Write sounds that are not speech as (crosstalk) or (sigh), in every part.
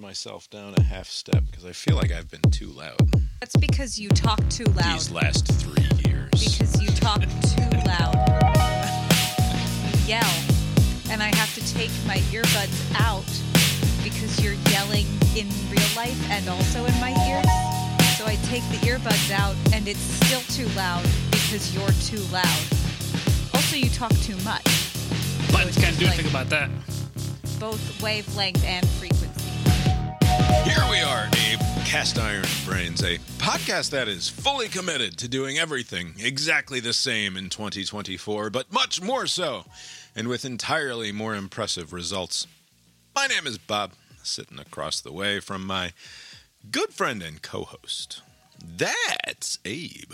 turn myself down a half step because I feel like I've been too loud That's because you talk too loud. these last three years. Because you talk too loud. You yell. And I have to take my earbuds out because you're yelling in real life and also in my ears. So I take the earbuds out and it's still too loud because you're too loud. Also, you talk too much. Buttons it's can't do like- anything about that. Both wavelength and frequency. Here we are, Abe Cast Iron Brains, a podcast that is fully committed to doing everything exactly the same in 2024, but much more so, and with entirely more impressive results. My name is Bob, sitting across the way from my good friend and co-host. That's Abe.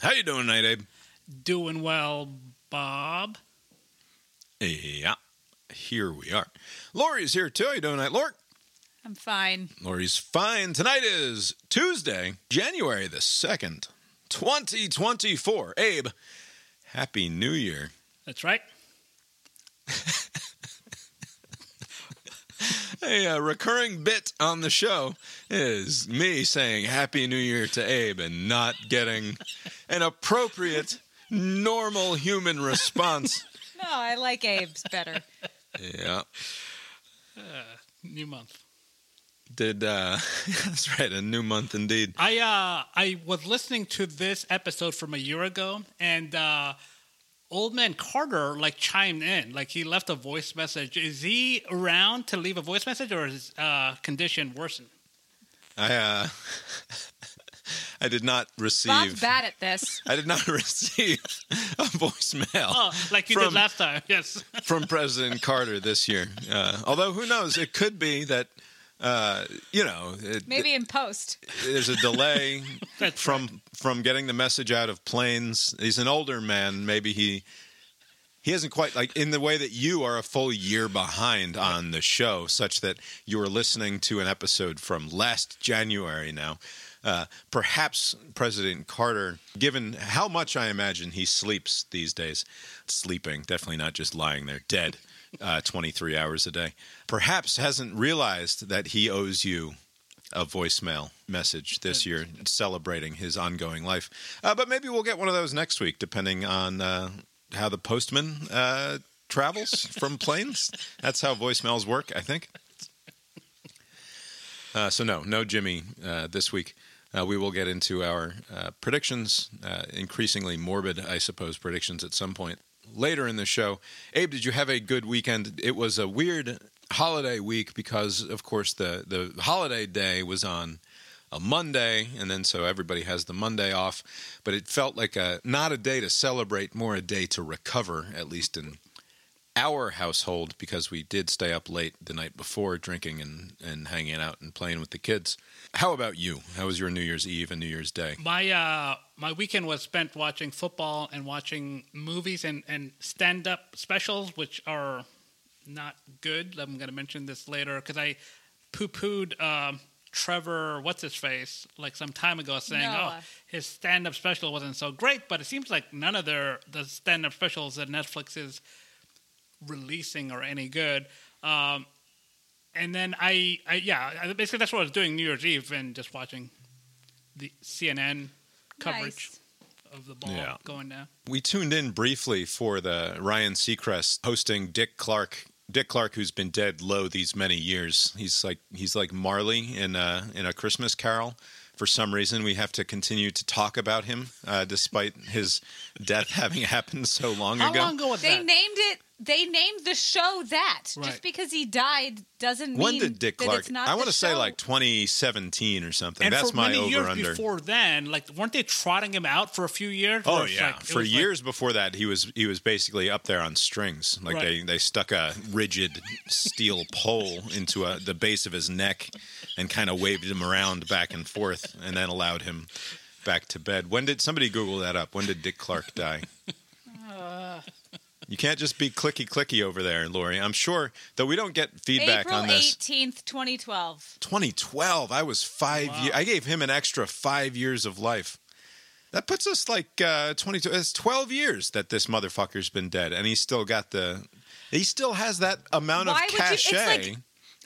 How you doing tonight, Abe? Doing well, Bob. Yeah, here we are. Lori's here too. How you doing tonight, Lori? I'm fine. Lori's fine. Tonight is Tuesday, January the 2nd, 2024. Abe, Happy New Year. That's right. (laughs) A uh, recurring bit on the show is me saying Happy New Year to Abe and not getting an appropriate, normal human response. (laughs) No, I like Abe's better. Yeah. New month. Did, uh, (laughs) that's right, a new month indeed. I uh I was listening to this episode from a year ago, and uh, old man Carter like chimed in, like he left a voice message. Is he around to leave a voice message, or is his uh, condition worsened? I, uh, (laughs) I did not receive. Bob's bad at this. (laughs) I did not receive a voicemail. Oh, like you From- did last time. Yes. from President Carter this year. Uh, although who knows, it could be that uh, you know it, Maybe in post. there's a delay (laughs) from from getting the message out of Plains. He's an older man. Maybe he he hasn't quite like in the way that you are a full year behind on the show, such that you are listening to an episode from last January now. Uh, perhaps President Carter, given how much I imagine he sleeps these days, sleeping, definitely not just lying there dead uh, 23 hours a day, perhaps hasn't realized that he owes you a voicemail message this year celebrating his ongoing life. Uh, but maybe we'll get one of those next week, depending on uh, how the postman uh, travels from (laughs) Plains. That's how voicemails work, I think. Uh, so, no, no Jimmy uh, this week. Uh, we will get into our uh, predictions, uh, increasingly morbid, I suppose, predictions at some point later in the show. Abe, did you have a good weekend? It was a weird holiday week because, of course, the, the holiday day was on a Monday, and then so everybody has the Monday off. But it felt like a not a day to celebrate, more a day to recover, at least in our household, because we did stay up late the night before, drinking and, and hanging out and playing with the kids. How about you? How was your New Year's Eve and New Year's Day? My uh, my weekend was spent watching football and watching movies and, and stand up specials, which are not good. I'm going to mention this later because I poo pooed um, Trevor, what's his face, like some time ago, saying, Noah. "Oh, his stand up special wasn't so great." But it seems like none of their the stand up specials that Netflix is releasing or any good. Um, and then I, I yeah, I- basically that's what I was doing New Year's Eve and just watching the CNN coverage Nice. of the ball Yeah. going down. We tuned in briefly for the Ryan Seacrest hosting Dick Clark. Dick Clark, who's been dead low these many years, he's like he's like Marley in a in a Christmas Carol. For some reason, we have to continue to talk about him, uh, despite his death (laughs) having happened so long How ago. long ago was They that? named it. They named the show that. Right. Just because he died doesn't when mean did Dick that Clark? I want to say like 2017 or something. and That's for my many over years under. before then, like weren't they trotting him out for a few years? Oh yeah, like- for was like- years before that, he was he was basically up there on strings. Like Right. they, they stuck a rigid steel pole into a, the base of his neck and kind of waved him around back and forth, and then allowed him back to bed. When did somebody Google that up? When did Dick Clark die? (laughs) Uh, You can't just be clicky clicky over there, Lori. I'm sure, though we don't get feedback April on this. eighteenth, twenty twelve. 2012. I was five. Wow. Year, I gave him an extra five years of life. That puts us like uh, 22. It's 12 years that this motherfucker's been dead, and he's still got the. He still has that amount Why of would you- it's like-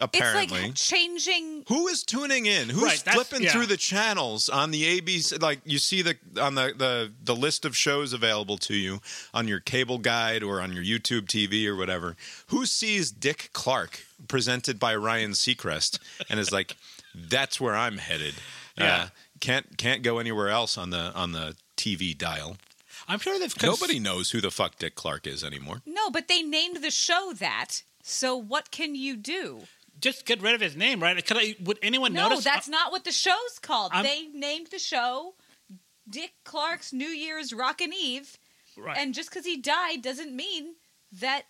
Apparently. It's like changing. Who is tuning in? Who's Right, flipping yeah. through the channels on the ABC? Like you see the on the, the the list of shows available to you on your cable guide or on your YouTube TV or whatever. Who sees Dick Clark presented by Ryan Seacrest and is like, "That's where I'm headed." Yeah. Uh, can't can't go anywhere else on the on the TV dial. I'm sure they've cons- Nobody knows who the fuck Dick Clark is anymore. No, but they named the show that. So what can you do? Just get rid of his name, right? Could I, would anyone No, notice? that's not what the show's called. I'm- they named the show Dick Clark's New Year's Rockin' Eve, right. and just because he died doesn't mean that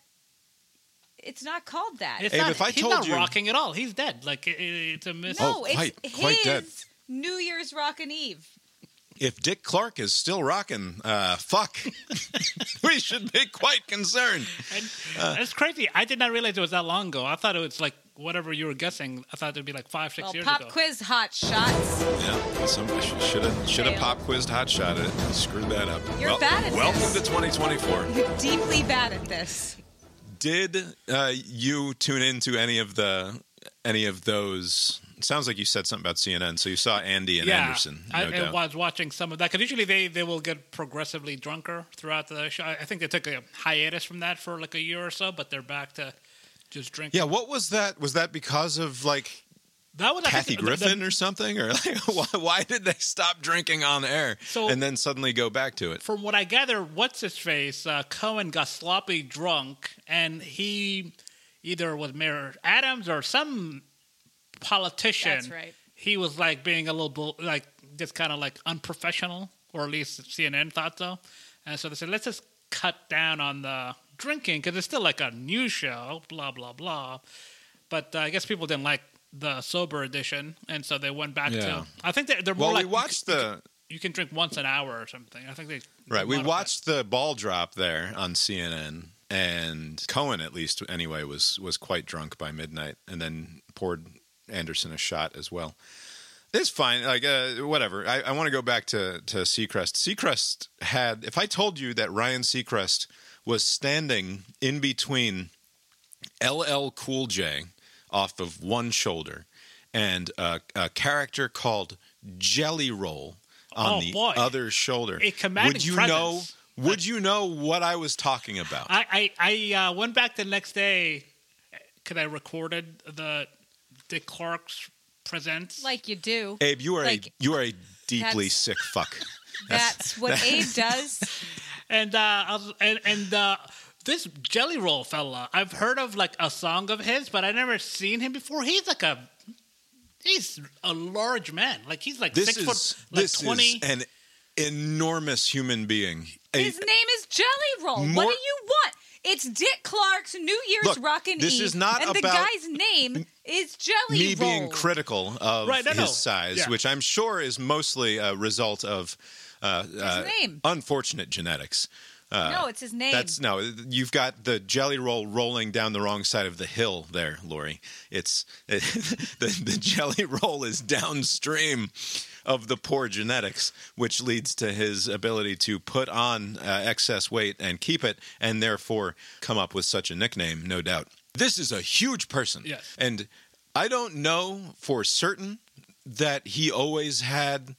it's not called that. It's Abe, not, if I he's told not you- rocking at all. He's dead. Like it, it's a mis. no, Oh, it's quite- his quite dead. New Year's Rockin' Eve. If Dick Clark is still rocking, uh, fuck, (laughs) we should be quite concerned. And Uh. it's crazy. I did not realize it was that long ago. I thought it was like whatever you were guessing. I thought it'd be like five, six Well, years pop ago. Pop quiz hot shots. Yeah, somebody should have should have pop quizzed hot shot it. Screwed that up. You're Well, bad at Welcome this. to 2024. You're deeply bad at this. Did uh, you tune into any of the any of those? It sounds like you said something about CNN. So you saw Andy and yeah, Anderson, no I, I was watching some of that because usually they, they will get progressively drunker throughout the show. I I think they took a hiatus from that for like a year or so, but they're back to just drinking. yeah, what was that? Was that because of like that was I Kathy think, the- the- Griffin or something, or like (laughs) why, why did they stop drinking on air So- and then suddenly go back to it? from what I gather, what's his face? Uh, Cohen got sloppy drunk, and he either was Mayor Adams or some politician. That's right. He was like being a little like just kind of like unprofessional, or at least CNN thought so. And so they said, let's just cut down on the drinking because it's still like a news show, blah blah blah. But uh, I guess people didn't like the sober edition, and so they went back Yeah. to. I think they're, they're more Well, like we watched the you can drink once an hour or something. I think they Right. We modified- watched the ball drop there on CNN, and Cohen, at least anyway, was was quite drunk by midnight, and then poured Anderson a shot as well. It's fine. Like uh, whatever. I, I want to go back to to Seacrest. Seacrest had. If I told you that Ryan Seacrest was standing in between LL Cool J off of one shoulder and a, a character called Jelly Roll on Oh, the boy. other shoulder. A commanding would you presence. know? Would you know what I was talking about? I I, I uh, went back the next day because I recorded the Dick Clark's presents. Like you do. Abe, you are Like, a you are a deeply sick fuck. (laughs) That's what Abe (laughs) does. And uh, and and uh, this Jelly Roll fella, I've heard of like a song of his, but I never seen him before. He's like a he's a large man. Like he's like This six is foot, like this twenty. is an enormous human being. A- His name is Jelly Roll. More- what do you want? It's Dick Clark's New Year's Look, Rockin' this Eve, is not and the guy's name is Jelly me Roll. being critical of Right, no, his no. size, Yeah. which I'm sure is mostly a result of uh, uh, name. unfortunate genetics. no, it's his name. That's no. You've got the jelly roll rolling down the wrong side of the hill there, Lori. It's (laughs) the the jelly roll is downstream of the poor genetics, which leads to his ability to put on uh, excess weight and keep it, and therefore come up with such a nickname. No doubt. This is a huge person, Yes. and I don't know for certain that he always had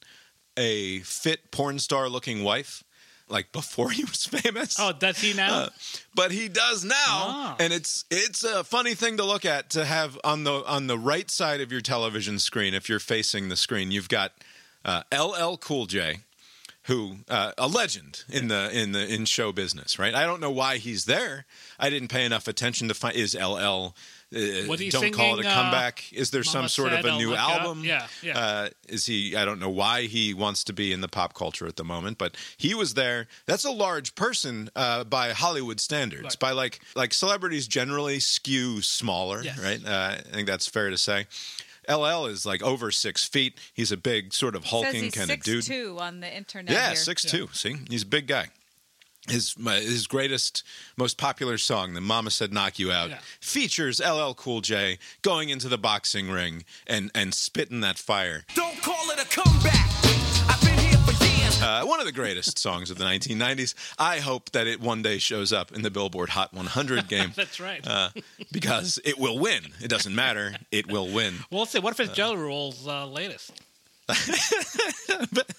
a fit porn star looking wife like before (laughs) he was famous. oh, does he now? Uh, but he does now, Ah. and it's it's a funny thing to look at to have on the on the right side of your television screen if you're facing the screen. You've got uh, LL Cool J, who uh, a legend in the in the in show business, right? I don't know why he's there. I didn't pay enough attention to find is LL. Uh, Was he don't call it a singing, uh, comeback. Is there some sort of Said a I'll new Look Up? album? Yeah, yeah. Uh, is he? I don't know why he wants to be in the pop culture at the moment, but he was there. That's a large person uh, by Hollywood standards. Right. By like like celebrities generally skew smaller, Yes. right? Uh, I think that's fair to say. LL is like over six feet. He's a big sort of hulking kind of six dude. two on the internet. Yeah, here. six two. See, he's a big guy. His my, his greatest, most popular song, "The Mama Said Knock You Out," Yeah. features LL Cool J going into the boxing ring and and spitting that fire. Don't call it a comeback. I've been here for years. Uh, one of the greatest songs of the 1990s. I hope that it one day shows up in the Billboard Hot 100 (laughs) game That's right. uh, because it will win. It doesn't matter. It will win. we'll see. What if it's Jelly Roll's uh, latest? (laughs)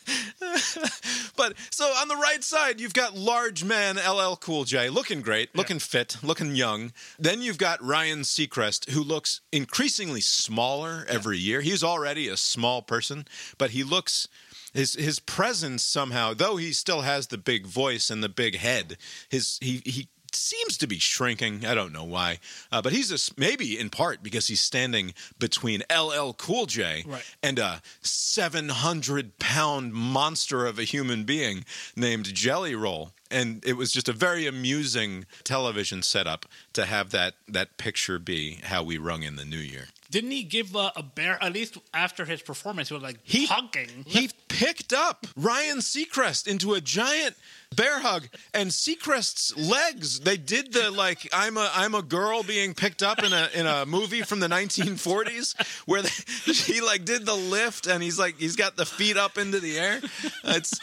But so on the right side, you've got large man LL Cool J, looking great, looking fit, looking young. Then you've got Ryan Seacrest, who looks increasingly smaller every year. He's already a small person, but he looks. His, his presence somehow, though he still has the big voice and the big head, his he he seems to be shrinking. I don't know why, uh, but he's a, maybe in part because he's standing between LL Cool J Right. and a 700 pound monster of a human being named Jelly Roll. And it was just a very amusing television setup to have that, that picture be how we rung in the new year. Didn't he give uh, a bear, at least after his performance, he was like He- hugging? He picked up Ryan Seacrest into a giant bear hug, and Seacrest's legs. They did the like I'm a I'm a girl being picked up in a in a movie from the 1940s where they, (laughs) he like did the lift, and he's like he's got the feet up into the air. It's.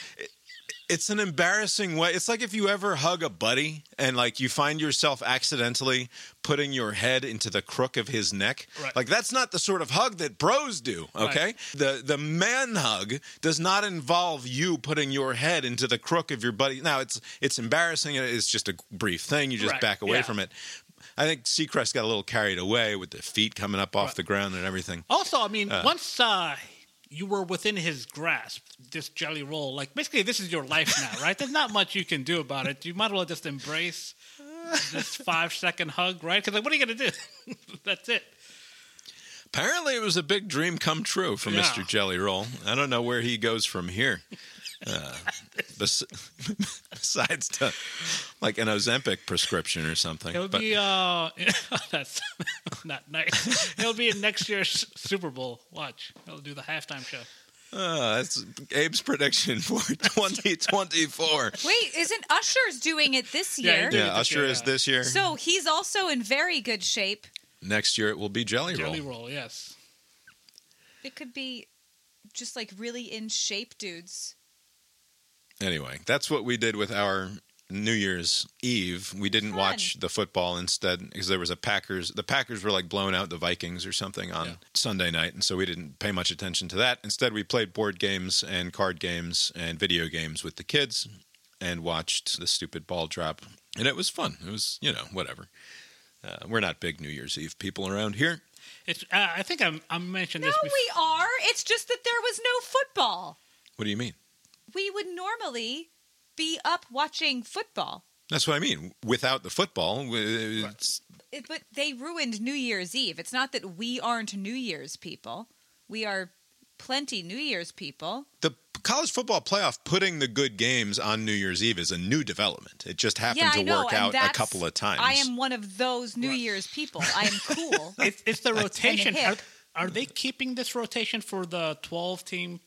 It's an embarrassing way. It's like if you ever hug a buddy and like you find yourself accidentally putting your head into the crook of his neck. Right. Like that's not the sort of hug that bros do, okay? Right. The the man hug does not involve you putting your head into the crook of your buddy. Now it's it's embarrassing. It's just a brief thing. You just Right, back away yeah. from it. I think Seacrest got a little carried away with the feet coming up off the ground and everything. Also, I mean, once uh, you were within his grasp, this jelly roll, like basically this is your life now, right? There's not much you can do about it. You might as well just embrace this (laughs) five second hug, right? Because like, what are you gonna do? (laughs) That's it. Apparently, it was a big dream come true for Yeah. Mr. Jelly Roll. I don't know where he goes from here. Uh, bes- (laughs) besides to like an Ozempic prescription or something. It'll But- be uh, (laughs) that's (laughs) not nice. It'll be in next year's Super Bowl. Watch, it'll do the halftime show. Uh, that's Abe's prediction for 2024. Wait, isn't Usher's doing it this year? did. Yeah, this Usher year, is yeah. this year. So he's also in very good shape. Next year it will be Jelly, Roll. Jelly Roll. roll, yes. It could be just like really in shape dudes. Anyway, that's what we did with our New Year's Eve. We didn't Fun. watch the football instead because there was a Packers. The Packers were like blowing out the Vikings or something on Yeah. Sunday night, and so we didn't pay much attention to that. Instead, we played board games and card games and video games with the kids and watched the stupid ball drop, and it was fun. It was you know whatever. Uh, we're not big New Year's Eve people around here. It's. Uh, I think I'm, I mentioned No, this before. we are. It's just that there was no football. What do you mean? We would normally be up watching football. That's what I mean. Without the football, it's, It, but they ruined New Year's Eve. It's not that we aren't New Year's people. We are plenty New Year's people. the college football playoff putting the good games on New Year's Eve is a new development. It just happened yeah, to know, work out a couple of times. I am one of those New Right. Year's people. I am (laughs) cool. It's, it's the rotation. Are, are they keeping this rotation for the 12 team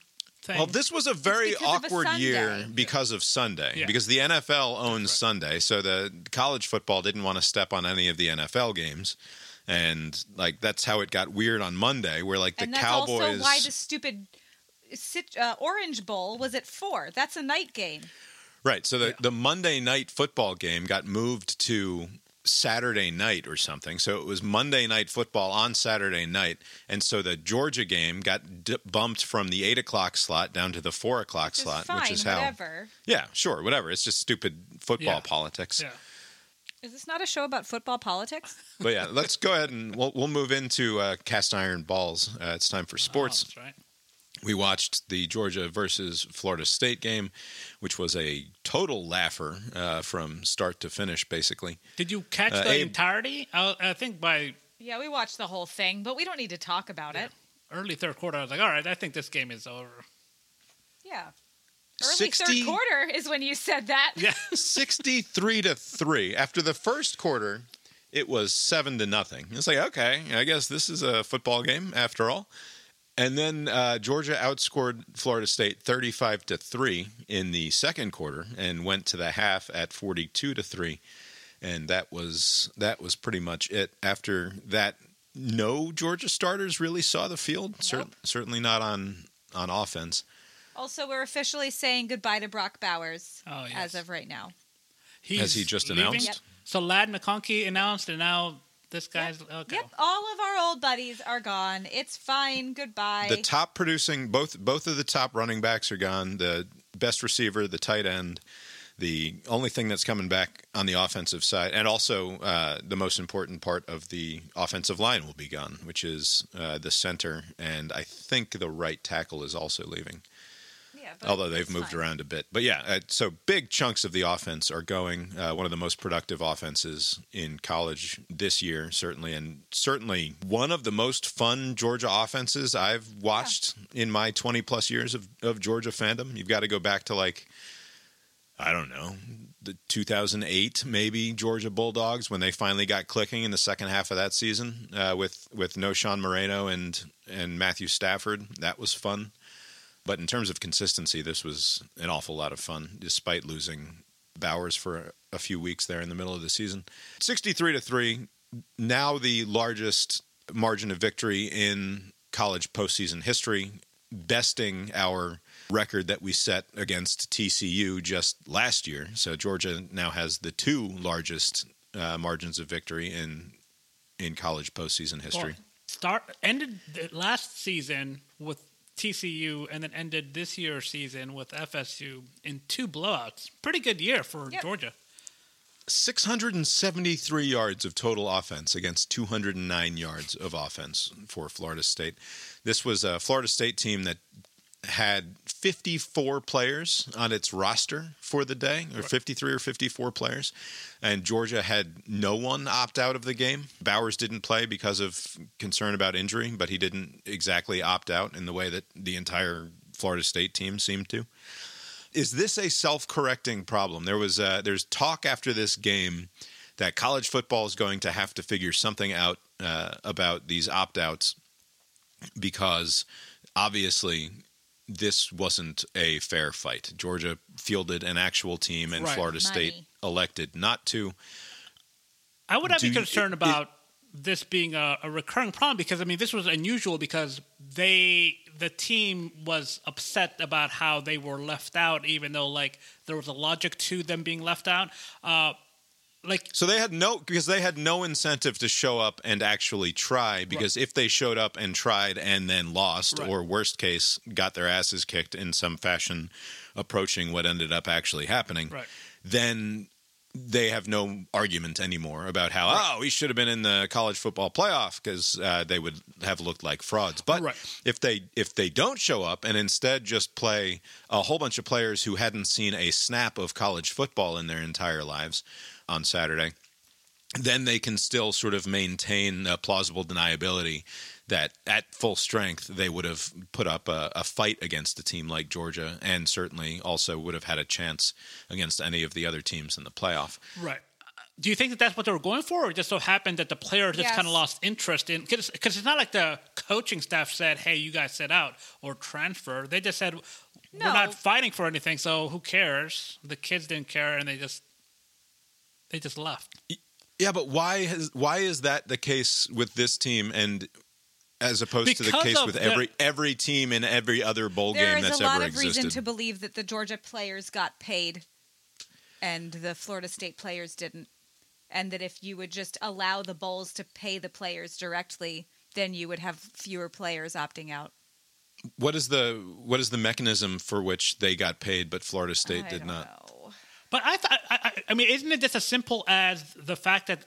thing? well, this was a very of a awkward year because of Sunday. Yeah. Because the NFL owns Sunday, so the college football didn't want to step on any of the NFL games, and like that's how it got weird on Monday, where like the and that's Cowboys. also why the stupid uh, Orange Bowl was at four. That's a night game. Right. So the, Yeah. the Monday night football game got moved to Saturday night or something. So it was Monday night football on Saturday night. And so the Georgia game got d- bumped from the eight o'clock slot down to the four o'clock Which is slot, fine, which is how. whatever. Yeah, sure, whatever. It's just stupid football Yeah. politics. yeah. Is this not a show about football politics? But yeah, let's go ahead and we'll, we'll move into uh, cast iron balls. Uh, it's time for sports. Oh, that's right. We watched the Georgia versus Florida State game, which was a total laugher uh, from start to finish, basically. Did you catch Uh, the Abe- entirety? I, I think by Yeah, we watched the whole thing, but we don't need to talk about it. early third quarter, I was like, all right, I think this game is over. Yeah. Early 60 third quarter is when you said that. Yeah. (laughs) 63 to 3 after the first quarter it was 7 to nothing it's like okay i guess this is a football game after all and then uh, georgia outscored florida state 35 to 3 in the second quarter and went to the half at 42 to 3 and that was that was pretty much it after that no georgia starters really saw the field Cer- certainly not on on offense Also, we're officially saying goodbye to Brock Bowers Oh, yes. as of right now. He's Has he just leaving? announced? Yep. So Ladd McConkey announced, and now this guy's okay. Yep, all of our old buddies are gone. It's fine. Goodbye. The top producing both both of the top running backs are gone. The best receiver, the tight end. The only thing that's coming back on the offensive side, and also uh, the most important part of the offensive line will be gone, which is uh, the center, and I think the right tackle is also leaving. Yeah, although they've moved fine. around a bit. But yeah, uh, so big chunks of the offense are going. Uh, one of the most productive offenses in college this year, certainly, and certainly one of the most fun Georgia offenses I've watched in my 20 plus years of, of Georgia fandom. You've got to go back to like, I don't know, the 2008 maybe Georgia Bulldogs when they finally got clicking in the second half of that season uh, with with Knowshon Moreno and and Matthew Stafford. That was fun. But in terms of consistency, this was an awful lot of fun, despite losing Bowers for a few weeks there in the middle of the season. 63 to 3, now the largest margin of victory in college postseason history, besting our record that we set against TCU just last year. So Georgia now has the two largest uh, margins of victory in in college postseason history. Well, start ended last season with TCU, and then ended this year's season with FSU in two blowouts. Pretty good year for Yep. Georgia. 673 yards of total offense against 209 yards of offense for Florida State. This was a Florida State team that had 54 players on its roster for the day, or 53 or 54 players, and Georgia had no one opt out of the game. Bowers didn't play because of concern about injury, but he didn't exactly opt out in the way that the entire Florida State team seemed to is this a self-correcting problem? There was uh, there's talk after this game that college football is going to have to figure something out uh, about these opt-outs because obviously this wasn't a fair fight. Georgia fielded an actual team, and Right. Florida State elected not to. I would not Do be you- concerned it- about this being a, a recurring problem because I mean this was unusual because they the team was upset about how they were left out, even though like there was a logic to them being left out. Uh, like So they had no because they had no incentive to show up and actually try because if they showed up and tried and then lost Right. or worst case got their asses kicked in some fashion approaching what ended up actually happening Right. then they have no argument anymore about how oh we should have been in the college football playoff because uh, they would have looked like frauds but Right. if they if they don't show up and instead just play a whole bunch of players who hadn't seen a snap of college football in their entire lives on Saturday, then they can still sort of maintain a plausible deniability that at full strength they would have put up a, a fight against a team like Georgia and certainly also would have had a chance against any of the other teams in the playoff. Right. Do you think that that's what they were going for, or it just so happened that the players just Yes. kind of lost interest in? Because it's not like the coaching staff said, "Hey, you guys sit out or transfer." They just said, "We're No. not fighting for anything, so who cares?" The kids didn't care, and they just they just left. Yeah, but why has why is that the case with this team and as opposed to the case with the- every every team in every other bowl There game is that's a lot ever of reason to believe that the Georgia players got paid and the Florida State players didn't. And that if you would just allow the bowls to pay the players directly, then you would have fewer players opting out. What is the what is the mechanism for which they got paid but Florida State I did don't not? know. But I, th- I, I, mean, isn't it just as simple as the fact that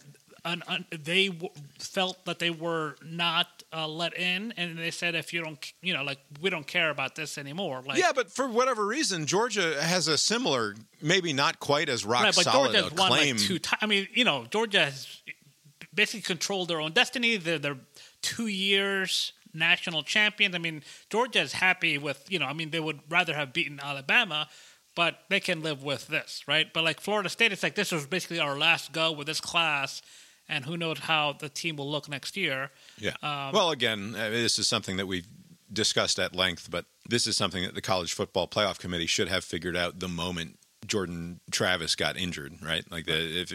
an, an, they w- felt that they were not uh, let in, and they said, if you don't, you know, like we don't care about this anymore. Like, yeah, but for whatever reason, Georgia has a similar, maybe not quite as rock right, but solid Georgia's a won claim. like two times. I mean, you know, Georgia has basically controlled their own destiny. They're, they're two years national champions. I mean, Georgia is happy with, you know, I mean, they would rather have beaten Alabama, but they can live with this, right? But like Florida State, it's like this was basically our last go with this class, and who knows how the team will look next year. Yeah. Um, well, again, uh, this is something that we've discussed at length, but this is something that the College Football Playoff Committee should have figured out the moment Jordan Travis got injured, right? Like the, if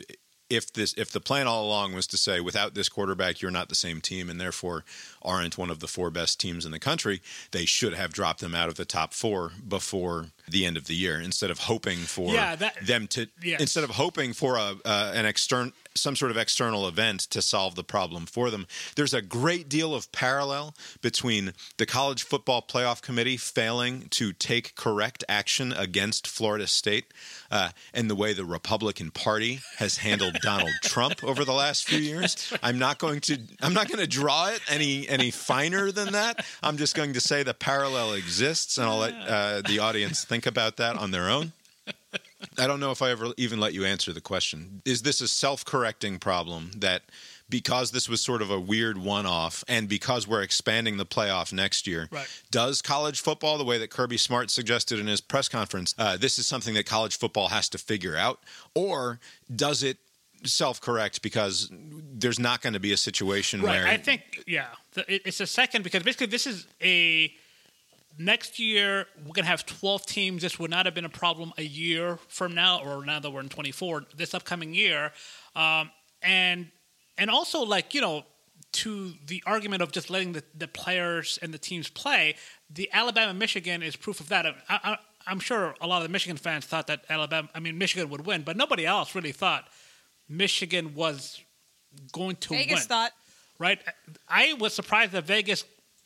if this if the plan all along was to say without this quarterback you're not the same team and therefore aren't one of the four best teams in the country, they should have dropped them out of the top four before the end of the year instead of hoping for Yeah, that- them to yes. instead of hoping for a uh, an external some sort of external event to solve the problem for them. There's a great deal of parallel between the college football playoff committee failing to take correct action against Florida State uh, and the way the Republican Party has handled (laughs) Donald Trump over the last few years. I'm not going to I'm not going to draw it any any finer than that. I'm just going to say the parallel exists, and I'll let uh, the audience think about that on their own. I don't know if I ever even let you answer the question. Is this a self correcting problem that because this was sort of a weird one off and because we're expanding the playoff next year, Right. does college football, the way that Kirby Smart suggested in his press conference, uh, this is something that college football has to figure out? Or does it self correct because there's not going to be a situation Right. where. I think yeah, it's a second because basically this is a next year we're gonna have twelve teams. This would not have been a problem a year from now, or now that we're in twenty four. This upcoming year, um, and and also like you know to the argument of just letting the, the players and the teams play, the Alabama Michigan is proof of that. I, I, I'm sure a lot of the Michigan fans thought that Alabama, I mean Michigan would win, but nobody else really thought Michigan was going to win. Vegas win thought right? I was surprised that Vegas.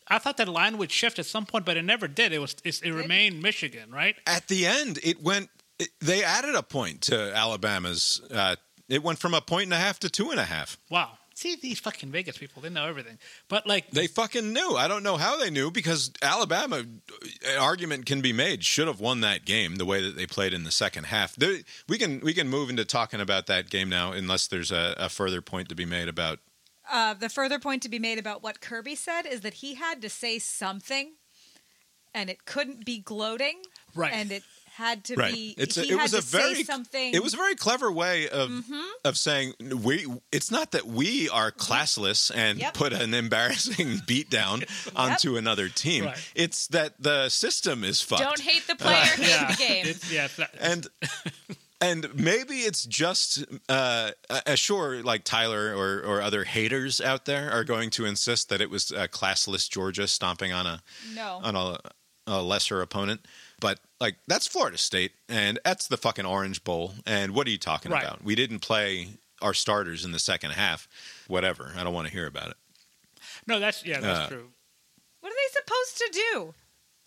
I thought that line would shift at some point, but it never did. It was it, it remained Michigan, right? at the end, it went. It, they added a point to Alabama's. Uh, it went from a point and a half to two and a half. Wow. See these fucking Vegas people; they know everything. But like, They fucking knew. I don't know how they knew because Alabama, an argument can be made, should have won that game the way that they played in the second half. There, we can we can move into talking about that game now, unless there's a, a further point to be made about. Uh, the further point to be made about what Kirby said is that he had to say something, and it couldn't be gloating, Right. And it had to Right. be. It's a, it had was to a very say something. Mm-hmm. It was a very clever way of of saying we. It's not that we are classless and Yep. put an embarrassing (laughs) beat down onto another team. Right. It's that the system is fucked. Don't hate the player, (laughs) hate yeah, the game. it's, yeah, it's that, and (laughs) and maybe it's just uh, uh, sure like tyler or, or other haters out there are going to insist that it was uh, classless georgia stomping on a No. on a, a lesser opponent but like that's florida state and that's the fucking orange bowl and what are you talking Right. about we didn't play our starters in the second half whatever i don't want to hear about it no, that's yeah, that's Uh, true. What are they supposed to do?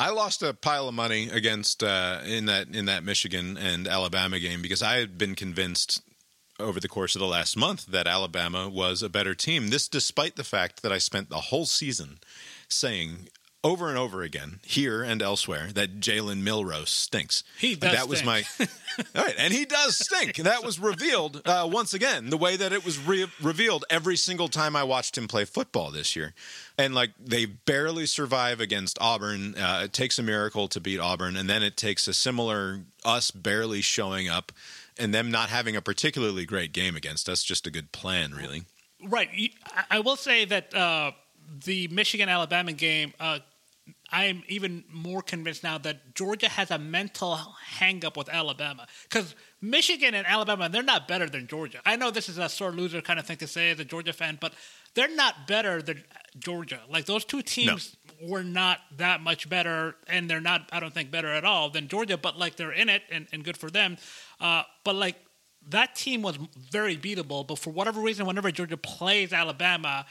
I lost a pile of money against uh, in that in that Michigan and Alabama game because I had been convinced over the course of the last month that Alabama was a better team. This, despite the fact that I spent the whole season saying over and over again here and elsewhere that Jalen Milroe stinks. He does That was my (laughs) all right, and he does stink. That was revealed uh, once again the way that it was re- revealed every single time I watched him play football this year. And like they barely survive against Auburn. Uh, it takes a miracle to beat Auburn, and then it takes a similar us barely showing up and them not having a particularly great game against us. Just a good plan, really. Right. I- I will say that uh, the Michigan Alabama game, uh, I am even more convinced now that Georgia has a mental hang up with Alabama. Because Michigan and Alabama, they're not better than Georgia. I know this is a sore loser kind of thing to say as a Georgia fan, but they're not better than Georgia. Like those two teams were not that much better, and they're not, I don't think, better at all than Georgia, but like they're in it and, and good for them. Uh, but like that team was very beatable, but for whatever reason, whenever Georgia plays Alabama,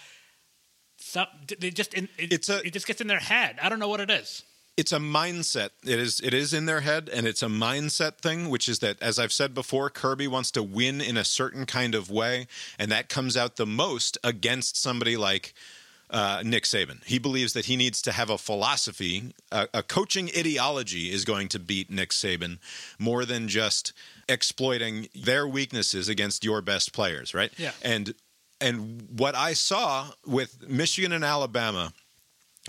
some, they just it, It's a- it just gets in their head. I don't know what it is. it's a mindset. It is it is in their head, and it's a mindset thing, which is that, as I've said before, Kirby wants to win in a certain kind of way, and that comes out the most against somebody like uh, Nick Saban. He believes that he needs to have a philosophy, a, a coaching ideology is going to beat Nick Saban more than just exploiting their weaknesses against your best players, right? Yeah. And and what I saw with Michigan and Alabama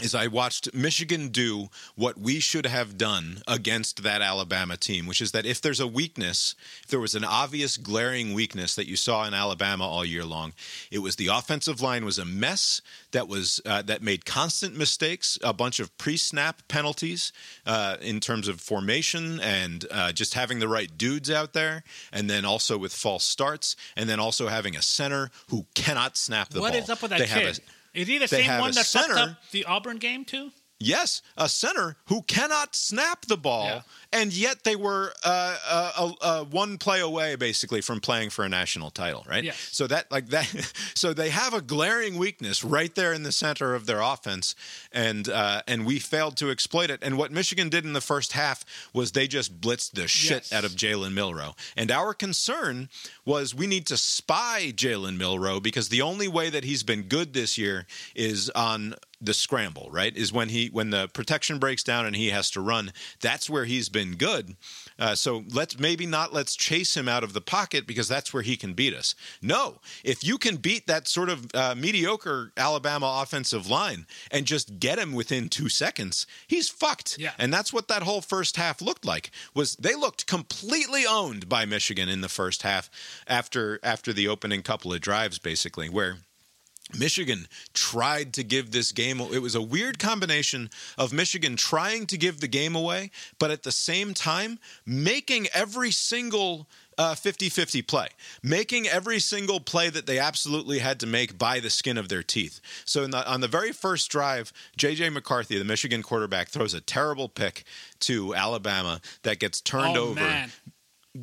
is I watched Michigan do what we should have done against that Alabama team, which is that if there's a weakness, if there was an obvious glaring weakness that you saw in Alabama all year long, it was the offensive line was a mess that was uh, that made constant mistakes, a bunch of pre-snap penalties uh, in terms of formation and uh, just having the right dudes out there, and then also with false starts, and then also having a center who cannot snap the What ball. is up with that They kid? Is he the they same one that fucked up the Auburn game too? Yes, a center who cannot snap the ball, Yeah. and yet they were uh, uh, one play away, basically, from playing for a national title. Right. Yes. So that, like that, (laughs) so they have a glaring weakness right there in the center of their offense, and uh, and we failed to exploit it. And what Michigan did in the first half was they just blitzed the shit Yes. out of Jalen Milroe. And our concern was we need to spy Jalen Milroe because the only way that he's been good this year is on the scramble, right? Is when he when the protection breaks down and he has to run. That's where he's been good. Uh, so let's maybe not let's chase him out of the pocket because that's where he can beat us. No, if you can beat that sort of uh, mediocre Alabama offensive line and just get him within two seconds, he's fucked. Yeah. And that's what that whole first half looked like. Was they looked completely owned by Michigan in the first half after after the opening couple of drives, basically, where Michigan tried to give this game. It was a weird combination of Michigan trying to give the game away, but at the same time making every single uh, 50-50 play, making every single play that they absolutely had to make by the skin of their teeth. So in the, on the very first drive, J.J. McCarthy, the Michigan quarterback, throws a terrible pick to Alabama that gets turned oh over man,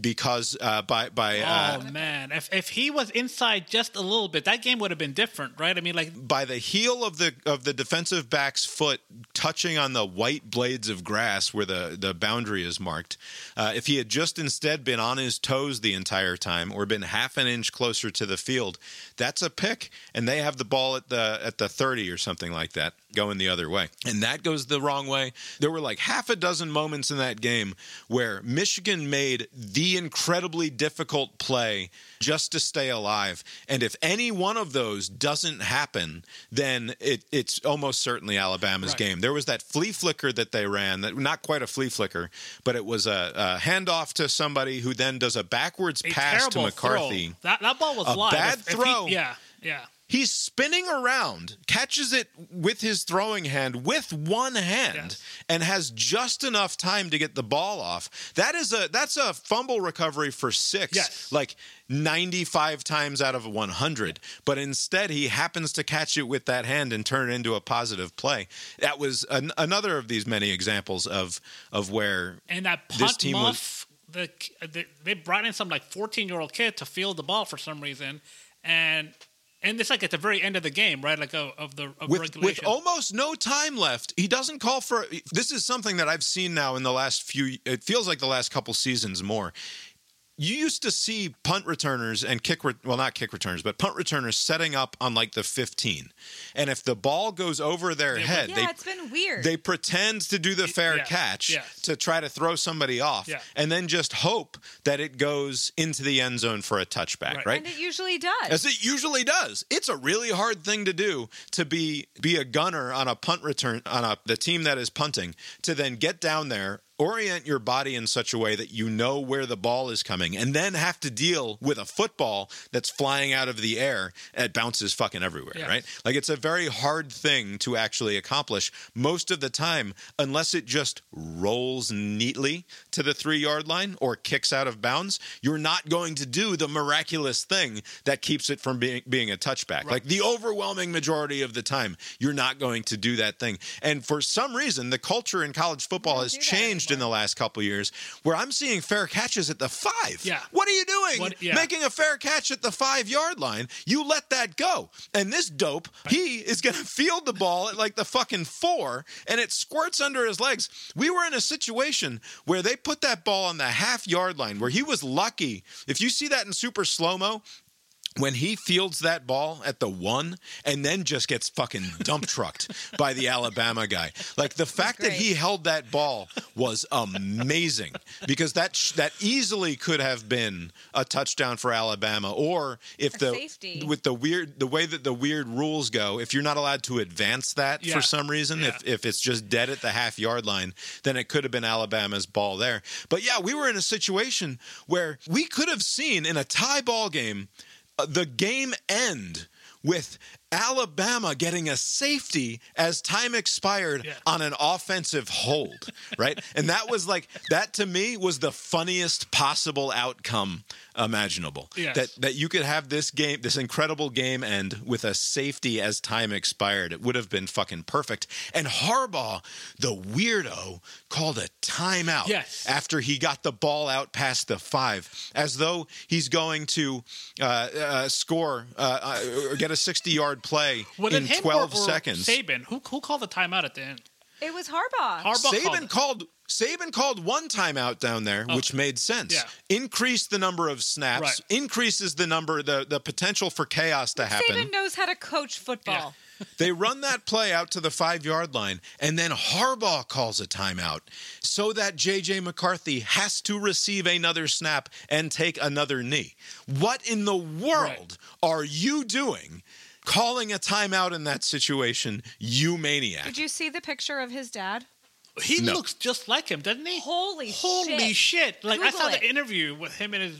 because uh, by by uh, oh man! If if he was inside just a little bit, that game would have been different, right? I mean, like by the heel of the of the defensive back's foot touching on the white blades of grass where the the boundary is marked. Uh, if he had just instead been on his toes the entire time or been half an inch closer to the field, that's a pick, and they have the ball at the at the thirty or something like that, going the other way, and that goes the wrong way. There were like half a dozen moments in that game where Michigan made the incredibly difficult play just to stay alive. And if any one of those doesn't happen, then it, it's almost certainly Alabama's Right. game. There was that flea flicker that they ran, that not quite a flea flicker, but it was a, a handoff to somebody who then does a backwards a pass to McCarthy. That that ball was A live. bad If- if he- throw. yeah, yeah. He's spinning around, catches it with his throwing hand with one hand, Yes. and has just enough time to get the ball off. That is a that's a fumble recovery for six, Yes. like ninety five times out of one hundred. But instead, he happens to catch it with that hand and turn it into a positive play. That was an, another of these many examples of of where And that This punt team was- muff, the, the they brought in some like fourteen year old kid to field the ball for some reason, and and it's like at the very end of the game, right? Like of, of the of with, with almost no time left, he doesn't call for. This is something that I've seen now in the last few. It feels like the last couple seasons more. You used to see punt returners and kick, re- well, not kick returners, but punt returners setting up on like the 15. And if the ball goes over their would- head, Yeah, they it's been weird. they pretend to do the fair yeah, catch yes. to try to throw somebody off, Yeah. and then just hope that it goes into the end zone for a touchback, Right. right? and it usually does. As it usually does. It's a really hard thing to do to be be a gunner on a punt return on a the team that is punting to then get down there orient your body in such a way that you know where the ball is coming and then have to deal with a football that's flying out of the air and bounces fucking everywhere Yes. right? Like it's a very hard thing to actually accomplish most of the time unless it just rolls neatly to the 3 yard line or kicks out of bounds. You're not going to do the miraculous thing that keeps it from being being a touchback. Like the overwhelming majority of the time you're not going to do that thing. And for some reason the culture in college football has do in the last couple years where I'm seeing fair catches at the 5 Yeah. what are you doing? What- yeah. making a fair catch at the 5 yard line. You let that go. And this dope he is going (laughs) to field the ball at like the fucking 4 and it squirts under his legs. We were in a situation where they put that ball on the half yard line where he was lucky. If you see that in super slow mo when he fields that ball at the one and then just gets fucking dump (laughs) trucked by the Alabama guy. Like the fact that he held that ball was amazing because that sh- that easily could have been a touchdown for Alabama or if A the safety. with the weird the way that the weird rules go, if you're not allowed to advance that Yeah. for some reason, if Yeah. if it's just dead at the half yard line, then it could have been Alabama's ball there. But yeah, we were in a situation where we could have seen in a tie ball game the game end with Alabama getting a safety as time expired Yeah. on an offensive hold, (laughs) right? and that was like that to me was the funniest possible outcome imaginable. Yes. That that you could have this game, this incredible game end with a safety as time expired. It would have been fucking perfect. And Harbaugh, the weirdo, called a timeout Yes. after he got the ball out past the five, as though he's going to uh, uh, score uh, uh, or get a sixty-yard play Was in twelve or, or seconds. Saban, who who called the timeout at the end? It was Harbaugh. Harbaugh Saban called called Saban called one timeout down there, which made sense. Yeah. Increased the number of snaps, Right. increases the number, the the potential for chaos to happen. Saban knows how to coach football. (laughs) (laughs) They run that play out to the five yard line, and then Harbaugh calls a timeout so that JJ McCarthy has to receive another snap and take another knee. What in the world are you doing? Calling a timeout in that situation, you maniac. Did you see the picture of his dad? He No. looks just like him, doesn't he? Holy, Holy shit! Like I saw it. the interview with him and his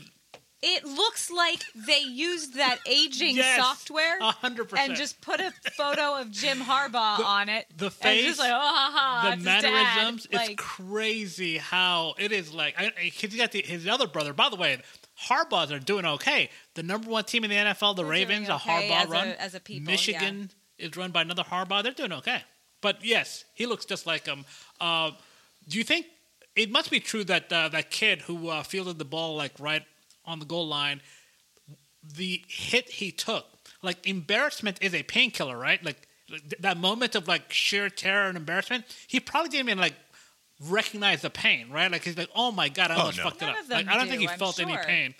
It looks like they used that (laughs) aging Yes, software a hundred percent. and just put a photo of Jim Harbaugh on it. the and face, just like, oh, ha, ha, the it's his dad." mannerisms. It's Like, crazy how it is. Like I, I, he's got the, his other brother. By the way, Harbaugh's are doing okay. The number one team in the NFL, the They're Ravens, doing a okay Harbaugh as a- run. as a people, Michigan is run by another Harbaugh. They're doing okay. But yes, he looks just like him. Uh, do you think it must be true that uh, that kid who uh, fielded the ball like right on the goal line, the hit he took, like embarrassment is a painkiller, right? Like th- that moment of like sheer terror and embarrassment, he probably didn't even like recognize the pain, right? Like he's like, "Oh my god, I Oh, no. fucked it up." Like I don't do, think he I'm felt any pain.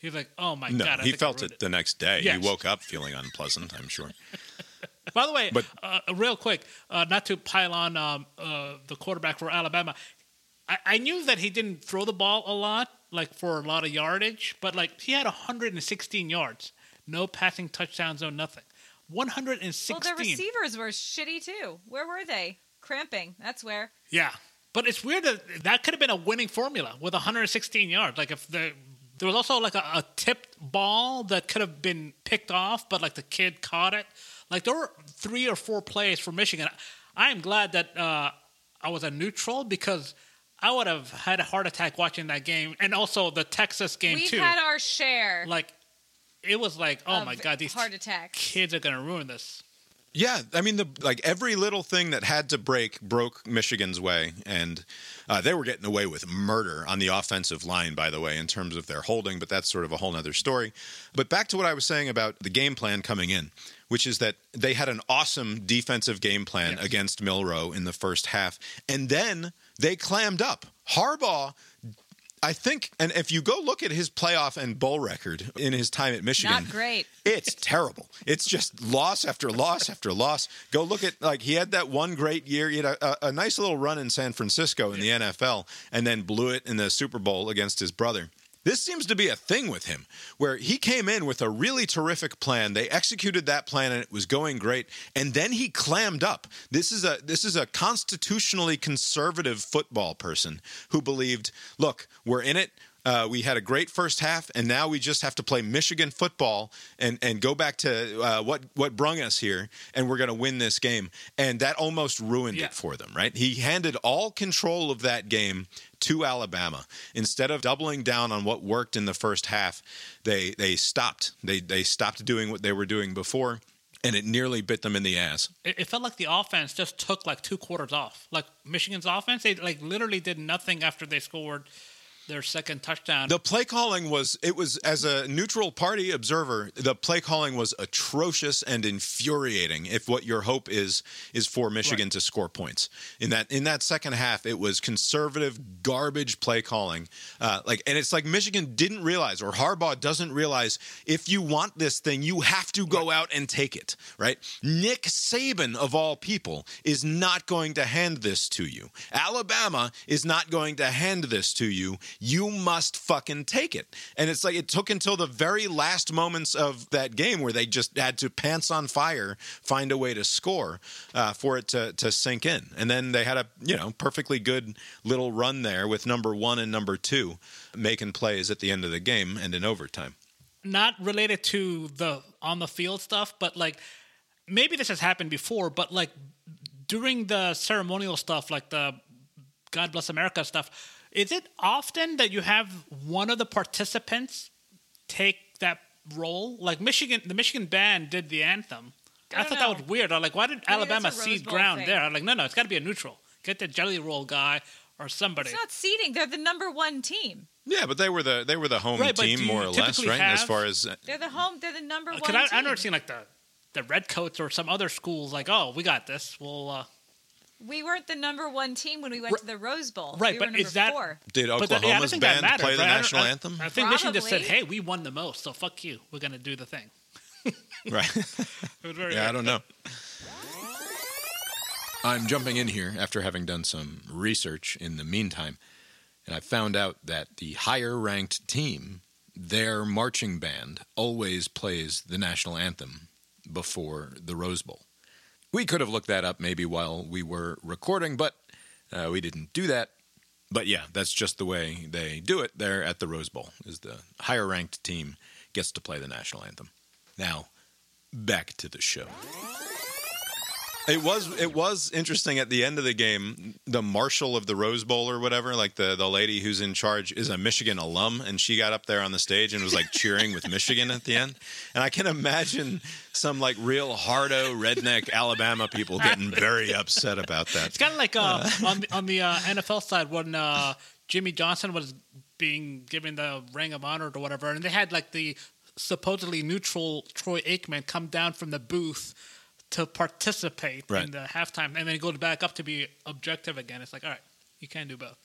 He's like, "Oh my no, god." I he think I felt ruined it the next day. Yes. He woke up feeling unpleasant, I'm sure. (laughs) By the way, But- uh, real quick, uh, not to pile on um, uh, the quarterback for Alabama, I, I knew that he didn't throw the ball a lot, like for a lot of yardage, but like he had 116 yards, no passing touchdowns, no nothing. 116. well, the receivers were shitty too. Where were they? Cramping. That's where. Yeah, but it's weird that that could have been a winning formula with 116 yards. Like if the there was also like a, a tipped ball that could have been picked off, but like the kid caught it. Like there were three or four plays for Michigan. I am glad that uh, I was a neutral because I would have had a heart attack watching that game, and also the Texas game too. We've too. had our share. like it was like, oh my god, these heart attacks. kids are gonna ruin this. Yeah, I mean, the like every little thing that had to break broke Michigan's way, and uh, they were getting away with murder on the offensive line, by the way, in terms of their holding. But that's sort of a whole other story. But back to what I was saying about the game plan coming in, which is that they had an awesome defensive game plan Yes. against Milroe in the first half, and then they clammed up. Harbaugh. I think, and if you go look at his playoff and bowl record in his time at Michigan, Not great. it's terrible. It's just loss after loss after loss. Go look at like he had that one great year. He had a, a, a nice little run in San Francisco in the NFL, and then blew it in the Super Bowl against his brother. This seems to be a thing with him, where he came in with a really terrific plan. They executed that plan, and it was going great. And then he clammed up. This is a this is a constitutionally conservative football person who believed, look, we're in it. Uh, we had a great first half, and now we just have to play Michigan football and, and go back to uh, what what brung us here, and we're going to win this game. And that almost ruined Yeah. it for them, right? He handed all control of that game to Alabama instead of doubling down on what worked in the first half. They they stopped. They they stopped doing what they were doing before, and it nearly bit them in the ass. It, it felt like the offense just took like two quarters off. Like Michigan's offense, they like literally did nothing after they scored their second touchdown. The play calling was it was as a neutral party observer, the play calling was atrocious and infuriating. If what your hope is is for Michigan Right. to score points in that in that second half, it was conservative garbage play calling. Uh, like, and it's like Michigan didn't realize or Harbaugh doesn't realize if you want this thing, you have to go out and take it. Right? Nick Saban of all people is not going to hand this to you. Alabama is not going to hand this to you. You must fucking take it. And it's like it took until the very last moments of that game where they just had to pants on fire find a way to score uh, for it to, to sink in. And then they had a you know perfectly good little run there with number one and number two making plays at the end of the game and in overtime. not related to the on the field stuff, but like maybe this has happened before, but like during the ceremonial stuff, like the God Bless America stuff, is it often that you have one of the participants take that role? Like Michigan, the Michigan band did the anthem. I, I thought don't that was weird. I'm like, why did that's Alabama a Rose cede ground thing. there? I'm like, no, no, it's got to be a neutral. Get the jelly roll guy or somebody. It's not seeding. They're the number one team. Yeah, but they were the they were the home Right, team more or less, typically right? As far as They're the home. They're the number one. Because I, team. I've never seen like the the Redcoats or some other schools like, oh, we got this. We'll uh, We weren't the number one team when we went to the Rose Bowl. Right, we but were is number that- four. did But yeah, I Oklahoma's think band matters, play the right? National I- anthem? I think Michigan just said, "Hey, we won the most, so fuck you. We're gonna do the thing." (laughs) right. (laughs) It was very Yeah, I don't know. I'm jumping in here after having done some research in the meantime, and I found out that the higher ranked team, their marching band, always plays the national anthem before the Rose Bowl. We could have looked that up maybe while we were recording, but uh, we didn't do that. But yeah, that's just the way they do it there at the Rose Bowl. Is the higher ranked team gets to play the national anthem. Now, back to the show. It was it was interesting at the end of the game. The marshal of the Rose Bowl or whatever, like the the lady who's in charge, is a Michigan alum, and she got up there on the stage and was like cheering with Michigan at the end. And I can imagine some like real hardo redneck Alabama people getting very upset about that. It's kind of like uh, on the, on the uh, NFL side when uh, Jimmy Johnson was being given the Ring of Honor or whatever, and they had like the supposedly neutral Troy Aikman come down from the booth to participate Right. in the halftime, and then he goes back up to be objective again. It's like, all right, you can't do both.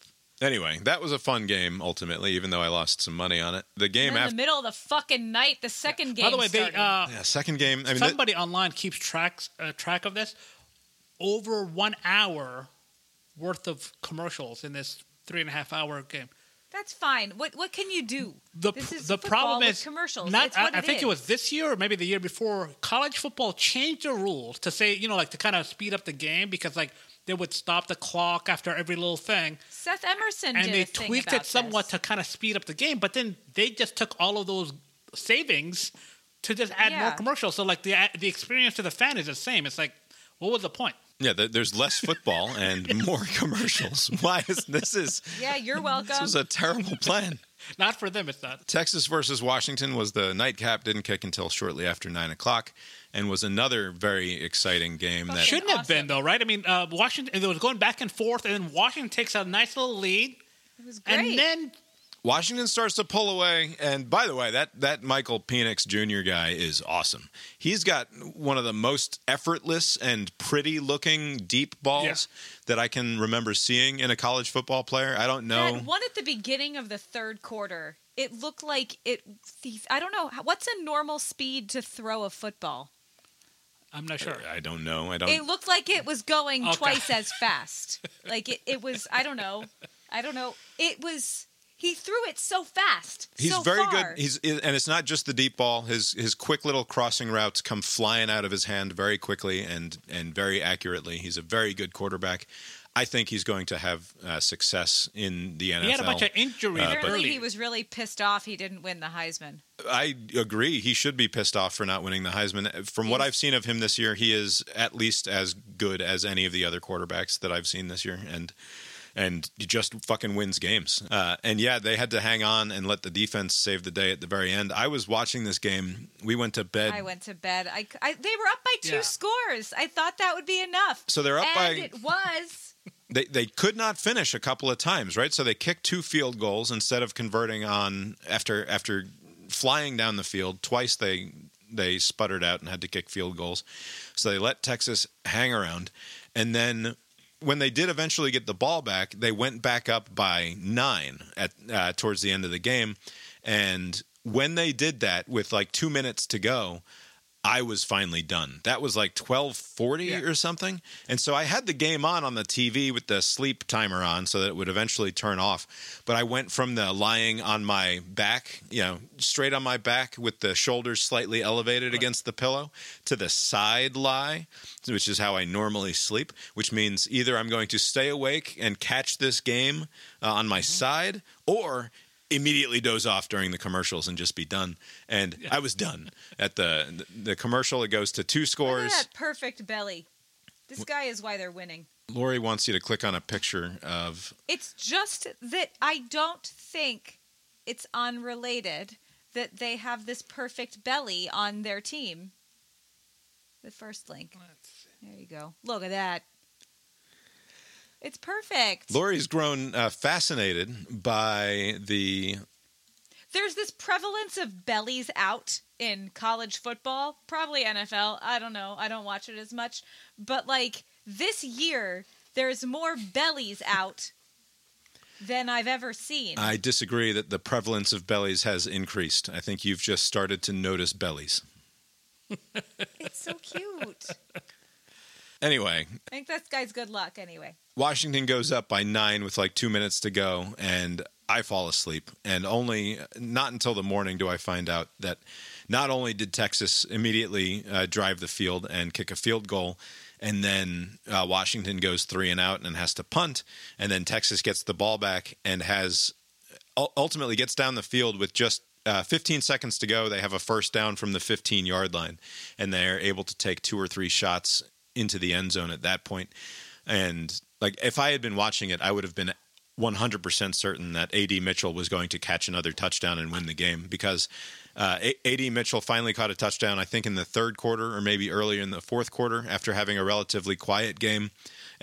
Anyway, that was a fun game ultimately, even though I lost some money on it. The game in the middle of the fucking night, the second game. By the way, they uh, yeah, second game. I mean, that- somebody online keeps tracks uh, track of this. Over one hour worth of commercials in this three and a half hour game. That's fine. What what can you do? The is the problem is commercials. Not, I, I think it was this year or maybe the year before. College football changed the rules to say you know like to kind of speed up the game because like they would stop the clock after every little thing, Seth Emerson and they tweaked it somewhat this. to kind of speed up the game. But then they just took all of those savings to just add more commercials. So like the the experience to the fan is the same. It's like what was the point? Yeah, there's less football and (laughs) more commercials. (laughs) Why is this is Yeah, you're welcome. this welcome. was a terrible plan? (laughs) Not for them. It's not. Texas versus Washington was the nightcap. Didn't kick until shortly after nine o'clock, and was another very exciting game. That Shouldn't have been though, right? I mean, uh, Washington. It was going back and forth, and then Washington takes a nice little lead, it was great. and then Washington starts to pull away. And by the way, that that Michael Penix Jr. guy is awesome. He's got one of the most effortless and pretty looking deep balls that I can remember seeing in a college football player. I don't know. That one at the beginning of the third quarter, it looked like it. I don't know what's a normal speed to throw a football. I'm not sure. I don't know. I don't. It looked like it was going Okay. twice as fast. Like it, it was. I don't know. I don't know. It was. He threw it so fast. He's so very far. good. He's and it's not just the deep ball. His his quick little crossing routes come flying out of his hand very quickly and and very accurately. He's a very good quarterback. I think he's going to have uh, success in the NFL. He had a bunch of injuries Uh, Apparently, early. he was really pissed off. He didn't win the Heisman. I agree. He should be pissed off for not winning the Heisman. From what I've seen of him this year, he is at least as good as any of the other quarterbacks that I've seen this year, and and he just fucking wins games. Uh, and yeah, they had to hang on and let the defense save the day at the very end. I was watching this game. We went to bed. I went to bed. I, I- they were up by two Yeah. scores. I thought that would be enough. So they're up and by- it was. (laughs) they they could not finish a couple of times, right? So they kicked two field goals instead of converting on after after flying down the field twice. They they sputtered out and had to kick field goals. So they let Texas hang around, and then when they did eventually get the ball back, they went back up by nine at uh, towards the end of the game, and when they did that with like two minutes to go. I was finally done. That was like 12:40 Yeah. or something. And so I had the game on on the TV with the sleep timer on so that it would eventually turn off. But I went from the lying on my back, you know, straight on my back with the shoulders slightly elevated against the pillow to the side lie, which is how I normally sleep, which means either I'm going to stay awake and catch this game uh, on my side or immediately doze off during the commercials and just be done. And I was done at the the commercial. It goes to two Look scores. at that perfect belly. This guy is why they're winning. Lori wants you to click on a picture of. It's just that I don't think it's unrelated that they have this perfect belly on their team. The first link. There you go. Look at that. It's perfect. Lori's grown uh, fascinated by the. There's this prevalence of bellies out in college football, probably NFL. I don't know. I don't watch it as much. But like this year, there's more bellies out than I've ever seen. I disagree that the prevalence of bellies has increased. I think you've just started to notice bellies. it's so cute. Anyway, I think this guy's good luck anyway. Washington goes up by nine with like two minutes to go, and I fall asleep. And only not until the morning do I find out that not only did Texas immediately uh, drive the field and kick a field goal, and then uh, Washington goes three and out and has to punt, and then Texas gets the ball back and has ultimately gets down the field with just uh, 15 seconds to go. They have a first down from the 15 yard line, and they're able to take two or three shots into the end zone at that point. And like, if I had been watching it, I would have been 100% certain that AD Mitchell was going to catch another touchdown and win the game because uh, AD Mitchell finally caught a touchdown, I think, in the third quarter or maybe earlier in the fourth quarter after having a relatively quiet game.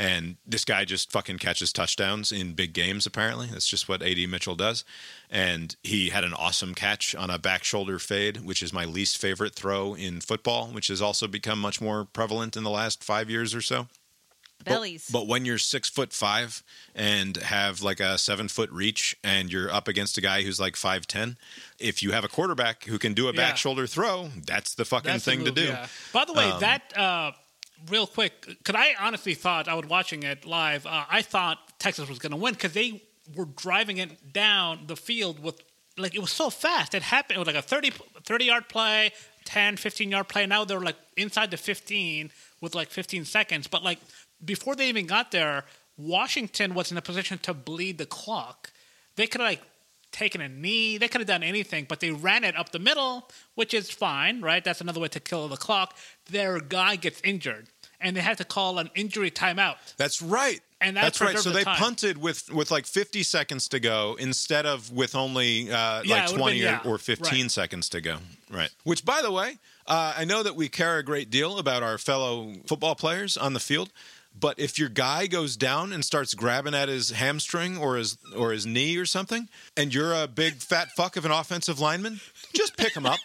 And this guy just fucking catches touchdowns in big games, apparently. That's just what AD Mitchell does. And he had an awesome catch on a back shoulder fade, which is my least favorite throw in football, which has also become much more prevalent in the last five years or so. But- Bellies. But, when you're six foot five and have like a seven foot reach and you're up against a guy who's like five ten, if you have a quarterback who can do a back Yeah. shoulder throw, that's the fucking That's thing move, to do. yeah. By the way, Um, that uh, real quick, because I honestly thought I was watching it live. Uh, I thought Texas was going to win because they were driving it down the field with like it was so fast. It happened. It was like a 30, 30 yard play, 10, 15 yard play. Now they're like inside the fifteen with like fifteen seconds. But like before they even got there, Washington was in a position to bleed the clock. They could like taken a knee. They could have done anything, but they ran it up the middle, which is fine, right? That's another way to kill the clock. Their guy gets injured, and they had to call an injury timeout. That's right. And that that's right. So the they time. punted with with like 50 seconds to go instead of with only uh, Yeah, like it 20 been- or, yeah, or 15 right. seconds to go. Right. Which, by the way, uh, I know that we care a great deal about our fellow football players on the field. But if your guy goes down and starts grabbing at his hamstring or his or his knee or something, and you're a big fat fuck of an offensive lineman, just pick him up.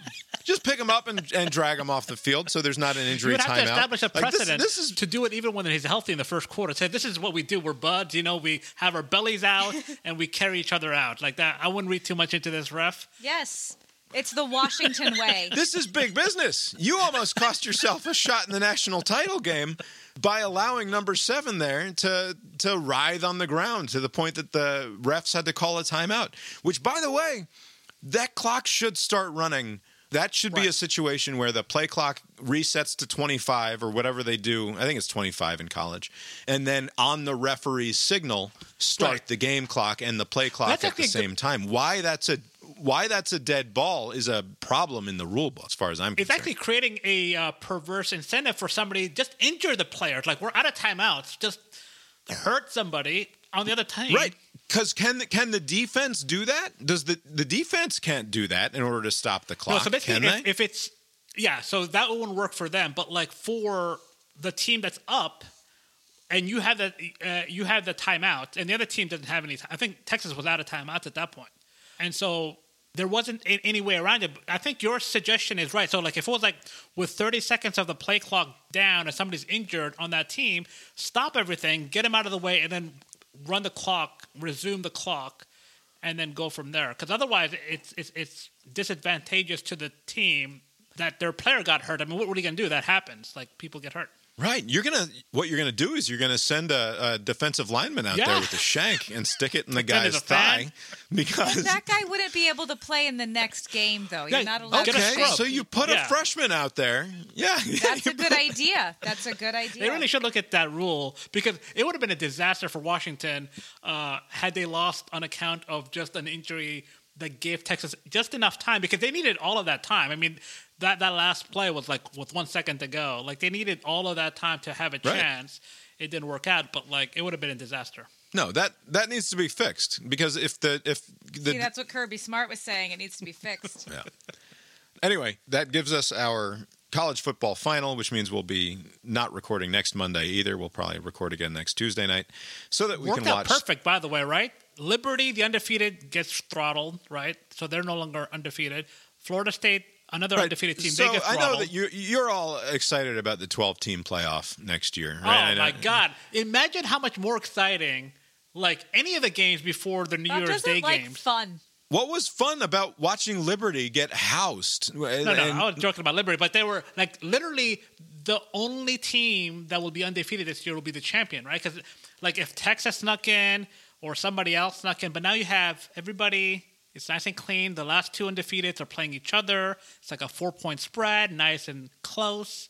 just pick him up and, and drag him off the field so there's not an You injury would have timeout. to establish a Like, this- precedent this is to do it even when he's healthy in the first quarter. Say this is what we do. We're buds. You know, we have our bellies out (laughs) and we carry each other out like that. I wouldn't read too much into this, ref. Yes. It's the Washington (laughs) way. This is big business. You almost cost yourself a shot in the national title game by allowing number seven there to to writhe on the ground to the point that the refs had to call a timeout. Which, by the way, that clock should start running. That should be a situation where the play clock resets to 25 or whatever they do. I think it's 25 in college. And then on the referee's signal, start Right. the game clock and the play clock That's at the a good- same time. Why that's a why that's a dead ball is a problem in the rule book as far as I'm It's concerned. It's actually creating a uh, perverse incentive for somebody just injure the players. Like we're out of timeouts, just hurt somebody on the other team. Right. Because can the, can the defense do that? Does the the defense can't do that in order to stop the No, clock? so basically, can if, they? if it's yeah, so that wouldn't work for them. But like for the team that's up, and you have the uh, you have the timeout, and the other team doesn't have any. I think Texas was out of timeouts at that point, and so there wasn't any way around it. I think your suggestion is right. So, like, if it was like with 30 seconds of the play clock down and somebody's injured on that team, stop everything, get them out of the way, and then run the clock, resume the clock, and then go from there. Because otherwise, it's, it's it's disadvantageous to the team that their player got hurt. I mean, what, are you going to do? That happens. Like, people get hurt. Right. You're gonna. What you're gonna do is you're gonna send a, a defensive lineman out there with a shank and stick it in the guy's thigh because. That guy wouldn't be able to play in the next game, though. You're Yeah, not allowed get to Okay, scrub. scrub. so you put Yeah. a freshman out there. Yeah, (laughs) That's a good idea. That's a good idea. They really should look at that rule because it would have been a disaster for Washington uh, had they lost on account of just an injury that gave Texas just enough time because they needed all of that time. I mean, that, that last play was like with one second to go. Like they needed all of that time to have a Right. chance. It didn't work out, but like it would have been a disaster. No, that that needs to be fixed because if the if the See, that's what Kirby Smart was saying. It needs to be fixed. (laughs) yeah. Anyway, that gives us our college football final, which means we'll be not recording next Monday either. We'll probably record again next Tuesday night, so that we Worked can out watch. perfect, by the way, right? Liberty, the undefeated, gets throttled, right? So they're no longer undefeated. Florida State, another Right. undefeated team, So they get I know that you're you're all excited about the 12 team playoff next year. Oh Right? I my god! Imagine how much more exciting, like any of the games before the New That Year's Day like games. fun. What was fun about watching Liberty get housed? No, no, I was joking about Liberty, but they were like literally the only team that will be undefeated this year will be the champion, right? Because like if Texas snuck in or somebody else snuck in, but now you have everybody. It's nice and clean. The last two undefeateds are playing each other. It's like a four point spread, nice and close.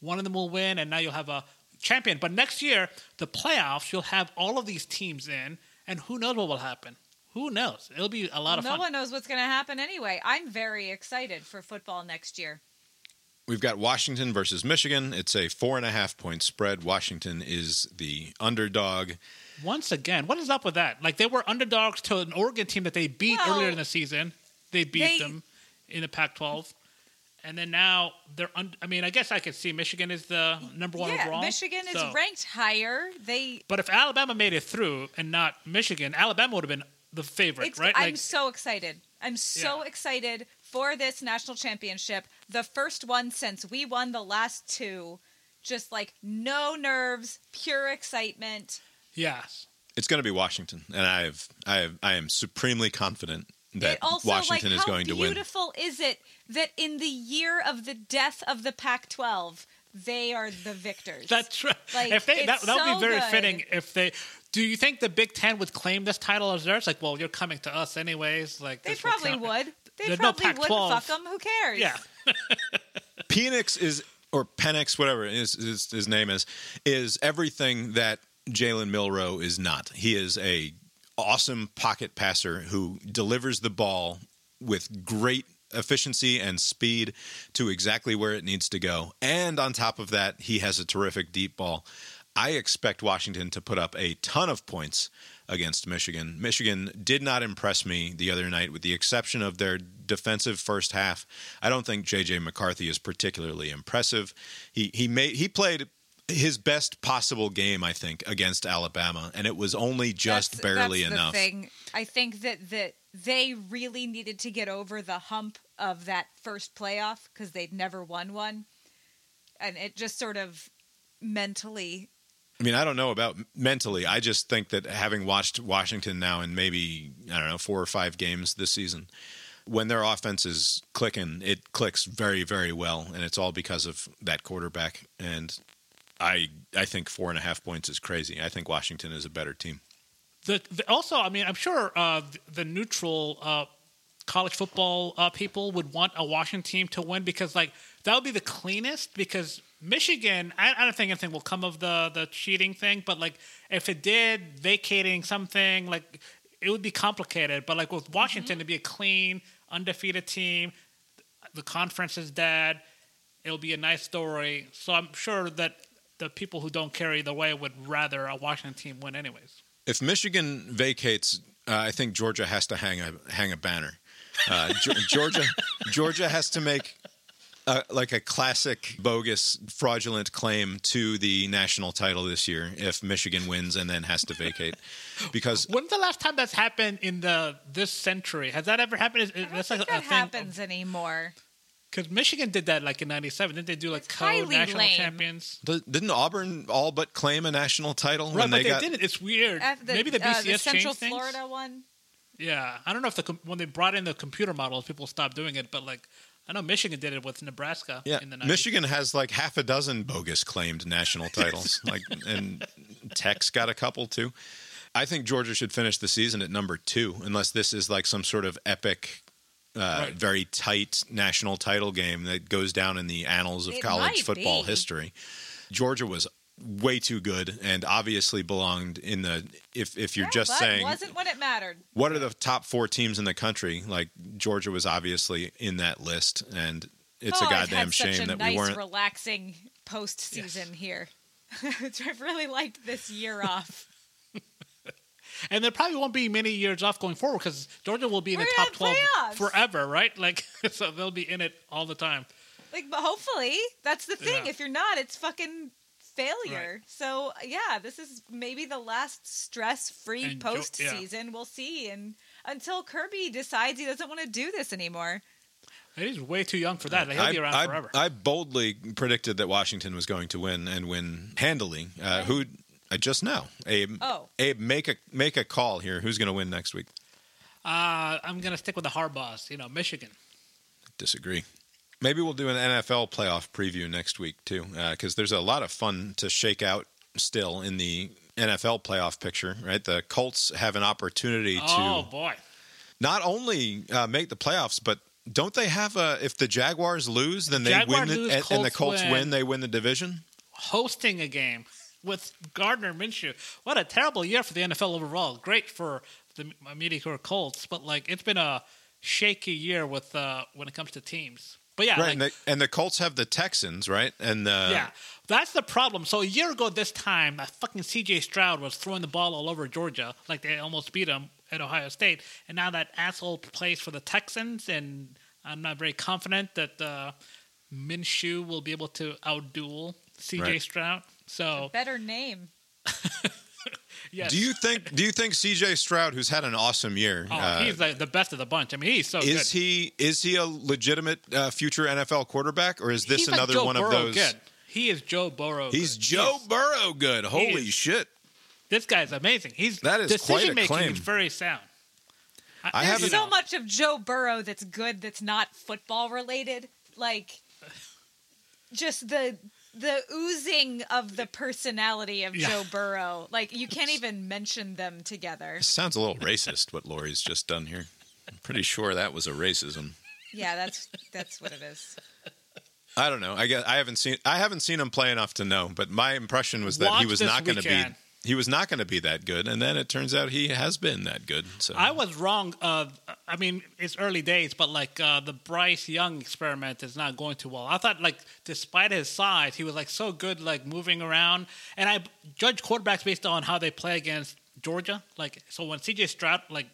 One of them will win, and now you'll have a champion. But next year, the playoffs, you'll have all of these teams in, and who knows what will happen? Who knows? It'll be a lot of no fun. No one knows what's going to happen anyway. I'm very excited for football next year. We've got Washington versus Michigan. It's a four and a half point spread. Washington is the underdog. Once again, what is up with that? Like they were underdogs to an Oregon team that they beat Well, earlier in the season. They beat they- them in the Pac-12, and then now they're. Un- I mean, I guess I could see Michigan is the number one yeah, overall. Michigan is ranked higher. They But if Alabama made it through and not Michigan, Alabama would have been the favorite, It's, right? I'm Like, so excited. I'm so Yeah. excited for this national championship. The first one since we won the last two. Just like no nerves, pure excitement. Yes. It's going to be Washington, and I have I have I am supremely confident that also Washington like is going to win. How beautiful is it that in the year of the death of the Pac-12, they are the victors. That's right. Like, if they, that that would so be very good. fitting if they. Do you think the Big Ten would claim this title as theirs? Like, well, you're coming to us anyways. Like, they probably would. They There's no probably would. Fuck them. Who cares? Yeah. Penix is or Penix, whatever his, his his name is, is everything that Jalen Milroe is not. He is a awesome pocket passer who delivers the ball with great efficiency and speed to exactly where it needs to go. And on top of that, he has a terrific deep ball. I expect Washington to put up a ton of points against Michigan. Michigan did not impress me the other night, with the exception of their defensive first half. I don't think JJ McCarthy is particularly impressive. He he made he played his best possible game, I think, against Alabama, and it was only just That's- barely that's enough. The thing. I think that that they really needed to get over the hump of that first playoff because they'd never won one, and it just sort of mentally. I mean, I don't know about mentally. I just think that having watched Washington now in maybe, I don't know, four or five games this season, when their offense is clicking, it clicks very, very well. And it's all because of that quarterback. And I I think four and a half points is crazy. I think Washington is a better team. The, the, also, I mean, I'm sure uh, the, the neutral uh, college football uh, people would want a Washington team to win because, like, that would be the cleanest. Because Michigan, I, I don't think anything will come of the the cheating thing, but like, if it did, vacating something, like, it would be complicated. But like with Washington, it'd be a clean, undefeated team. The conference is dead. It'll be a nice story. So I'm sure that the people who don't carry the way would rather a Washington team win, anyways. If Michigan vacates, uh, I think Georgia has to hang a hang a banner. Uh, (laughs) Georgia Georgia has to make uh, like a classic bogus fraudulent claim to the national title this year if Michigan wins and then has to vacate because (laughs) When's the last time that's happened in the this century? Has that ever happened? Is, is, I don't that's think like that a thing. happens anymore. Because Michigan did that like in '97. Didn't they do like It's highly co-national lame. champions? Th- didn't Auburn all but claim a national title Right, when but they they, got didn't. It's weird. At Maybe the uh, BCS the Central changed things. Florida one. Yeah, I don't know if the com- when they brought in the computer models, people stopped doing it. But like, I know Michigan did it with Nebraska. Yeah, in the 90s. Michigan has like half a dozen bogus claimed national (laughs) titles. like, and Tech's got a couple too. I think Georgia should finish the season at number two, unless this is like some sort of epic, uh, Right. very tight national title game that goes down in the annals of It college football be. history. Georgia was way too good and obviously belonged in the. If if you're Yeah, just but saying wasn't when it mattered. what are the top four teams in the country, like Georgia was obviously in that list, and it's oh, a goddamn shame a that nice, we weren't. relaxing postseason here. (laughs) I've really liked this year (laughs) off. And there probably won't be many years off going forward because Georgia will be in We're the top twelve playoffs. forever, right? (laughs) Like, so they'll be in it all the time. Like, but hopefully, that's the thing. Yeah. If you're not, it's fucking failure. So yeah, this is maybe the last stress-free And Jo- postseason we'll see, and until Kirby decides he doesn't want to do this anymore. He's way too young for that. He'll I, be around I- forever. I boldly predicted that Washington was going to win and win handily. Uh, Who? I just now, Abe. Oh. Abe, make a make a call here. Who's going to win next week? uh, I'm gonna stick with the Harbaughs. You know, Michigan. Disagree. Maybe we'll do an NFL playoff preview next week too, because there's a lot of fun to shake out still in the NFL playoff picture. Right, the Colts have an opportunity Oh to boy. not only uh, make the playoffs, but don't they have a? If the Jaguars lose, then they Jaguars win, the, lose, and, and the Colts Colts win. win. They win the division. hosting a game with Gardner Minshew. What a terrible year for the NFL overall. Great for the mediocre Colts, but like it's been a shaky year with uh, when it comes to teams. But yeah, right, like, and, the, and the Colts have the Texans, right? And uh, yeah, that's the problem. So a year ago this time, that fucking C.J. Stroud was throwing the ball all over Georgia, like they almost beat him at Ohio State, and now that asshole plays for the Texans, and I'm not very confident that uh, Minshew will be able to outduel C.J. Right. Stroud. So Better name. (laughs) yes. Do you think? Do you think C.J. Stroud, who's had an awesome year, Oh, uh, he's like the best of the bunch. I mean, he's so is good. he is he a legitimate uh, future NFL quarterback, or is this he's another Joe one Burrow of those? Good. He is Joe Burrow. He's good. Joe He is- Burrow good. Holy is. shit! This guy's amazing. He's That is quite a decision making claim. is very sound. I There's haven't- so much of Joe Burrow that's good that's not football related. Like just the the oozing of the personality of Yeah. Joe Burrow. Like you can't even mention them together. Sounds a little racist what Lori's just done here. I'm pretty sure that was a racism. Yeah, that's that's what it is. I don't know. I guess I haven't seen I haven't seen him play enough to know, but my impression was that he was not going to be weekend. He was not going to be that good, and then it turns out he has been that good. So I was wrong. Uh, I mean, it's early days, but like uh, the Bryce Young experiment is not going too well. I thought, like, despite his size, he was like so good, like moving around. And I judge quarterbacks based on how they play against Georgia. Like, so when CJ Stroud, like,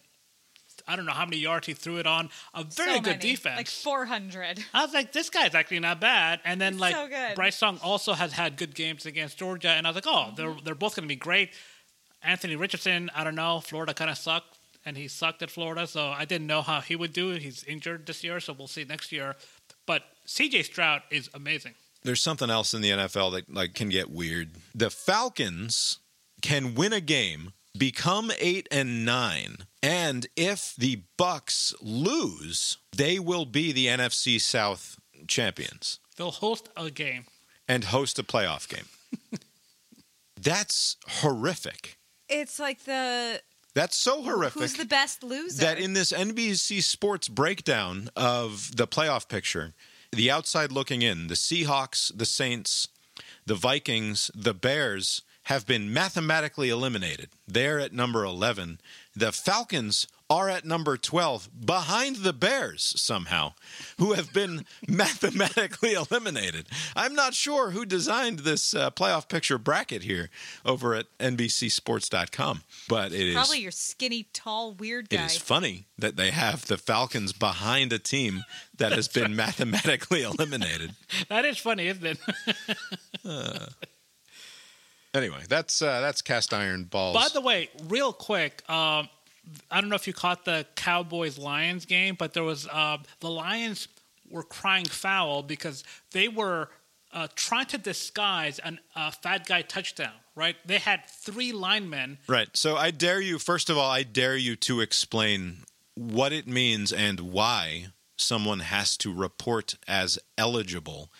I don't know how many yards he threw it on, a very So good many. defense. Like 400. I was like, this guy's actually not bad. And then He's like so good. Bryce Young also has had good games against Georgia, and I was like, oh, they're mm-hmm. they're both going to be great. Anthony Richardson, I don't know, Florida kind of sucked, and he sucked at Florida, so I didn't know how he would do. He's injured this year, so we'll see next year. But C.J. Stroud is amazing. there's something else in the NFL that like can get weird. The Falcons can win a game, become 8 and 9, and if the Bucs lose, they will be the NFC South champions They'll host a game. and host a playoff game. (laughs) That's horrific. It's like the That's so horrific. who's the best loser? that in this NBC Sports breakdown of the playoff picture, the outside looking in, the Seahawks, the Saints, the Vikings, the Bears have been mathematically eliminated. They're at number 11. The Falcons are at number 12 behind the Bears somehow, who have been (laughs) mathematically eliminated. I'm not sure who designed this uh, playoff picture bracket here over at NBCSports.com, but it is Probably your skinny, tall, weird it guy. is funny that they have the Falcons behind a team that has been (laughs) mathematically (laughs) eliminated. That is funny, isn't it? Anyway, that's uh, that's cast iron balls. By the way, real quick, um, I don't know if you caught the Cowboys Lions game, but there was uh, the Lions were crying foul because they were uh, trying to disguise a uh, fat guy touchdown. Right? They had three linemen. Right. So I dare you, first of all, I dare you to explain what it means and why someone has to report as eligible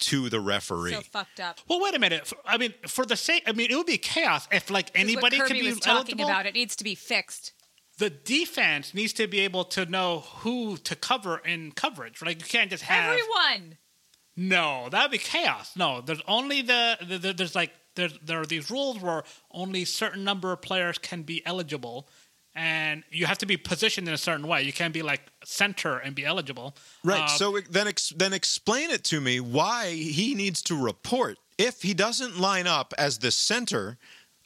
to the referee. so fucked up. Well, wait a minute. I mean, for the sake, I mean, it would be chaos if like anybody what could Kirby be was talking eligible. about. It needs to be fixed. The defense needs to be able to know who to cover in coverage. Like you can't just have Everyone. No, that would be chaos. No, there's only the, the, the there's like there's there are these rules where only certain number of players can be eligible, and you have to be positioned in a certain way. You can't be like center and be eligible. Right. Uh, so then, ex- then explain it to me why he needs to report if he doesn't line up as the center,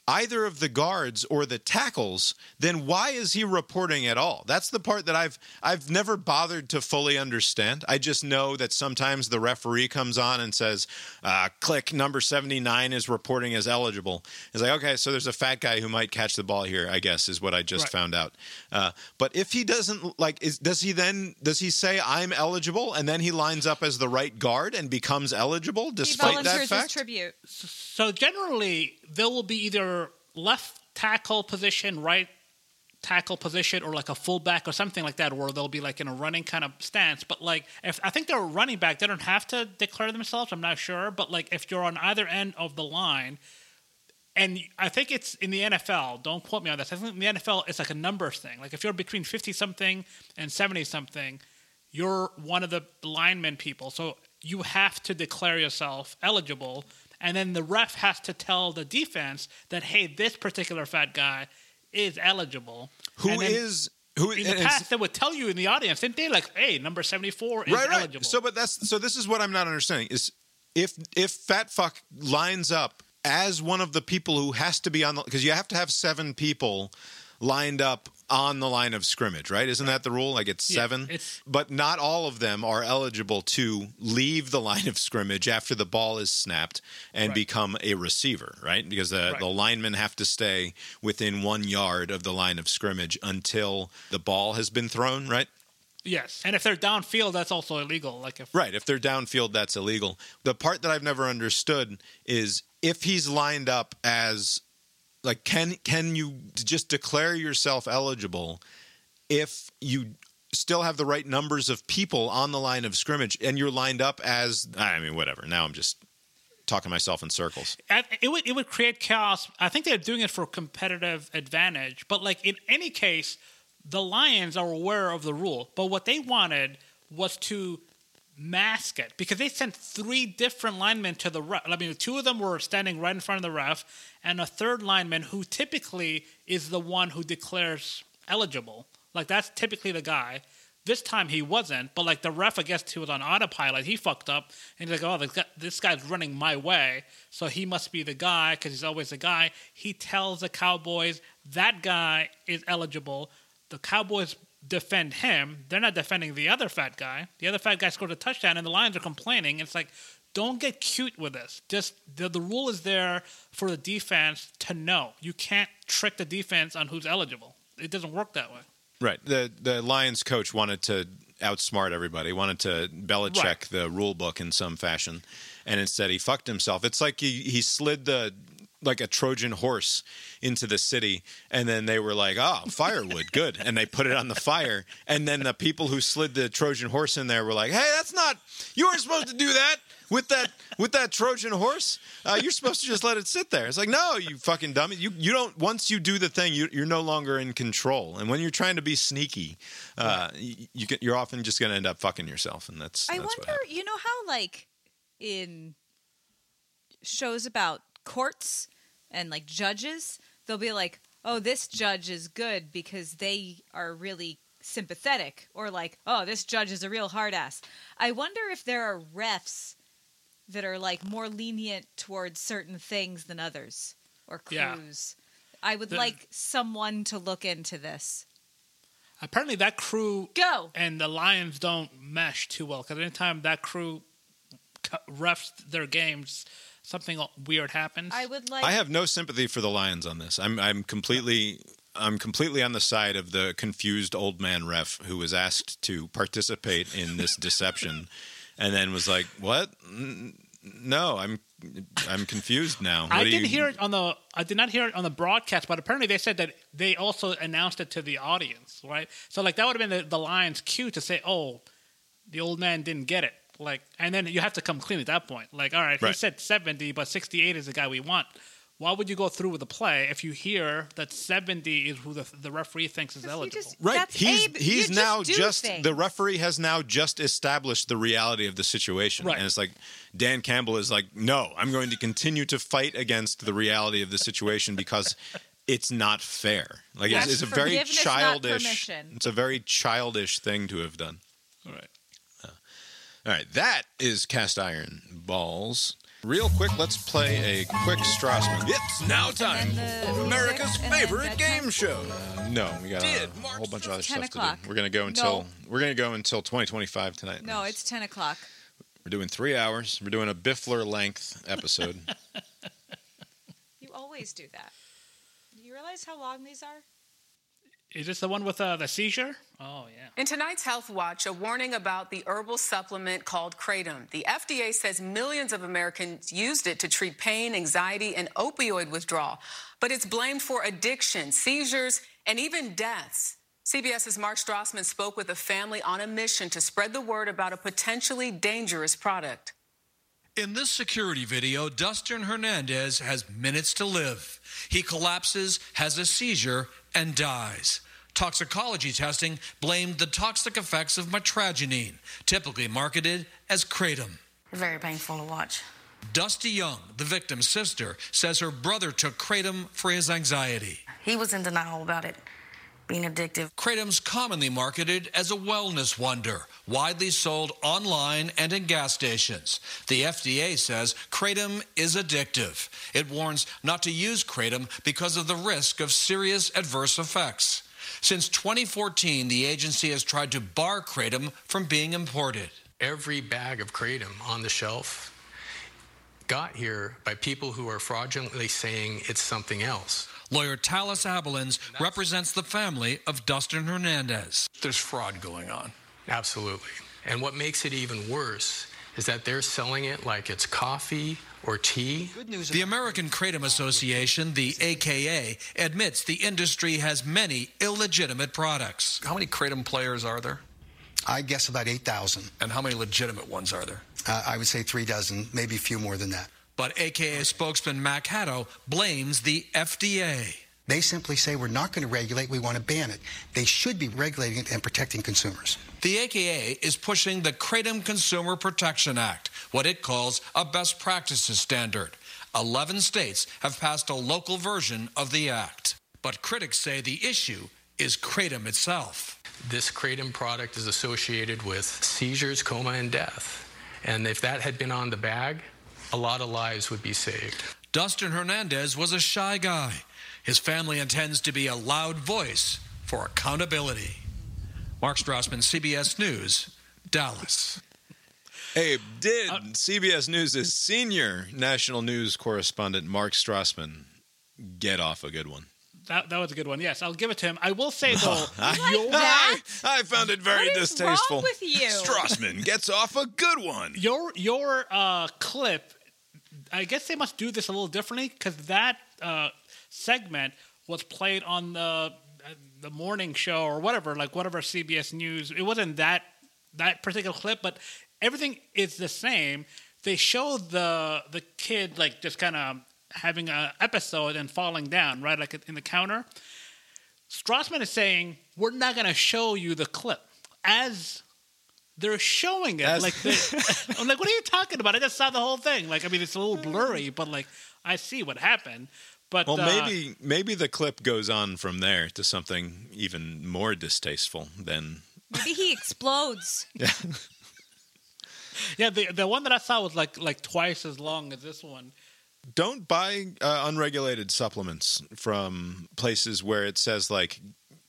either of the guards or the tackles. Then why is he reporting at all? That's the part that I've I've never bothered to fully understand. I just know that sometimes the referee comes on and says, uh, "Click number seventy nine is reporting as eligible." It's like okay, so there's a fat guy who might catch the ball here. I guess is what I just Right. found out. Uh, but if he doesn't like, is does he then does he say I'm eligible and then he lines up as the right guard and becomes eligible He despite that volunteers his fact? tribute. so generally there will be either left tackle position, right tackle position, or like a fullback or something like that, where they'll be like in a running kind of stance. But like if I think they're a running back, they don't have to declare themselves. I'm not sure, but like if you're on either end of the line. And I think it's in the NFL. Don't quote me on this. I think in the NFL, it's like a numbers thing. Like if you're between fifty something and seventy something, you're one of the lineman people. So you have to declare yourself eligible, and then the ref has to tell the defense that hey, this particular fat guy is eligible. Who is who in the past? They would tell you in the audience, didn't they? Like, hey, number seventy four is right, right. eligible. So, but that's so. This is what I'm not understanding is if if fat fuck lines up as one of the people who has to be on the because you have to have seven people lined up on the line of scrimmage, right? Isn't that the rule? Like it's Yeah, seven, it's- but not all of them are eligible to leave the line of scrimmage after the ball is snapped and Right. become a receiver, right? Because the, Right. the linemen have to stay within one yard of the line of scrimmage until the ball has been thrown, right? yes, and if they're downfield, that's also illegal. Like if Right. If they're downfield, that's illegal. The part that I've never understood is if he's lined up as like can can you just declare yourself eligible if you still have the right numbers of people on the line of scrimmage and you're lined up as I mean whatever. Now I'm just talking myself in circles. It would it would create chaos. I think they're doing it for competitive advantage, but like in any case, the Lions are aware of the rule. But what they wanted was to mask it because they sent three different linemen to the ref. I mean, two of them were standing right in front of the ref, and a third lineman who typically is the one who declares eligible. Like that's typically the guy. This time he wasn't, but like the ref, I guess he was on autopilot. He fucked up, and he's like, "Oh, this, guy, this guy's running my way, so he must be the guy because he's always the guy." He tells the Cowboys that guy is eligible. The Cowboys defend him. They're not defending the other fat guy. The other fat guy scored a touchdown, and the Lions are complaining. It's like, don't get cute with this. Just the, the rule is there for the defense to know. You can't trick the defense on who's eligible. It doesn't work that way. Right. The the Lions coach wanted to outsmart everybody, wanted to Belichick Right. the rule book in some fashion, and instead he fucked himself. It's like he, he slid the like a Trojan horse into the city, and then they were like, "Oh, firewood, good," and they put it on the fire, and then the people who slid the Trojan horse in there were like, "Hey, that's not you weren't supposed to do that." With that, with that Trojan horse, uh, you're supposed to just let it sit there. It's like, no, you fucking dummy. You you don't. Once you do the thing, you, you're no longer in control. And when you're trying to be sneaky, uh, you, you you're often just going to end up fucking yourself. And that's. I that's wonder, you know how like in shows about courts and like judges, they'll be like, oh, this judge is good because they are really sympathetic, or like, oh, this judge is a real hard ass. I wonder if there are refs that are like more lenient towards certain things than others, or Yeah. crews. I would The- like someone to look into this. Apparently, that crew Go. and the Lions don't mesh too well because anytime that crew refs their games, something weird happens. I would like. I have no sympathy for the Lions on this. I'm I'm completely I'm completely on the side of the confused old man ref who was asked to participate in this (laughs) deception, and then was like, "What? No, I'm I'm confused now." What I didn't you- hear it on the. I did not hear it on the broadcast, but apparently they said that they also announced it to the audience, right? So like that would have been the, the Lions' cue to say, "Oh, the old man didn't get it." Like, and then you have to come clean at that point. Like, all right, he said seventy, but sixty-eight is the guy we want. Why would you go through with the play if you hear that seventy is who the, the referee thinks is eligible? just- Right, he's Abe. he's now just just the referee has now just established the reality of the situation, Right. and it's like Dan Campbell is like, "No, I'm going to continue to fight against the reality of the situation because (laughs) it's not fair." Like it's, it's a very childish. It's a very childish thing to have done. All right. All right, that is cast iron balls. Real quick, let's play a quick Strassmann. It's now time And then the for America's and favorite bedtime. game show. Uh, no, we got a, Did a Mark whole bunch of other 10 stuff to do. We're gonna go until No. we're gonna go until 2025 tonight. no, it's ten o'clock. We're doing three hours. We're doing a Biffler length episode. (laughs) You always do that. Do you realize how long these are? Is this the one with uh, the seizure? Oh yeah. In tonight's Health Watch, a warning about the herbal supplement called Kratom. The FDA says millions of Americans used it to treat pain, anxiety, and opioid withdrawal, but it's blamed for addiction, seizures, and even deaths. CBS's Mark Strassmann spoke with a family on a mission to spread the word about a potentially dangerous product. In this security video, Dustin Hernandez has minutes to live. He collapses, has a seizure, and dies. Toxicology testing blamed the toxic effects of mitragynine, typically marketed as kratom. Very painful to watch. Dusty Young, the victim's sister, says her brother took kratom for his anxiety. He was in denial about it being addictive. Kratom's commonly marketed as a wellness wonder, widely sold online and in gas stations. The FDA says Kratom is addictive. It warns not to use Kratom because of the risk of serious adverse effects. Since 2014, the agency has tried to bar Kratom from being imported. every bag of kratom on the shelf got here by people who are fraudulently saying it's something else. Lawyer Talis Abelins represents the family of Dustin Hernandez. There's fraud going on. Absolutely. And what makes it even worse is that they're selling it like it's coffee or tea. The American Kratom Association, the AKA, admits the industry has many illegitimate products. How many Kratom players are there? I guess about 8,000. And how many legitimate ones are there? Uh, I would say three dozen, maybe a few more than that. But AKA spokesman Mac Haddow blames the FDA. They simply say we're not going to regulate, we want to ban it. They should be regulating it and protecting consumers. The AKA is pushing the Kratom Consumer Protection Act, what it calls a best practices standard. 11 states have passed a local version of the act. But critics say the issue is Kratom itself. This kratom product is associated with seizures, coma, and death. And if that had been on the bag, a lot of lives would be saved. Dustin Hernandez was a shy guy. His family intends to be a loud voice for accountability. Mark Strassmann, CBS News, Dallas. Abe, did CBS News' senior national news correspondent Mark Strassmann get off a good one? That, that was a good one. Yes, I'll give it to him. I will say though, (laughs) I, your, I, I found it very What is distasteful. wrong with you? Strassmann gets off a good one. your your uh, clip, I guess they must do this a little differently because that uh, segment was played on the the morning show or whatever, like whatever CBS News. It wasn't that that particular clip, but everything is the same. They show the the kid like just kind of having a episode and falling down, right, like in the counter. Strassmann is saying, "We're not going to show you the clip as they're showing it." As- like, they, (laughs) I'm like, "What are you talking about?" I just saw the whole thing. Like, I mean, it's a little blurry, but like, I see what happened. But Well, uh, maybe maybe the clip goes on from there to something even more distasteful than Maybe he explodes. (laughs) (laughs) yeah, the the one that I saw was like like twice as long as this one. Don't buy uh, unregulated supplements from places where it says like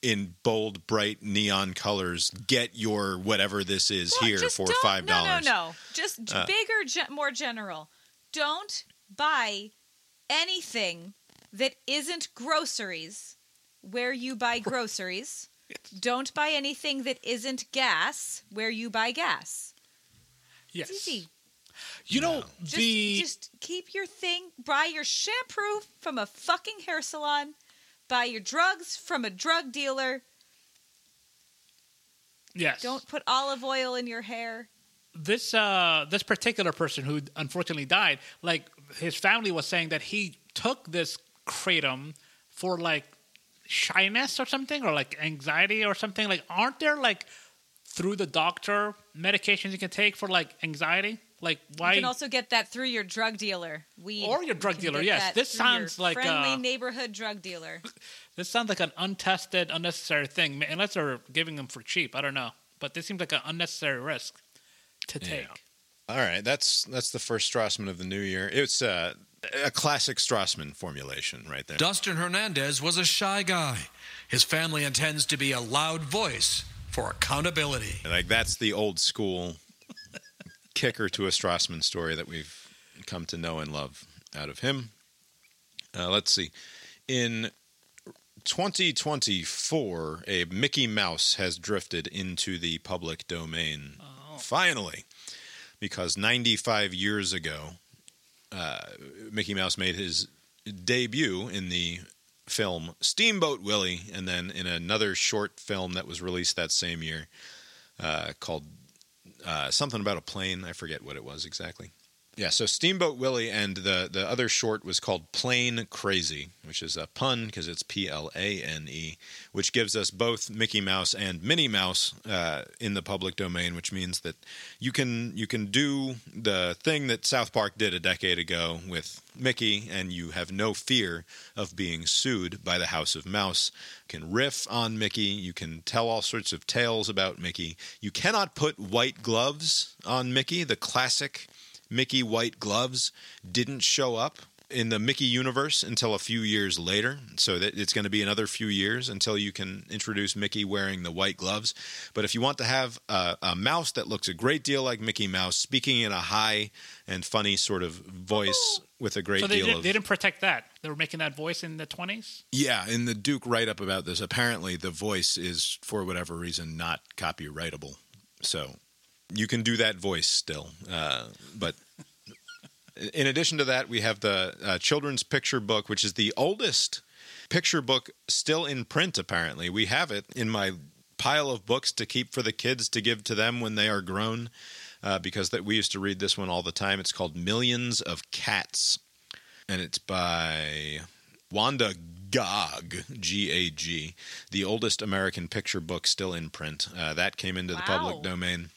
in bold bright neon colors get your whatever this is Well, here for five dollars no, no. no. Just Uh, bigger, ge- more general. Don't buy anything that isn't groceries where you buy (laughs) groceries. Don't buy anything that isn't gas where you buy gas. Yes. It's easy. You know Just, the just keep your thing. Buy your shampoo from a fucking hair salon. Buy your drugs from a drug dealer. yes. Don't put olive oil in your hair. this uh this particular person who unfortunately died, like his family was saying that he took this kratom for like shyness or something or like anxiety or something. Like aren't there like through the doctor medications you can take for like anxiety? Like why You can also get that through your drug dealer. We Or your drug dealer, yes. This sounds like, a friendly uh, neighborhood drug dealer. (laughs) this sounds like an untested, unnecessary thing. Unless they're giving them for cheap, I don't know. But this seems like an unnecessary risk to take. all right that's that's the first strassmann of the new year it's uh, a classic strassmann formulation right there Dustin Hernandez was a shy guy. His family intends to be a loud voice for accountability. like that's the old school kicker to a strassmann story that we've come to know and love out of him. Uh, let's see. In 2024, a Mickey Mouse has drifted into the public domain. Finally, because 95 years ago, uh, Mickey Mouse made his debut in the film Steamboat Willie, and then in another short film that was released that same year uh, called uh, something about a plane. I forget what it was exactly. Yeah, so Steamboat Willie and the the other short was called Plane Crazy, which is a pun because it's P L A N E, which gives us both Mickey Mouse and Minnie Mouse uh, in the public domain, which means that you can you can do the thing that South Park did a decade ago with Mickey, and you have no fear of being sued by the House of Mouse. You can riff on Mickey, you can tell all sorts of tales about Mickey. You cannot put white gloves on Mickey, the classic. Mickey White Gloves didn't show up in the Mickey universe until a few years later. So that it's going to be another few years until you can introduce Mickey wearing the white gloves. But if you want to have a, a mouse that looks a great deal like Mickey Mouse, speaking in a high and funny sort of voice with a great So they, deal did, of they didn't protect that. They were making that voice in the 20s? yeah, in the Duke write up about this, apparently the voice is for whatever reason not copyrightable. So you can do that voice still, uh, but in addition to that, we have the uh, children's picture book, which is the oldest picture book still in print. Apparently, we have it in my pile of books to keep for the kids to give to them when they are grown, uh, because that we used to read this one all the time. It's called Millions of Cats, and it's by Wanda Gág, G A G, the oldest American picture book still in print. Uh, that came into the public domain.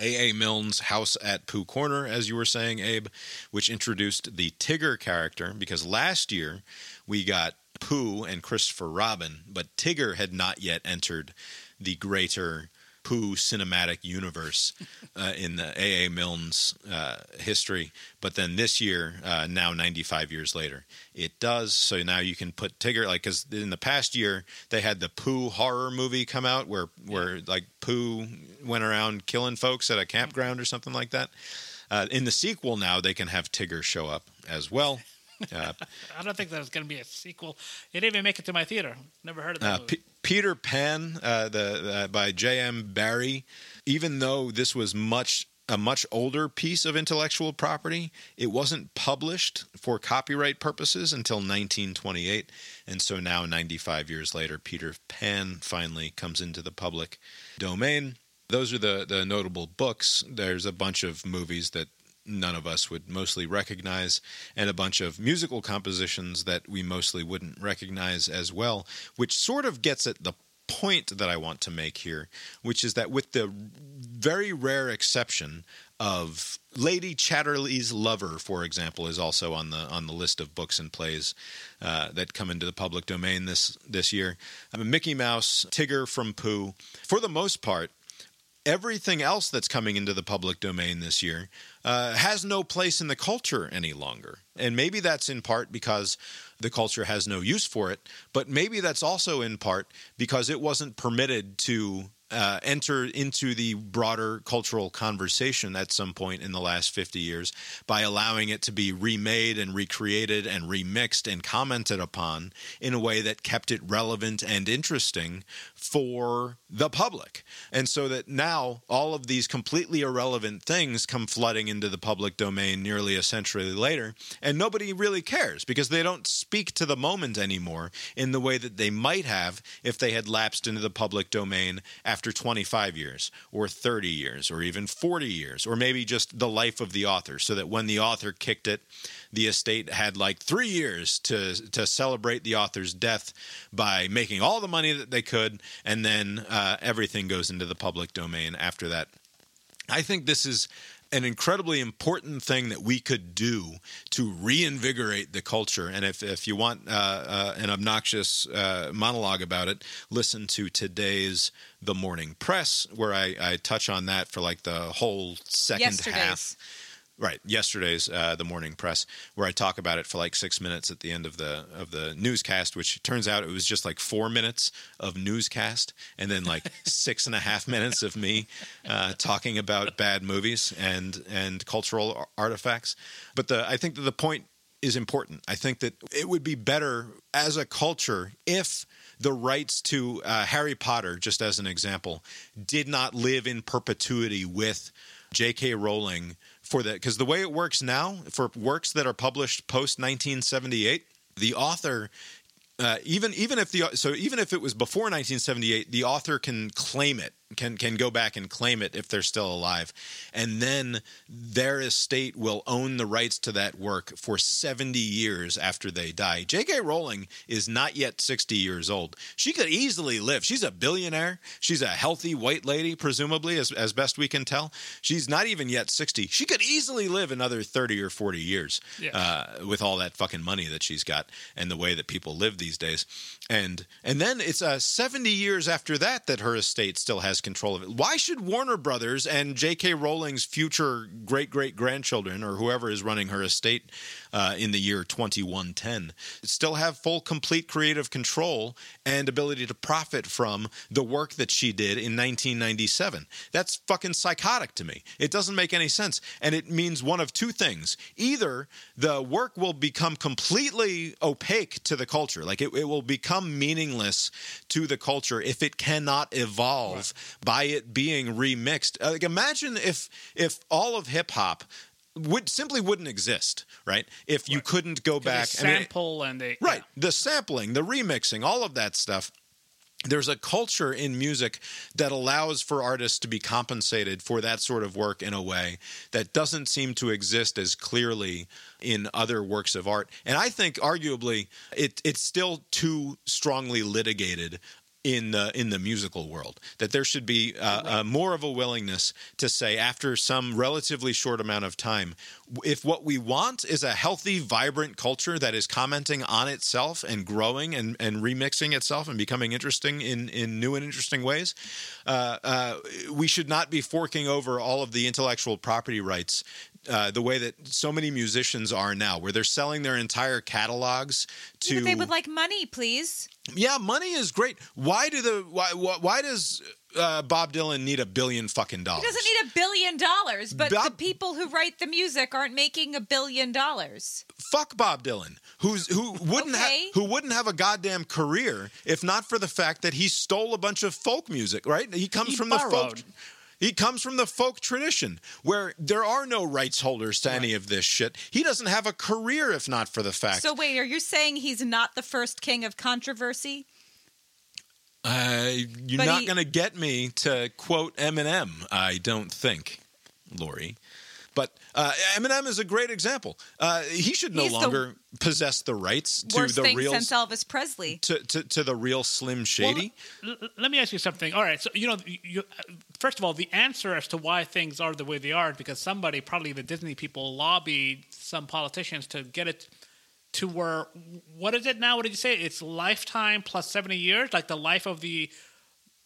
A.A. Milne's House at Pooh Corner, as you were saying, Abe, which introduced the Tigger character, because last year we got Pooh and Christopher Robin, but Tigger had not yet entered the greater Pooh cinematic universe uh, in the A.A. Milne's uh, history. But then this year, uh, now 95 years later, it does. So now you can put Tigger, like, because in the past year, they had the Pooh horror movie come out where, where like, Pooh went around killing folks at a campground or something like that. Uh, in the sequel now, they can have Tigger show up as well. Uh, (laughs) I don't think that there's going to be a sequel. It didn't even make it to my theater. Never heard of that Uh. P- Peter Pan, uh, the uh, by J.M. Barrie. Even though this was much a much older piece of intellectual property, it wasn't published for copyright purposes until 1928, and so now 95 years later, Peter Pan finally comes into the public domain. Those are the the notable books. There's a bunch of movies that none of us would mostly recognize, and a bunch of musical compositions that we mostly wouldn't recognize as well, which sort of gets at the point that I want to make here, which is that with the very rare exception of Lady Chatterley's Lover, for example, is also on the on the list of books and plays uh, that come into the public domain this this year. I mean, Mickey Mouse, Tigger from Pooh, for the most part, everything else that's coming into the public domain this year uh, has no place in the culture any longer. And maybe that's in part because the culture has no use for it, but maybe that's also in part because it wasn't permitted to uh, enter into the broader cultural conversation at some point in the last 50 years by allowing it to be remade and recreated and remixed and commented upon in a way that kept it relevant and interesting for the public. And so that now all of these completely irrelevant things come flooding into the public domain nearly a century later, and nobody really cares because they don't speak to the moment anymore in the way that they might have if they had lapsed into the public domain after 25 years or 30 years or even 40 years or maybe just the life of the author so that when the author kicked it the estate had like 3 years to to celebrate the author's death by making all the money that they could and then uh, everything goes into the public domain after that I think this is an incredibly important thing that we could do to reinvigorate the culture. And if, if you want uh, uh, an obnoxious uh, monologue about it, listen to today's The Morning Press, where I, I touch on that for like the whole second Yesterday's. half. Right, yesterday's uh, the morning press, where I talk about it for like six minutes at the end of the of the newscast, which turns out it was just like four minutes of newscast, and then like (laughs) six and a half minutes of me uh, talking about bad movies and and cultural artifacts. But the I think that the point is important. I think that it would be better as a culture if the rights to uh, Harry Potter, just as an example, did not live in perpetuity with J.K. Rowling for that because the way it works now for works that are published post 1978 the author uh, even even if the so even if it was before 1978 the author can claim it can can go back and claim it if they're still alive. And then their estate will own the rights to that work for 70 years after they die. Jk rowling is not yet 60 years old. She could easily live. She's a billionaire. She's a healthy white lady presumably as, as best we can tell. She's not even yet 60 she could easily live another 30 or 40 years Yeah. uh, with all that fucking money that she's got and the way that people live these days. And and then it's uh, 70 years after that that her estate still has control of it. Why should warner brothers and j.k rowling's future great great grandchildren or whoever is running her estate uh, in the year 2110 still have full complete creative control and ability to profit from the work that she did in 1997 that's fucking psychotic to me. It doesn't make any sense. And it means one of two things. Either the work will become completely opaque to the culture like it, it will become meaningless to the culture if it cannot evolve by it being remixed Uh, like imagine if if all of hip hop would simply wouldn't exist right if you couldn't go back I mean, sample and they Right. The sampling, the remixing, all of that stuff. There's a culture in music that allows for artists to be compensated for that sort of work in a way that doesn't seem to exist as clearly in other works of art. And I think arguably it, it's still too strongly litigated in the in the musical world that there should be uh, uh, more of a willingness to say after some relatively short amount of time if what we want is a healthy vibrant culture that is commenting on itself and growing and, and remixing itself and becoming interesting in in new and interesting ways uh, uh, we should not be forking over all of the intellectual property rights uh, the way that so many musicians are now, where they're selling their entire catalogs to. But they would like money, please. yeah, money is great. Why do the why why, why does uh, Bob Dylan need a billion fucking dollars? He doesn't need a billion dollars, but the people who write the music aren't making a billion dollars. Fuck Bob Dylan, who's who wouldn't Okay. have who wouldn't have a goddamn career if not for the fact that he stole a bunch of folk music. Right? He comes He from the folk. Borrowed. He comes from the folk tradition where there are no rights holders to any of this shit. He doesn't have a career if not for the fact. So wait, are you saying he's not the first king of controversy? Uh, you're But not he- going to get me to quote Eminem, I don't think, Lori. But uh, Eminem is a great example. Uh, he should no He's the longer possess the rights to Worst the thing real since Elvis Presley. to, to, to the real Slim Shady. Well, l- let me ask you something. All right, so you know, you, you, first of all, the answer as to why things are the way they are is because somebody, probably the Disney people, lobbied some politicians to get it to where. What is it now? What did you say? It's lifetime plus seventy years, like the life of the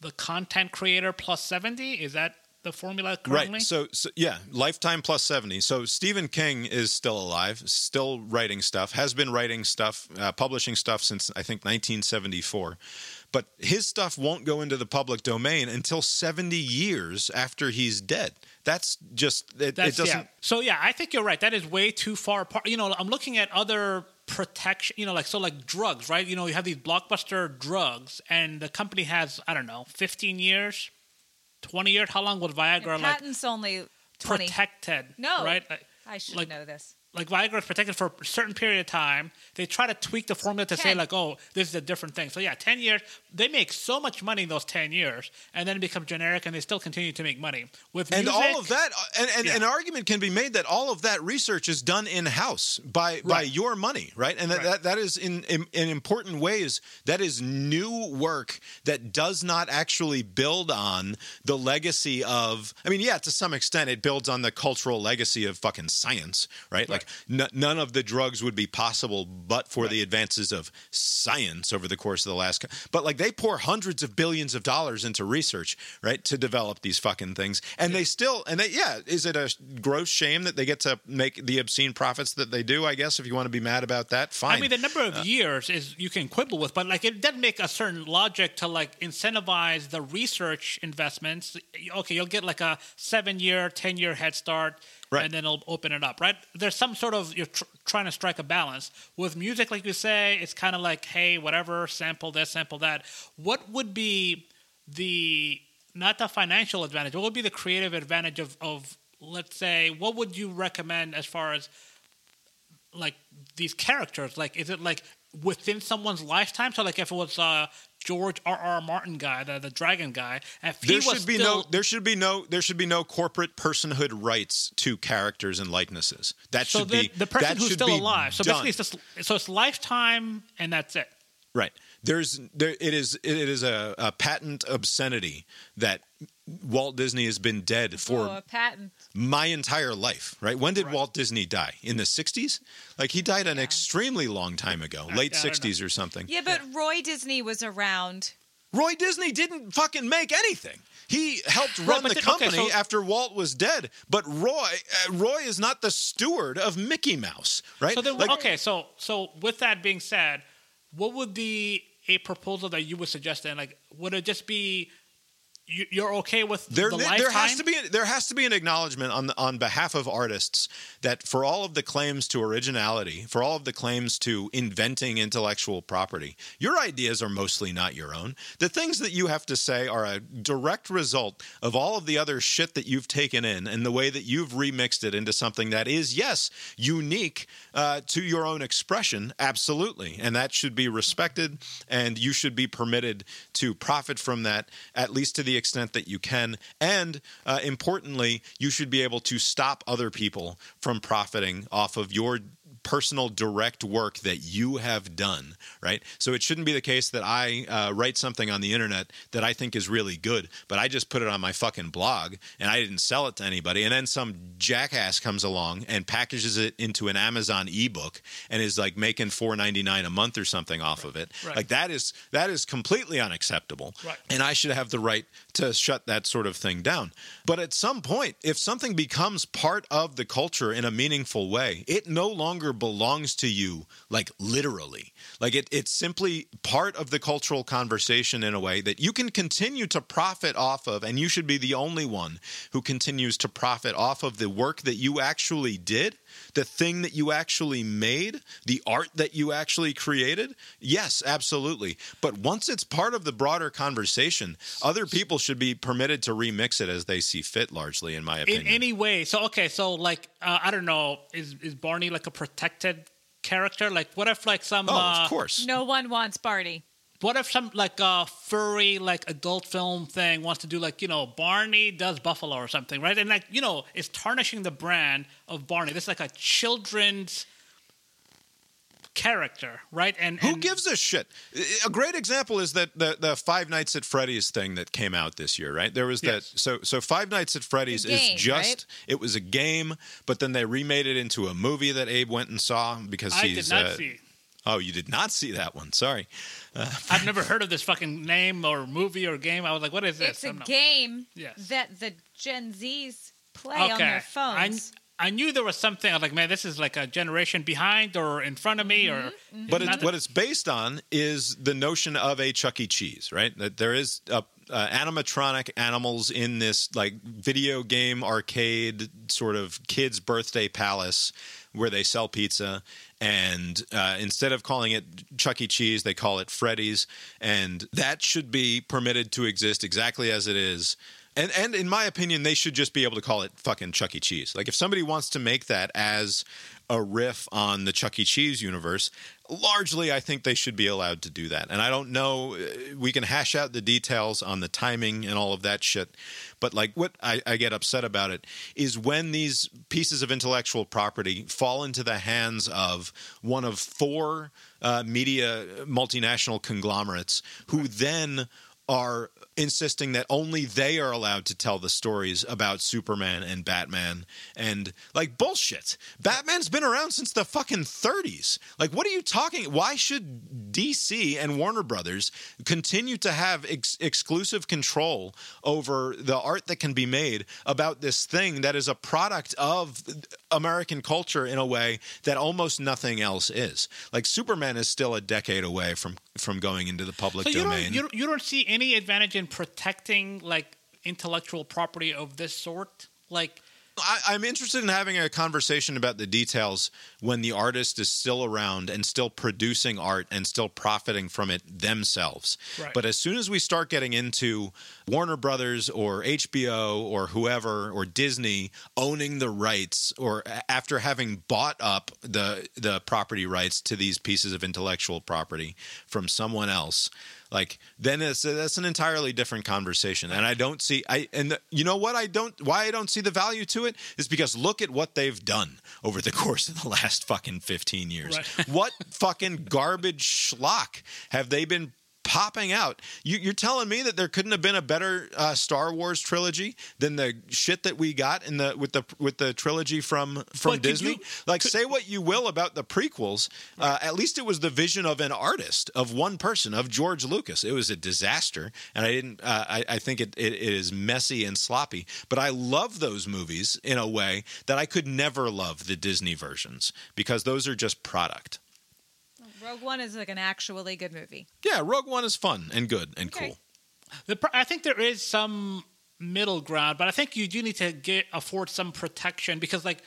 the content creator plus seventy. Is that the formula currently? Right. So, so yeah, lifetime plus 70. So Stephen King is still alive, still writing stuff, has been writing stuff, uh, publishing stuff since I think 1974. But his stuff won't go into the public domain until 70 years after he's dead. That's just it, it doesn't yeah. So yeah, I think you're right. That is way too far apart. You know, I'm looking at other protection. You know, like so, like drugs, right? You know, you have these blockbuster drugs, and the company has I don't know, 15 years, 20 years. How long would Viagra like Patent's only 20. protected? No. right? I should like- know this. Like Viagra is protected for a certain period of time. They try to tweak the formula to say like, oh, this is a different thing. So yeah, ten years. They make so much money in those ten years, and then it becomes generic, and they still continue to make money with and music, all of that uh, and, and Yeah. an argument can be made that all of that research is done in house by by your money right and that, Right. that, that is in, in in important ways that is new work that does not actually build on the legacy of i mean yeah to some extent it builds on the cultural legacy of fucking science right, like n- none of the drugs would be possible but for the advances of science over the course of the last but like they pour hundreds of billions of dollars into research right to develop these fucking things. And they still and they yeah is it a gross shame that they get to make the obscene profits that they do i guess if you want to be mad about that? Fine. I mean, the number of Uh, years is you can quibble with, but like it doesn't make a certain logic to like incentivize the research investments. Okay, you'll get like a seven-year, ten-year head start, Right. and then it'll open it up. Right? There's some sort of you're tr- trying to strike a balance with music, like you say. It's kind of like, hey, whatever, sample this, sample that. What would be the not the financial advantage? What would be the creative advantage of of let's say what would you recommend as far as like these characters? Like, is it like within someone's lifetime? So, like, if it was uh, George R. R. Martin guy, the, the Dragon guy, if he there was should be still, no there should be no there should be no corporate personhood rights to characters and likenesses that so should the, be the person that who's still alive. So done. basically, it's just so it's lifetime, and that's it. Right. There's there it is it is a, a patent obscenity that Walt Disney has been dead for oh, a patent. my entire life. Right. When did Walt Disney die? In the '60s? Like he died an extremely long time ago, late I don't know. '60s or something. Yeah, but Roy Disney was around. Roy Disney didn't fucking make anything. He helped run but the then- okay, company so- after Walt was dead. But Roy, uh, Roy is not the steward of Mickey Mouse, right? So then, Like- okay, so so with that being said, what would be a proposal that you would suggest? Then, like, would it just be you, you're okay with There, the there has to be there has to be an acknowledgement on the, on behalf of artists that for all of the claims to originality, for all of the claims to inventing intellectual property, your ideas are mostly not your own. The things that you have to say are a direct result of all of the other shit that you've taken in and the way that you've remixed it into something that is yes unique uh, to your own expression, absolutely, and that should be respected, and you should be permitted to profit from that at least to the extent that you can. And uh, importantly, you should be able to stop other people from profiting off of your personal direct work that you have done, right? So it shouldn't be the case that I uh, write something on the internet that I think is really good, but I just put it on my fucking blog and I didn't sell it to anybody. And then some jackass comes along and packages it into an Amazon ebook and is like making four ninety nine a month or something off of it. Right. Like that is that is completely unacceptable. Right. And I should have the right to shut that sort of thing down. But at some point, if something becomes part of the culture in a meaningful way, it no longer belongs to you, like literally. Like it, it's simply part of the cultural conversation in a way that you can continue to profit off of, and you should be the only one who continues to profit off of the work that you actually did, the thing that you actually made, the art that you actually created. Yes, absolutely. But once it's part of the broader conversation, other people should be permitted to remix it as they see fit, largely, in my opinion. in any way. So okay, so like uh, I don't know, is is Barney like a protected character? Like what if like some oh, uh, of course. No one wants Barney. what if some like a furry like adult film thing wants to do like you know Barney does Buffalo or something, right? And like you know, it's tarnishing the brand of Barney. This is like a children's character, right? And Who gives a shit? A great example is that the the Five Nights at Freddy's thing that came out this year, right? There was Yes. that. So so Five Nights at Freddy's game, is just right? it was a game, but then they remade it into a movie that Abe went and saw because I he's. did not uh, see. Oh, you did not see that one. Sorry. (laughs) I've never heard of this fucking name or movie or game. I was like, what is this? It's a I'm not- game Yes. that the Gen Zs play on their phones. I knew there was something. I was like, man, this is like a generation behind or in front of me, or But it's, what it's based on is the notion of a Chuck E. Cheese, right? That there is uh, uh, animatronic animals in this like video game arcade sort of kids' birthday palace where they sell pizza. And uh, instead of calling it Chuck E. Cheese, they call it Freddy's, and that should be permitted to exist exactly as it is. And and in my opinion, they should just be able to call it fucking Chuck E. Cheese. Like if somebody wants to make that as a riff on the Chuck E. Cheese universe, largely I think they should be allowed to do that. And I don't know, uh, we can hash out the details on the timing and all of that shit. But like what I, I get upset about it is when these pieces of intellectual property fall into the hands of one of four uh, media multinational conglomerates who then are insisting that only they are allowed to tell the stories about Superman and Batman and like bullshit. Batman's been around since the fucking 30s. Like what are you talking why should DC and Warner Brothers continue to have ex- exclusive control over the art that can be made about this thing that is a product of American culture in a way that almost nothing else is. Like Superman is still a decade away from from going into the public so you domain. don't, you you don't see any advantage in protecting like intellectual property of this sort, like. I, I'm interested in having a conversation about the details when the artist is still around and still producing art and still profiting from it themselves. Right. But as soon as we start getting into Warner Brothers or HBO or whoever or Disney owning the rights or after having bought up the the property rights to these pieces of intellectual property from someone else, like then it's that's an entirely different conversation and i don't see i and the, you know what i don't why i don't see the value to it is because look at what they've done over the (laughs) course of the last fucking 15 years Right. what fucking garbage schlock have they been popping out. You, you're telling me that there couldn't have been a better uh, star wars trilogy than the shit that we got in the with the with the trilogy from from But disney? you- like say what you will about the prequels uh, at least it was the vision of an artist of one person of george lucas. It was a disaster and i didn't uh, I, I think it, it, it is messy and sloppy. But i love those movies in a way that i could never love the disney versions because those are just product Rogue One is like an actually good movie. yeah rogue one is fun and good and Okay. cool The, I think there is some middle ground, but I think you do need to get afford some protection because, like,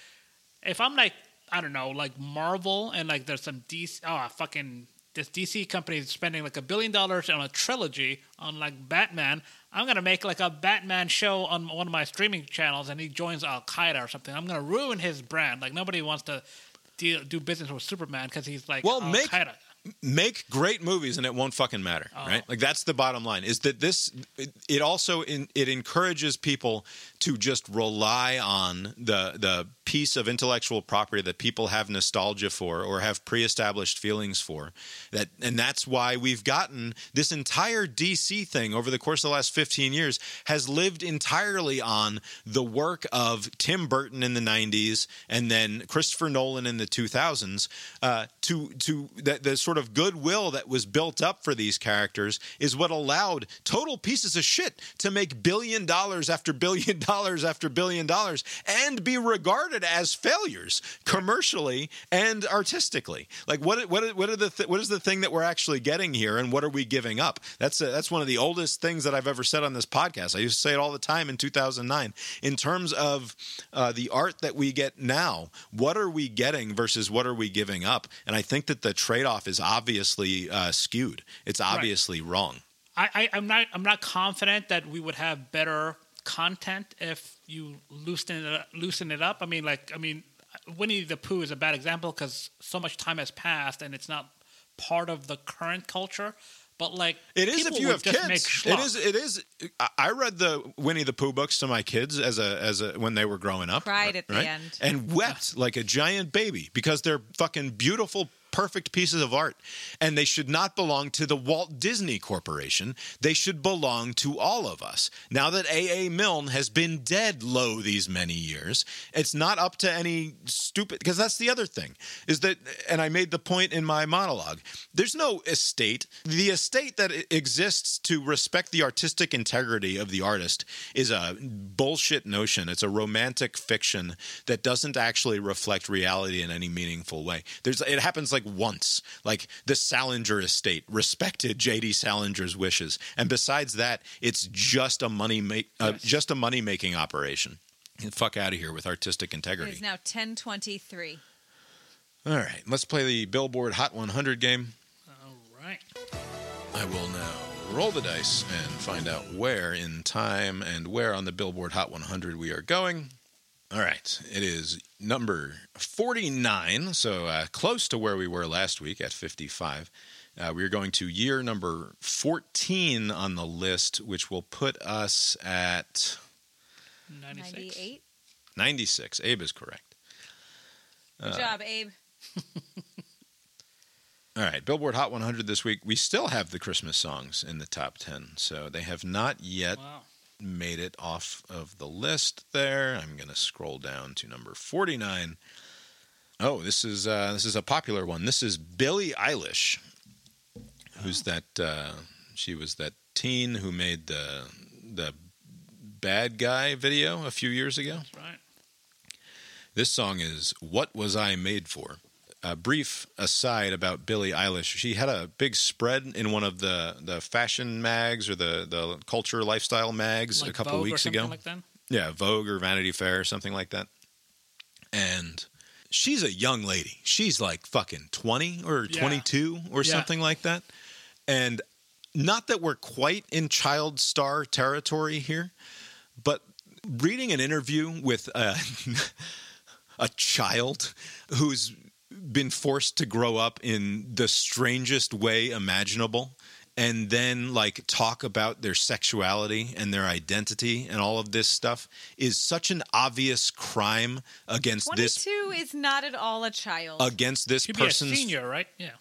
if I'm like, I don't know, like Marvel and like there's some DC, oh fucking this DC company is spending like a billion dollars on a trilogy on like Batman. I'm gonna make like a Batman show on one of my streaming channels, and he joins Al Qaeda or something. I'm gonna ruin his brand. Like nobody wants to deal, do business with Superman because he's like Well, make- make great movies and it won't fucking matter oh. right? Like that's the bottom line is that this it, it also in, it encourages people to just rely on the the piece of intellectual property that people have nostalgia for or have pre-established feelings for that and that's why we've gotten this entire DC thing over the course of the last 15 years has lived entirely on the work of Tim Burton in the 90s and then Christopher Nolan in the 2000s uh, to to that the sort of goodwill that was built up for these characters is what allowed total pieces of shit to make billion dollars after billion (laughs) dollars after billion dollars and be regarded as failures commercially and artistically. Like what what what are the th- what is the thing that we're actually getting here and what are we giving up? That's a, that's one of the oldest things that I've ever said on this podcast. I used to say it all the time in 2009 in terms of uh, the art that we get now. What are we getting versus what are we giving up? And I think that the trade-off is obviously uh, skewed. It's obviously wrong. I, I, I'm not I'm not confident that we would have better content if you loosen it loosen it up. I mean, like I mean, Winnie the Pooh is a bad example because so much time has passed and it's not part of the current culture. But like, It is if you have just Make kids. It schlock. is. It is. I- I read the Winnie the Pooh books to my kids as a as a when they were growing up. Cried at the right? end. and wept like a giant baby because they're fucking beautiful. Perfect pieces of art, and they should not belong to the Walt Disney Corporation. They should belong to all of us. Now that A.A. Milne has been dead low these many years, it's not up to any stupid. Because that's the other thing is that, and I made the point in my monologue. There's no estate. The estate that exists to respect the artistic integrity of the artist is a bullshit notion. It's a romantic fiction that doesn't actually reflect reality in any meaningful way. There's it happens like once. Like the Salinger estate respected J.D. Salinger's wishes, and besides that, it's just a money make uh, just a money making operation. Get the fuck out of here with artistic integrity. It is now 1023. All right, let's play the Billboard Hot 100 game. All right. I will now roll the dice and find out where in time and where on the Billboard Hot 100 we are going. All right, it is number 49, so uh, close to where we were last week at 55. Uh, we are going to year number 14 on the list, which will put us at 96. 98. 96. Abe is correct. Good job, Abe. (laughs) All right, Billboard Hot 100 this week. We still have the Christmas songs in the top 10, so they have not yet Wow. Made it off of the list there. I'm going to scroll down to number 49. Oh, this is uh, this is a popular one. This is Billie Eilish. Who's that uh, she was that teen who made the the bad guy video a few years ago. That's right. This song is What Was I Made For? A brief aside about Billie Eilish. She had a big spread in one of the, the fashion mags or the, the culture lifestyle mags Like a couple Vogue weeks ago. Like? Yeah, Vogue or Vanity Fair or something like that. And she's a young lady. She's like fucking 20 or Yeah. 22 or Yeah. something like that. And not that we're quite in child star territory here, but reading an interview with a, (laughs) a child who's been forced to grow up in the strangest way imaginable and then like talk about their sexuality and their identity and all of this stuff is such an obvious crime against this 22 is not at all a child. against this She'd be a person's senior, right? Yeah.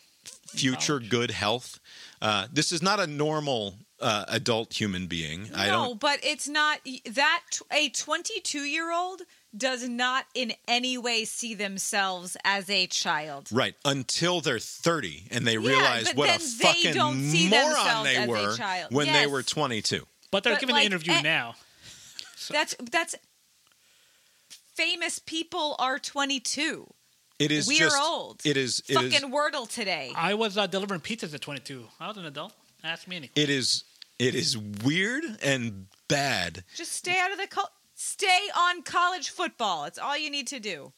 future good health. Uh, this is not a normal uh, adult human being. I don't. but it's not that a 22 year old does not in any way see themselves as a child. Right until they're thirty and they Yeah, realize but what a they fucking don't see moron they were child. when they were twenty-two. But they're But, giving like, the interview eh, now. That's that's famous people are 22. It is we just are old. It is. It Fucking is. Wordle today. I was uh, delivering pizzas at 22. I was an adult. Ask me anything. It is. It is weird and bad. Just stay out of the col- stay on college football. It's all you need to do.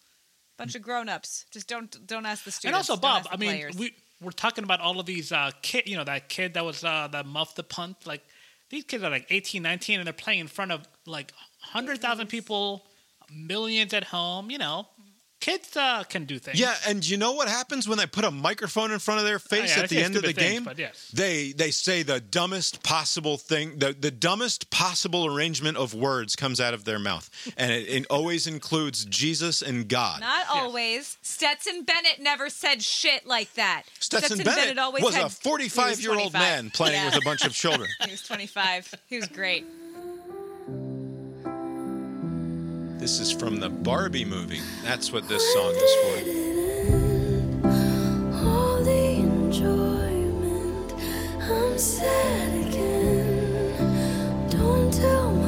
Bunch of grown-ups. Just don't don't ask the students. and also, Bob, I mean, players. we, we're talking about all of these uh, kid, you know, that kid that was uh, that muffed the punt. Like, these kids are like 18, 19, and they're playing in front of like 100,000 people, millions at home, you know. Kids uh, can do things. Yeah, and you know what happens when they put a microphone in front of their face Oh, yeah, at the end of the things, game? but yes. They they say the dumbest possible thing, the, the dumbest possible arrangement of words comes out of their mouth, and it, it always includes Jesus and God. Not always. Stetson Bennett never said shit like that. Stetson, Bennett, always was had, a 45 year old 25. man playing Yeah. with a bunch of children. (laughs) He was 25. He was great. This is from the Barbie movie. That's what this song is for. Don't tell my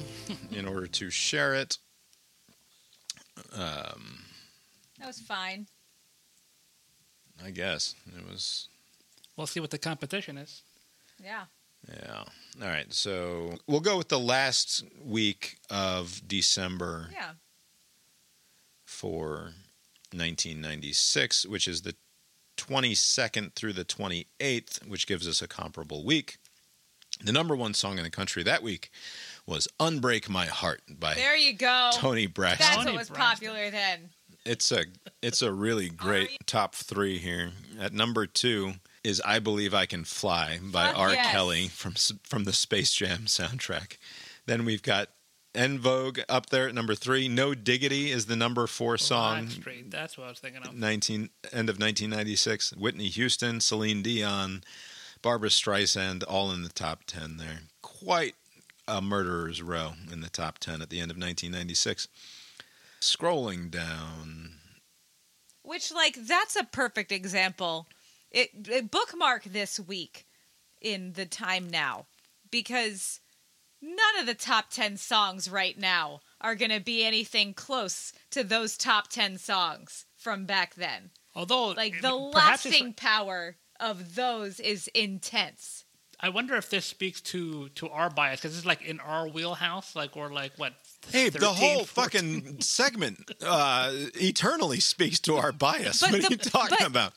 in order to share it. Um, That was fine. I guess it was. We'll see what the competition is. Yeah. Yeah. All right. So we'll go with the last week of December Yeah. for 1996, which is the 22nd through the 28th, which gives us a comparable week. The number one song in the country that week was Unbreak My Heart by There you go. Toni Braxton. That's Toni what was Braxton. popular then. It's a it's a really great top three here. At number two is "I Believe I Can Fly" by Fuck R. yes. Kelly from from the Space Jam soundtrack. Then we've got En Vogue up there at number three. "No Diggity" is the number four song. Live Street, That's what I was thinking of. 19 end of 1996. Whitney Houston, Celine Dion, Barbra Streisand, all in the top 10 there. Quite a murderer's row in the top 10 at the end of 1996. Scrolling down. Which, like, that's a perfect example. It, it bookmark this week in the time now because none of the top 10 songs right now are going to be anything close to those top 10 songs from back then. Although, Like, eh, the lasting power of those is intense. I wonder if this speaks to to our bias because it's like in our wheelhouse. Like we're like what? Hey, the whole 14? fucking segment uh, eternally speaks to our bias. But what are you talking but- about?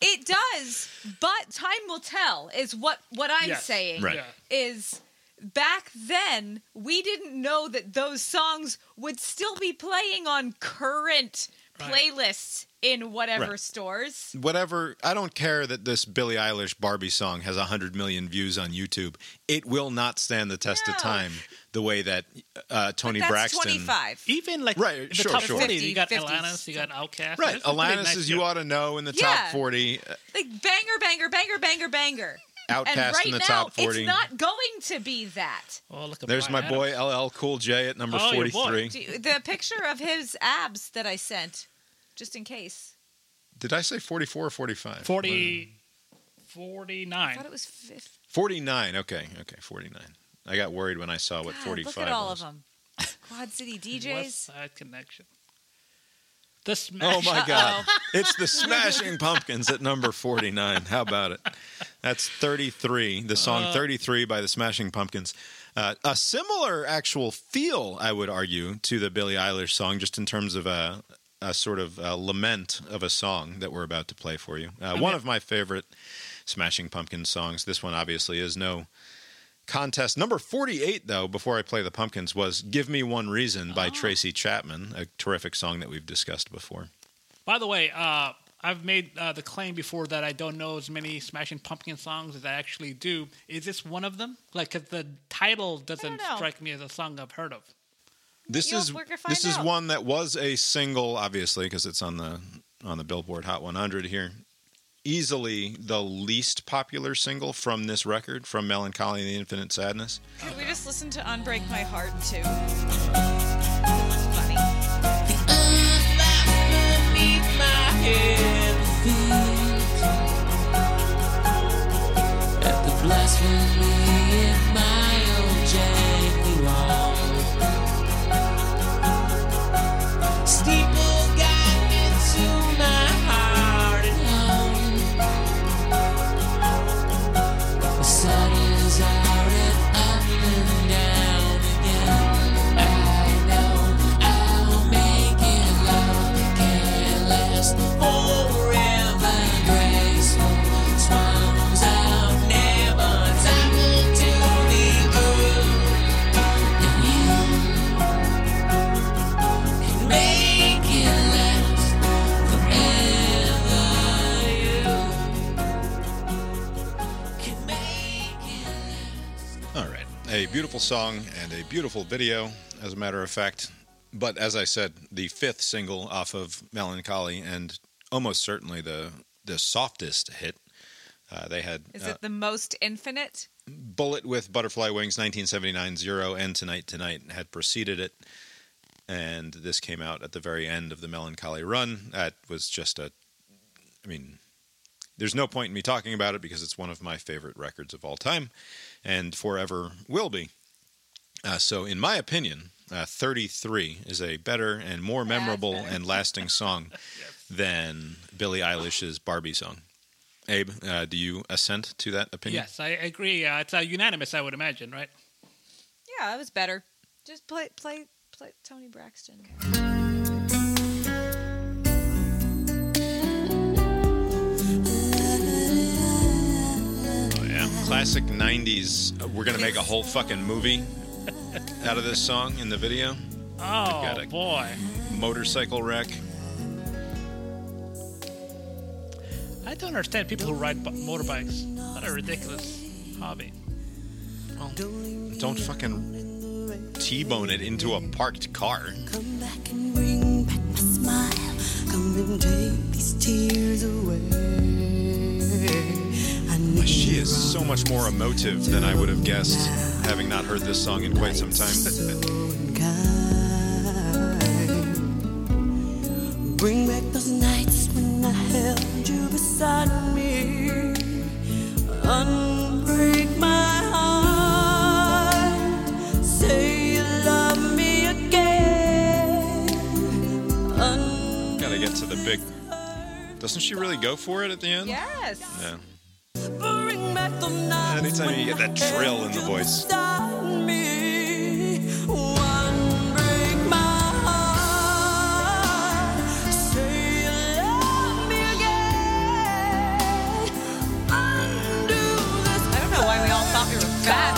It does, but time will tell. Is what what I'm Yes. saying. Right. Yeah. Is back then we didn't know that those songs would still be playing on current Right. playlists in whatever Right. stores. Whatever, I don't care that this Billie Eilish Barbie song has 100 million views on YouTube. It will not stand the test of time the way that uh, Toni That's Braxton. 25. Even like Right, the sure, top sure. forty, 50, you got 50s. Alanis, you got Outkast. Right, That's Alanis nice is you ought to know in the Yeah. top 40. uh, Like banger, banger, banger, banger, banger. Outkast and right in the now, top 40. it's not going to be that. Oh, look at There's my Bryan boy Adams. LL Cool J at number Oh, your boy. 43. You- The picture of his abs that I sent, just in case. Did I say 44 or 45? 40, I 49. thought it was 50. 49. Okay, okay, 49. I got worried when I saw what God, 45 look at all was. of them. Quad City (laughs) West DJs. Side Connection. The Smash. Oh my God! (laughs) It's the Smashing Pumpkins at number forty-nine. How about it? That's thirty-three. The song "33" by the Smashing Pumpkins. Uh, a similar actual feel, I would argue, to the Billie Eilish song, just in terms of a, a sort of a lament of a song that we're about to play for you. Uh, one of my favorite Smashing Pumpkins songs. This one obviously is no contest. Number 48, though, before I play the Pumpkins, was Give Me One Reason by Tracy Chapman, a terrific song that we've discussed before. By the way, uh, I've made uh, the claim before that I don't know as many Smashing Pumpkin songs as I actually do. Is this one of them? Like, 'cause the title doesn't strike me as a song I've heard of. This is we're this is one that was a single, obviously, because it's on the on the Billboard Hot 100 here. Easily the least popular single from this record, from Melancholy and the Infinite Sadness. Could we just listen to Unbreak My Heart too? It's funny. A beautiful song and a beautiful video, as a matter of fact. But as I said, the fifth single off of Melancholy and almost certainly the the softest hit. Uh, they had Is uh, it the most infinite? Bullet with Butterfly Wings 1979 Zero and Tonight Tonight had preceded it. And this came out at the very end of the Melancholy run. That was just a, I mean, there's no point in me talking about it because it's one of my favorite records of all time and forever will be. Uh, so, in my opinion, uh, 33 is a better and more memorable and lasting song (laughs) than Billie Eilish's Barbie song. Abe, uh, do you assent to that opinion? Yes, I agree. Uh, it's uh, unanimous, I would imagine, right? Yeah, that was better. Just play, play, play Toni Braxton. Classic 90s. uh, We're going to make a whole fucking movie out of this song in the video. Oh got a- boy, Motorcycle wreck. I don't understand people who ride bu- motorbikes. What a ridiculous hobby. Don't fucking T-bone it into a parked car. Come back and bring back my smile. Come and take these tears away. I need She is so much more emotive than I would have guessed, having not heard this song in quite some time. Bring back those nights when I held you beside me. Unbreak my heart. Say you love me again. Gotta get to the big. Doesn't she really go for it at the end? Yes. Yeah. Anytime you get that trill in the voice. I don't know why we all thought we were fat.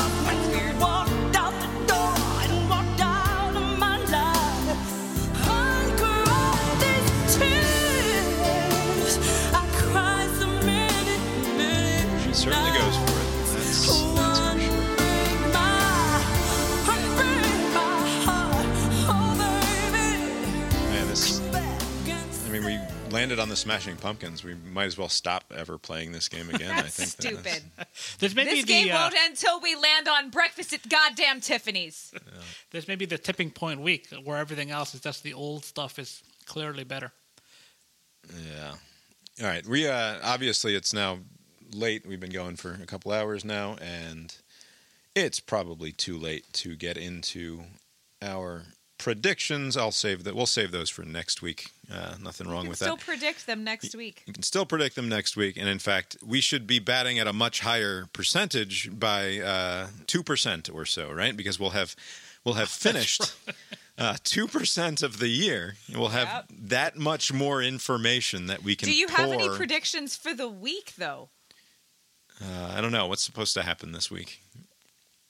Landed on the Smashing Pumpkins. We might as well stop ever playing this game again. I think that stupid. (laughs) There's maybe This the game uh, won't end until we land on breakfast at goddamn Tiffany's. (laughs) there's maybe the tipping point week where everything else is just the old stuff is clearly better. Yeah. All right. We uh obviously it's now late. We've been going for a couple hours now, and it's probably too late to get into our predictions. I'll save that. We'll save those for next week. Uh, nothing wrong with that. You can still that. predict them next week. You can still predict them next week, and in fact, we should be batting at a much higher percentage by uh, two percent or so, right? Because we'll have we'll have (laughs) finished uh, two percent of the year. We'll have Yep. that much more information that we can. Do you have any predictions for the week, though? Uh, I don't know what's supposed to happen this week.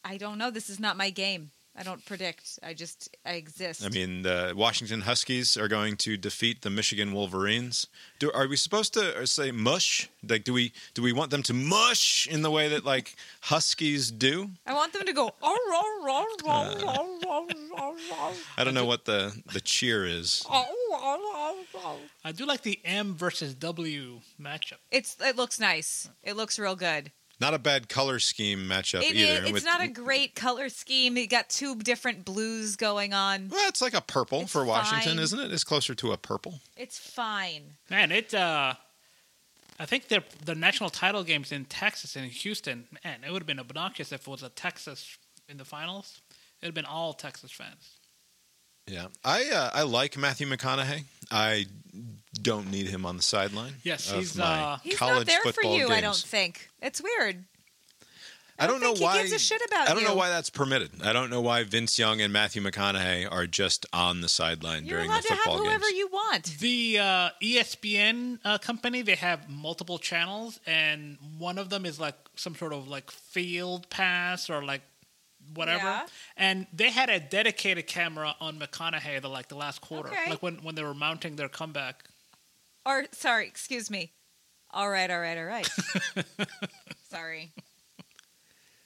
I don't know. This is not my game. I don't predict. I just I exist. I mean, the Washington Huskies are going to defeat the Michigan Wolverines. Do, are we supposed to uh, say mush? Like, do we do we want them to mush in the way that like Huskies do? I want them to go. "Oh, "Arr, arr, uh, arr, arr, arr, arr, arr, I don't know what the the cheer is. arr, arr, arr, arr." I do like the M versus W matchup. It's it looks nice. It looks real good. Not a bad color scheme matchup It either. is, it's with- not a great color scheme. You got two different blues going on. Well, it's like a purple It's for Washington, fine. isn't it? It's closer to a purple. It's fine. Man, it. Uh, I think the the national title games in Texas and Houston. Man, it would have been obnoxious if it was a Texas in the finals. It'd have been all Texas fans. Yeah, I uh, I like Matthew McConaughey. I don't need him on the sideline. Yes, of he's, my uh, He's college not there for football you. I don't think it's weird. I don't, think know why he gives a shit about I don't know why that's permitted. I don't know why Vince Young and Matthew McConaughey are just on the sideline You're during allowed the to have whoever you want. The uh, ESPN uh, company they have multiple channels, and one of them is like some sort of like field pass or like whatever. Yeah. And they had a dedicated camera on McConaughey the like the last quarter, Okay. like when when they were mounting their comeback. Or sorry, excuse me. All right, all right, all right. (laughs) sorry.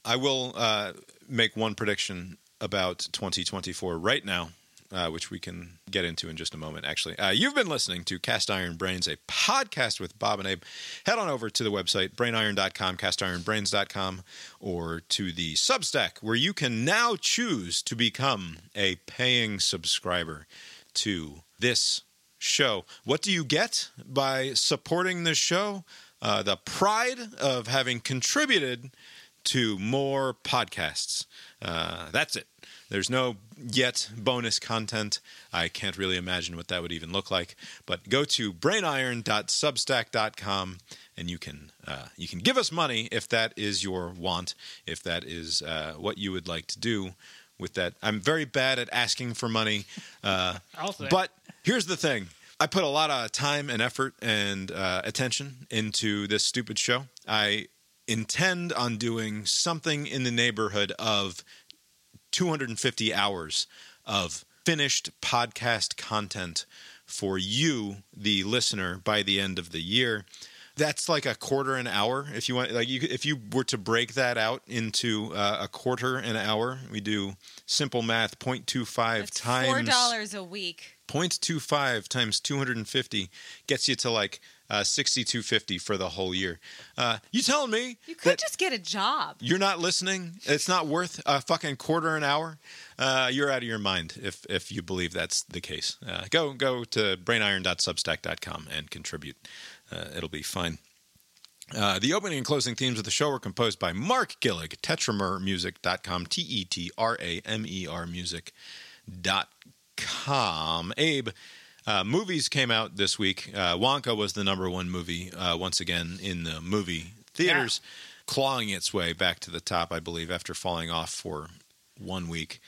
I will uh, make one prediction about 2024 right now, uh, which we can get into in just a moment. Actually, uh, you've been listening to Cast Iron Brains, a podcast with Bob and Abe. Head on over to the website brainiron.com, castironbrains.com, or to the Substack, where you can now choose to become a paying subscriber to this show. What do you get by supporting this show? uh, the pride of having contributed to more podcasts. Uh, that's it. There's no yet bonus content. I can't really imagine what that would even look like. But go to brainiron.substack.com and you can uh, you can give us money if that is your want, if that is uh, what you would like to do with that. I'm very bad at asking for money, uh, but here's the thing. I put a lot of time and effort and uh, attention into this stupid show. I intend on doing something in the neighborhood of 250 hours of finished podcast content for you, the listener, by the end of the year. That's like a quarter an hour. If you want, like, you, if you were to break that out into uh, a quarter an hour, we do simple math: 0.25 That's times four dollars a week. 0.25 times 250 gets you to like uh, 6250 for the whole year. Uh, you telling me You could just get a job. you're not listening? It's not worth a fucking quarter an hour. Uh, you're out of your mind if if you believe that's the case. Uh, go go to brainiron.substack.com and contribute. Uh, it'll be fine. Uh, the opening and closing themes of the show were composed by Mark Gillig, tetramermusic.com, T E T R A M E R music.com. Abe, uh, movies came out this week. Uh, Wonka was the number one movie uh, once again in the movie theaters, clawing its way back to the top, I believe, after falling off for one week.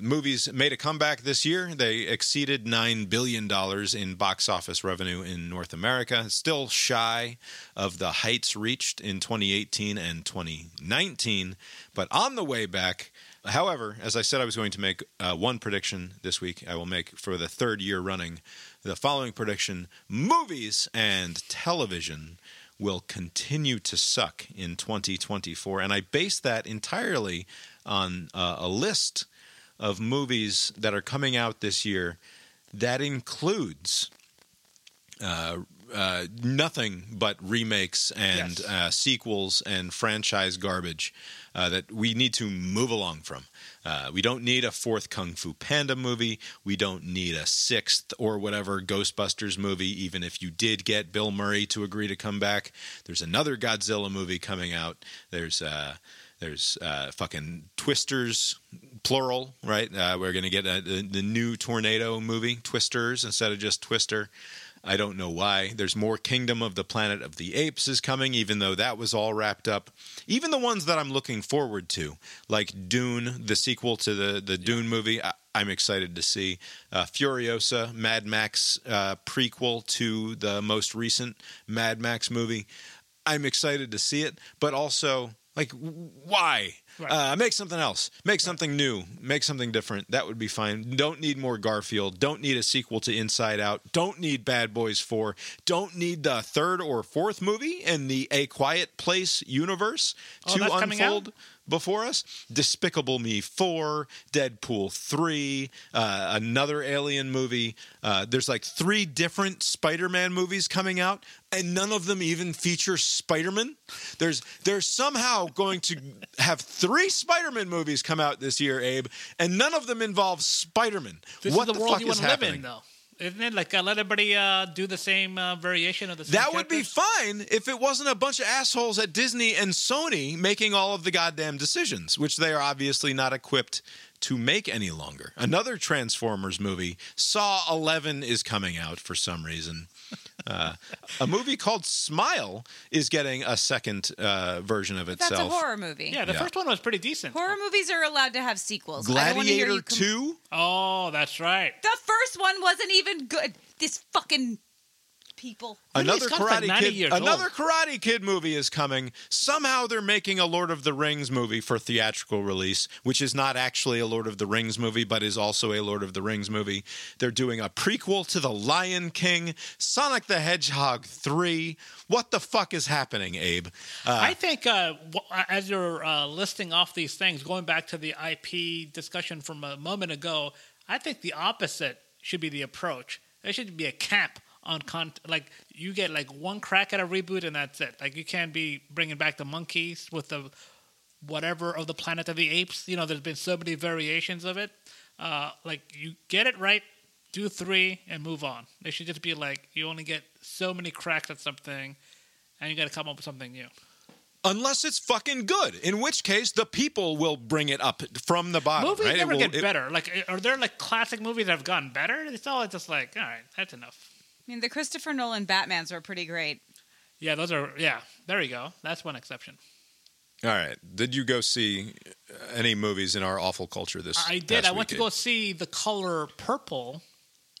Movies made a comeback this year. They exceeded $9 billion in box office revenue in North America, still shy of the heights reached in 2018 and 2019, but on the way back. However, as I said, I was going to make uh, one prediction this week. I will make for the third year running the following prediction movies and television will continue to suck in 2024. And I base that entirely on uh, a list of movies that are coming out this year that includes uh, uh, nothing but remakes and Yes. uh, sequels and franchise garbage uh, that we need to move along from. Uh, we don't need a fourth Kung Fu Panda movie. We don't need a sixth or whatever Ghostbusters movie, even if you did get Bill Murray to agree to come back. There's another Godzilla movie coming out. There's uh, there's uh, fucking Twisters, plural, right? Uh, we're going to get uh the, the new Tornado movie, Twisters, instead of just Twister. I don't know why. There's more Kingdom of the Planet of the Apes is coming, even though that was all wrapped up. Even the ones that I'm looking forward to, like Dune, the sequel to the, the Dune movie, I, I'm excited to see. Uh, Furiosa, Mad Max uh, prequel to the most recent Mad Max movie. I'm excited to see it, but also, like, why? Right. Uh, make something else. Make something new. Make something different. That would be fine. Don't need more Garfield. Don't need a sequel to Inside Out. Don't need Bad Boys 4. Don't need the third or fourth movie in the A Quiet Place universe Oh, to that's coming out? unfold before us. Despicable Me 4, Deadpool 3, uh, another Alien movie. Uh, there's like three different Spider Man movies coming out, and none of them even feature Spider Man. There's, there's somehow going to have three Spider Man movies come out this year, Abe, and none of them involve Spider Man. What is the, the world fuck you is happening? in, though. Isn't it like uh, let everybody uh, do the same uh, variation of the same That would be fine if it wasn't a bunch of assholes at Disney and Sony making all of the goddamn decisions, which they are obviously not equipped to make any longer. Another Transformers movie, Saw 11, is coming out for some reason. Uh, a movie called Smile is getting a second uh, version of itself. That's a horror movie. Yeah, the Yeah. first one was pretty decent. Horror movies are allowed to have sequels. I don't wanna Gladiator you com- 2? Oh, that's right. The first one wasn't even good. This fucking people. Another Ridley like Karate Kid. years Another old. Karate Kid movie is coming. Somehow they're making a Lord of the Rings movie for theatrical release, which is not actually a Lord of the Rings movie, but is also a Lord of the Rings movie. They're doing a prequel to The Lion King, Sonic the Hedgehog three. What the fuck is happening, Abe? Uh, I think uh, as you're uh, listing off these things, going back to the IP discussion from a moment ago, I think the opposite should be the approach. There should be a cap on con. Like you get like one crack at a reboot and that's it. Like you can't be bringing back the monkeys with the whatever of the Planet of the Apes. You know, there's been so many variations of it. Uh, like you get it right, do three and move on. They should just be like you only get so many cracks at something and you got to come up with something new. Unless it's fucking good, in which case the people will bring it up from the bottom. Movies right? Never will- get it- better. Like, are there like classic movies that have gotten better? It's all just like, all right, that's enough. I mean, the Christopher Nolan Batmans were pretty great. Yeah, those are. Yeah, there you go. That's one exception. All right. Did you go see any movies in our awful culture this? Week? I did. past I went to go see The Color Purple,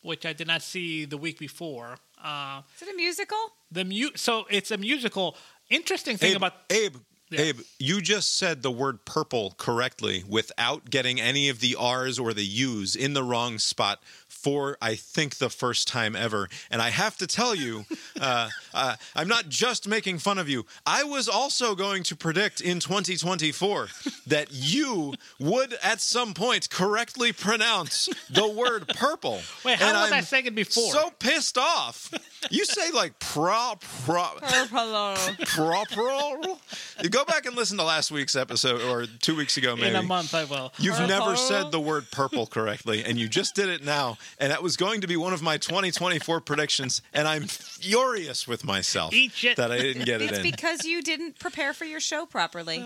which I did not see the week before. Uh, Is it a musical? the mu- so it's a musical. Interesting thing Abe, about Abe. Yeah. Abe, you just said the word purple correctly without getting any of the R's or the U's in the wrong spot for, I think, the first time ever. And I have to tell you, uh, (laughs) uh, I'm not just making fun of you. I was also going to predict in 2024 that you would at some point correctly pronounce the word purple. (laughs) Wait, how And was I I'm saying it before? So pissed off. You say like pro, pro, Purple. (laughs) proper. You go back and listen to last week's episode or two weeks ago, maybe. in a month I will. You've Purple. never said the word purple correctly, and you just did it now. And that was going to be one of my 2024 (laughs) predictions, and I'm furious with myself that I didn't get it It's in. because you didn't prepare for your show properly. (laughs)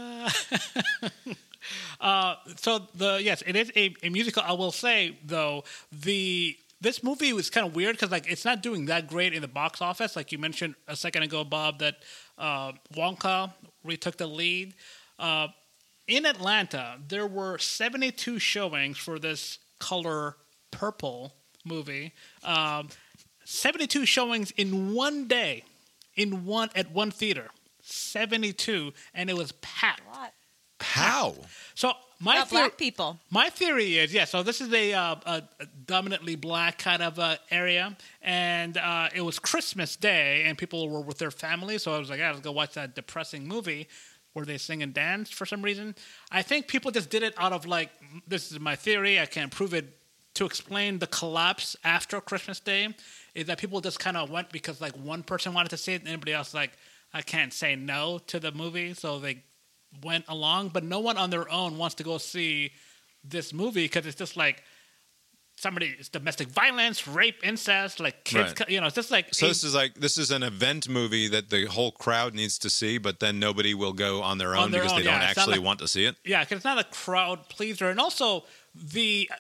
so the yes, it is a, a musical. I will say though the this movie was kind of weird because like it's not doing that great in the box office. Like you mentioned a second ago, Bob, that uh, Wonka retook the lead. Uh, in Atlanta, there were 72 showings for this color purple movie. Um, 72 showings in one day, in one at one theater. 72, and it was packed. How? So my About theory, black people. my theory is yeah. So this is a, uh, a, a dominantly black kind of uh, area, and uh, it was Christmas Day, and people were with their families. So I was like, yeah, let's go watch that depressing movie where they sing and dance for some reason. I think people just did it out of like, this is my theory. I can't prove it. To explain the collapse after Christmas Day, is that people just kind of went because like one person wanted to see it, and anybody else like, I can't say no to the movie, so they went along, but no one on their own wants to go see this movie because it's just like somebody it's domestic violence, rape, incest, like kids. Right. You know, it's just like So a- this is like this is an event movie that the whole crowd needs to see, but then nobody will go on their own On their because own, they don't. It's actually like- want to see it. yeah, because it's not a crowd pleaser, and also the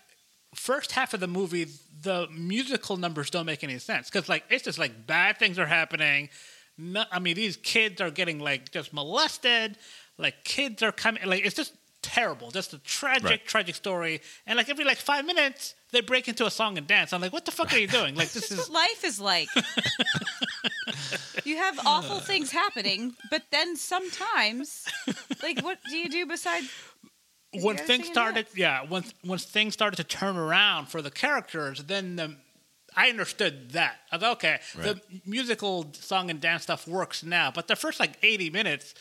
first half of the movie, the musical numbers don't make any sense because like it's just like bad things are happening. No, I mean, these kids are getting like just molested. Like kids are coming. Like it's just terrible. Just a tragic, Right. tragic story. And like every like five minutes, they break into a song and dance. I'm like, what the fuck are you doing? Like this This is is what life is like. (laughs) you have awful things happening, but then sometimes, like, what do you do besides? When things sing and started, yeah, when when things started to turn around for the characters, then the, I understood that. I thought, okay, the musical song and dance stuff works now, but the first like eighty minutes,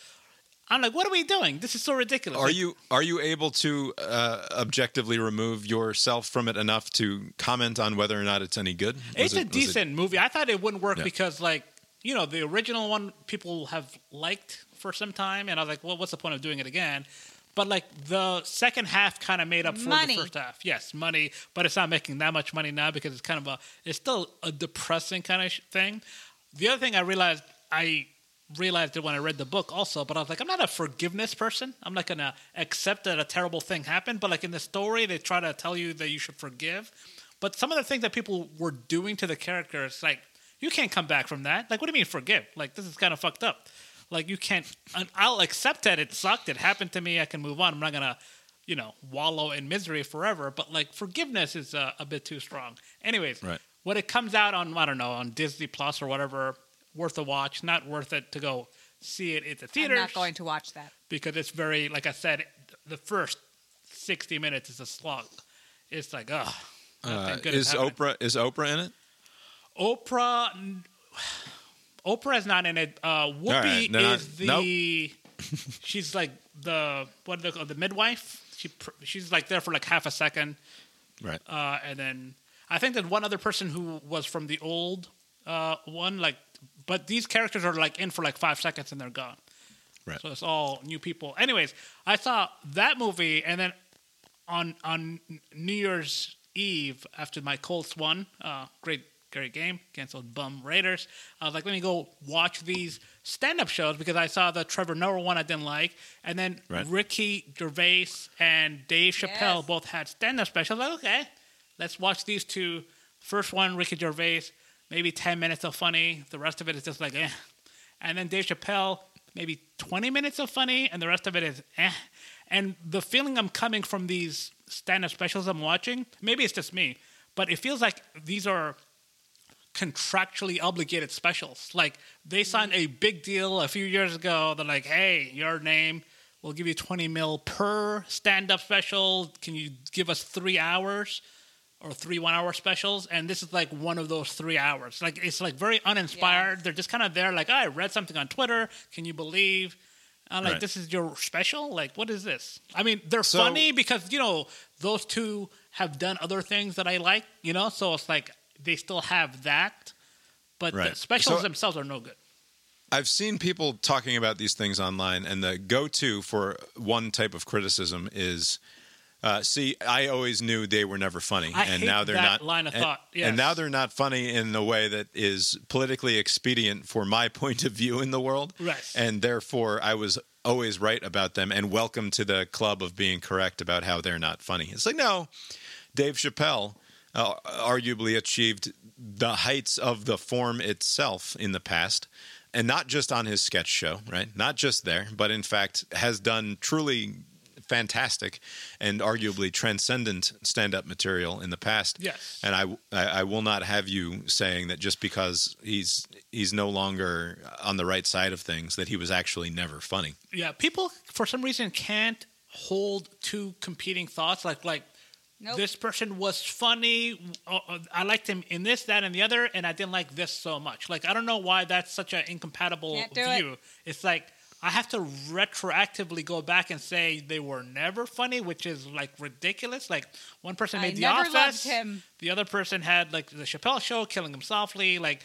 I'm like, what are we doing? This is so ridiculous. Are Like, you are you able to uh, objectively remove yourself from it enough to comment on whether or not it's any good? Was It's a it- was it- decent movie. I thought it wouldn't work Yeah. because, like, you know, the original one people have liked for some time, and I was like, well, what's the point of doing it again? But like the second half kind of made up for Money. the first half. Yes, money, but it's not making that much money now because it's kind of a it's still a depressing kind of sh- thing. The other thing I realized I realized it when I read the book also, but I was like, I'm not a forgiveness person. I'm not gonna accept that a terrible thing happened. But like in the story, they try to tell you that you should forgive. But some of the things that people were doing to the character, it's like you can't come back from that. Like, what do you mean forgive? Like this is kind of fucked up. Like you can't. and I'll accept that it sucked. It happened to me. I can move on. I'm not gonna, you know, wallow in misery forever. But like forgiveness is uh, a bit too strong. Anyways, Right. when it comes out on I don't know on Disney Plus or whatever, worth a watch. Not worth it to go see it at the I'm not going to watch that. because it's very like I said, the first sixty minutes is a slog. It's like, oh, uh, is Oprah is Oprah in it? Oprah? Oprah is not in it. Uh, Whoopi right, I- is the. (laughs) (laughs) she's like the what they call the midwife. She she's like there for like half a second, Right. uh, and then I think that one other person who was from the old uh, one, like, but these characters are like in for like five seconds and they're gone. Right. So it's all new people. Anyways, I saw that movie, and then on on New Year's Eve after my Colts won, uh, great great game. Canceled bum Raiders. I was like, let me go watch these stand-up shows because I saw the Trevor Noah one I didn't like, and then Right. Ricky Gervais and Dave Chappelle Yes. both had stand-up specials. I was like, okay, let's watch these two. First one, Ricky Gervais, maybe ten minutes of funny. The rest of it is just like, eh. And then Dave Chappelle, maybe 20 minutes of funny, and the rest of it is eh. And the feeling I'm coming from these stand up specials I'm watching, maybe it's just me, but it feels like these are contractually obligated specials. Like they signed a big deal a few years ago. They're like, hey, your name, we'll give you 20 mil per stand up special. Can you give us three hours? Or three one-hour specials, and this is like one of those three hours. Like it's like very uninspired. They're just kind of there, like oh, I read something on Twitter. Can you believe? I'm like, Right. this is your special? Like, what is this? I mean, they're So- funny because, you know, those two have done other things that I like, you know? So it's like they still have that, but the specials So- themselves are no good. I've seen people talking about these things online, and the go-to for one type of criticism is, uh, "See, I always knew they were never funny, I and now they're not." line of and, thought, and now they're not funny in a way that is politically expedient for my (laughs) point of view in the world, Right. And therefore, I was always right about them, and welcome to the club of being correct about how they're not funny. It's like no, Dave Chappelle uh, arguably achieved the heights of the form itself in the past, and not just on his sketch show, right? Not just there, but in fact has done truly fantastic and arguably transcendent stand-up material in the past. Yes. And I, I, I will not have you saying that just because he's he's no longer on the right side of things that he was actually never funny. Yeah, people for some reason can't hold two competing thoughts. Like, like Nope. this person was funny. uh, uh, I liked him in this, that, and the other, and I didn't like this so much. Like, I don't know why that's such an incompatible Can't it. view. It's like I have to retroactively go back and say they were never funny, which is like ridiculous. Like one person I made The never Office, loved him. the other person had like the Chappelle Show, Killing Him Softly, like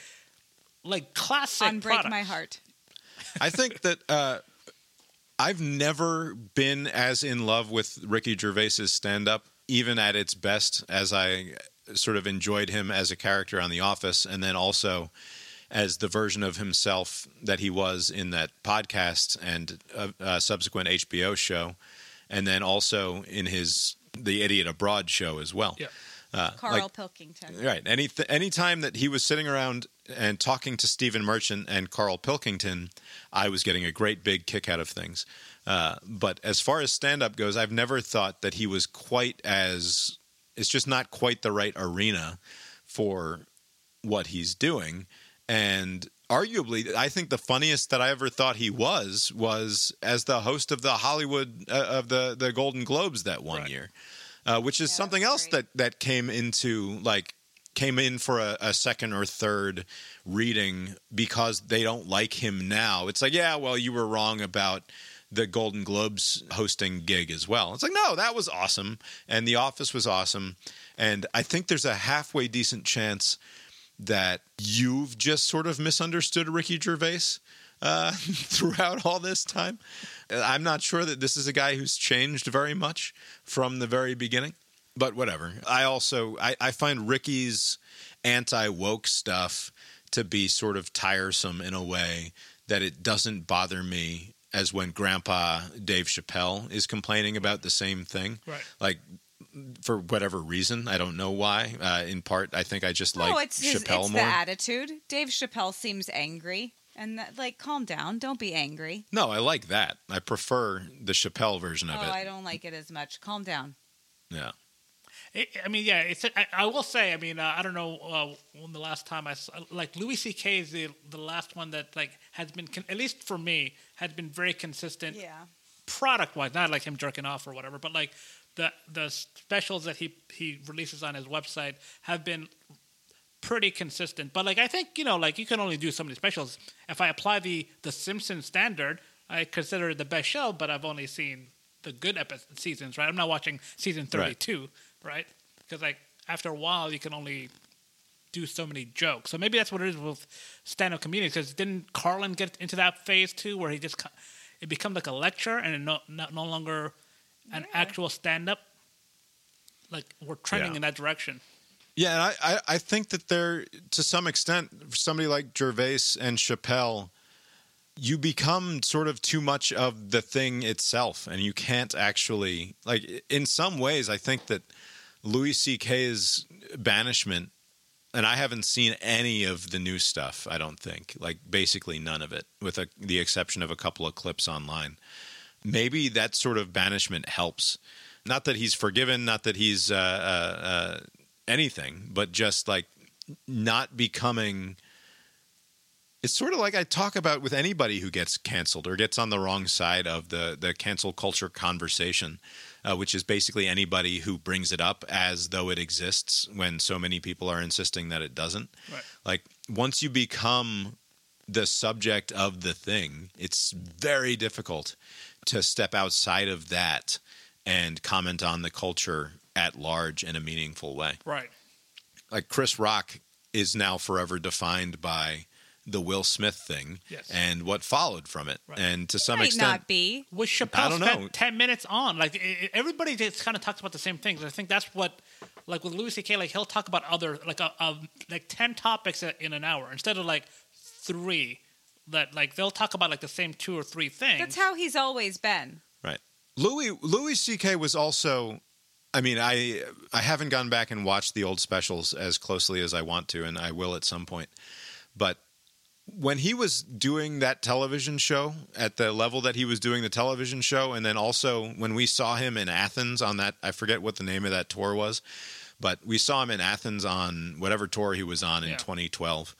like classic. Unbreak products. my heart. I think that uh, I've never been as in love with Ricky Gervais's stand up, even at its best, as I sort of enjoyed him as a character on The Office, and then also as the version of himself that he was in that podcast and uh, uh, subsequent HBO show, and then also in his The Idiot Abroad show as well. Yeah. Uh, Carl like- Pilkington. Right. Any any time that he was sitting around and talking to Stephen Merchant and Carl Pilkington, I was getting a great big kick out of things. Uh, but as far as stand up goes, I've never thought that he was quite as. It's just not quite the right arena for what he's doing. And arguably, I think the funniest that I ever thought he was was as the host of the Hollywood uh, of the the Golden Globes that one Right. year, uh, which is Yeah, something else great. that that came into like came in for a, a second or third reading because they don't like him now. It's like, yeah, well, you were wrong about the Golden Globes hosting gig as well. It's like, no, that was awesome, and The Office was awesome, and I think there's a halfway decent chance that you've just sort of misunderstood Ricky Gervais uh, (laughs) throughout all this time. I'm not sure that this is a guy who's changed very much from the very beginning, but whatever. I also I, I find Ricky's anti woke stuff to be sort of tiresome in a way that it doesn't bother me as when Grandpa Dave Chappelle is complaining about the same thing. Right. Like for whatever reason, I don't know why. Uh, in part, I think I just like oh, it's his, Chappelle it's more. the attitude. Dave Chappelle seems angry, and that, like, calm down. Don't be angry. No, I like that. I prefer the Chappelle version Oh, of it. I don't like it as much. Calm down. yeah. It, I mean, yeah, it's. I, I will say. I mean, uh, I don't know uh, when the last time I saw, like Louis C.K. is the the last one that like has been con- at least for me has been very consistent Yeah. product wise. Not like him jerking off or whatever, but like the the specials that he he releases on his website have been pretty consistent. But like I think you know, like you can only do so many specials. If I apply the the Simpsons standard, I consider it the best show, but I've only seen the good episode seasons. Right, I'm not watching season 32. Right, because like after a while, you can only do so many jokes. So maybe that's what it is with stand-up comedians. Because didn't Carlin get into that phase too, where he just it becomes like a lecture and no no, no longer an actual stand-up? Like we're trending Yeah. in that direction. Yeah, and I, I, I think that there, to some extent, somebody like Gervais and Chappelle, you become sort of too much of the thing itself, and you can't actually like. In some ways, I think that Louis C.K.'s banishment, and I haven't seen any of the new stuff. I don't think, like basically none of it, with a, the exception of a couple of clips online. Maybe that sort of banishment helps. Not that he's forgiven, not that he's uh, uh, uh, anything, but just like not becoming. It's sort of like I talk about with anybody who gets canceled or gets on the wrong side of the the cancel culture conversation, uh, which is basically anybody who brings it up as though it exists when so many people are insisting that it doesn't. Right. Like once you become the subject of the thing, it's very difficult to step outside of that and comment on the culture at large in a meaningful way. Right. Like Chris Rock is now forever defined by the Will Smith thing Yes. and what followed from it. And to some Might extent, not be. With Chappelle I don't spent know. ten minutes on, like i i- everybody just kind of talks about the same things. I think that's what, like with Louis C.K., like he'll talk about other like a, a like ten topics in an hour instead of like three. That like they'll talk about like the same two or three things. That's how he's always been. Right. Louis Louis C.K. was also. I mean, I I haven't gone back and watched the old specials as closely as I want to, and I will at some point. But when he was doing that television show at the level that he was doing the television show, and then also when we saw him in Athens on that, I forget what the name of that tour was, but we saw him in Athens on whatever tour he was on in Yeah. 2012,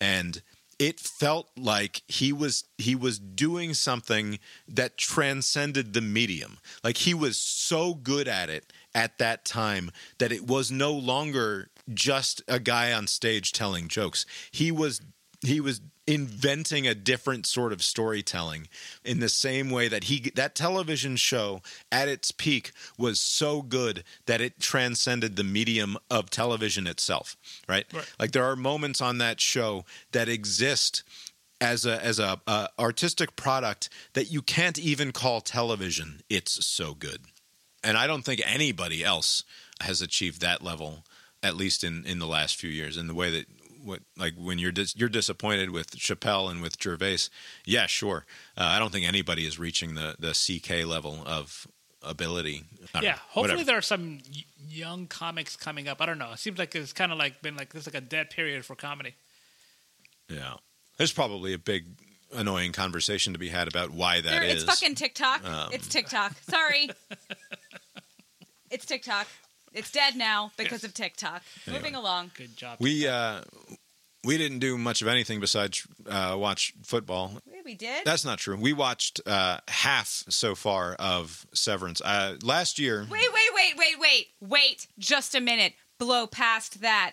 and it felt like he was he was doing something that transcended the medium. Like he was so good at it at that time that it was no longer just a guy on stage telling jokes. He was he was inventing a different sort of storytelling in the same way that he that television show at its peak was so good that it transcended the medium of television itself right, Right. like there are moments on that show that exist as a as a, a artistic product that you can't even call television. It's so good. And i don't think anybody else has achieved that level at least in in the last few years in the way that what like when you're dis- you're disappointed with Chappelle and with Gervais, yeah, sure. Uh, I don't think anybody is reaching the the CK level of ability. Yeah, know, hopefully whatever. there are some y- young comics coming up. I don't know. It seems like it's kind of like been like this like a dead period for comedy. Yeah, there's probably a big annoying conversation to be had about why that There- is. it's fucking TikTok. Um, (laughs) it's TikTok. Sorry. it's TikTok. It's dead now because of TikTok. Moving along. Good job. we uh, we didn't do much of anything besides uh, watch football. Yeah, we did. That's not true. We watched uh, half so far of Severance. Uh, last year, Wait, wait, wait, wait, wait, wait. Just a minute. Blow past that.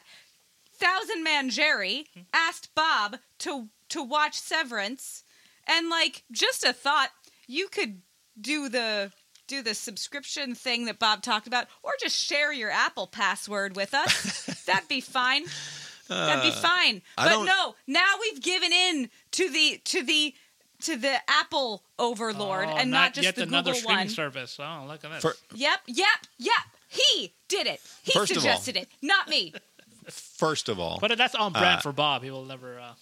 Thousand Man Jerry asked Bob to to watch Severance, and like just a thought, you could do the do the subscription thing that Bob talked about, or just share your Apple password with us. (laughs) That'd be fine. That'd be fine. Uh, But no, now we've given in to the to the to the Apple overlord Oh, and not, just yet the another Google streaming one. service. Oh, look at that. For- Yep, yep, yep. He did it. He First of all- suggested it, not me. first of all, but that's on brand Uh, for Bob. He will never uh,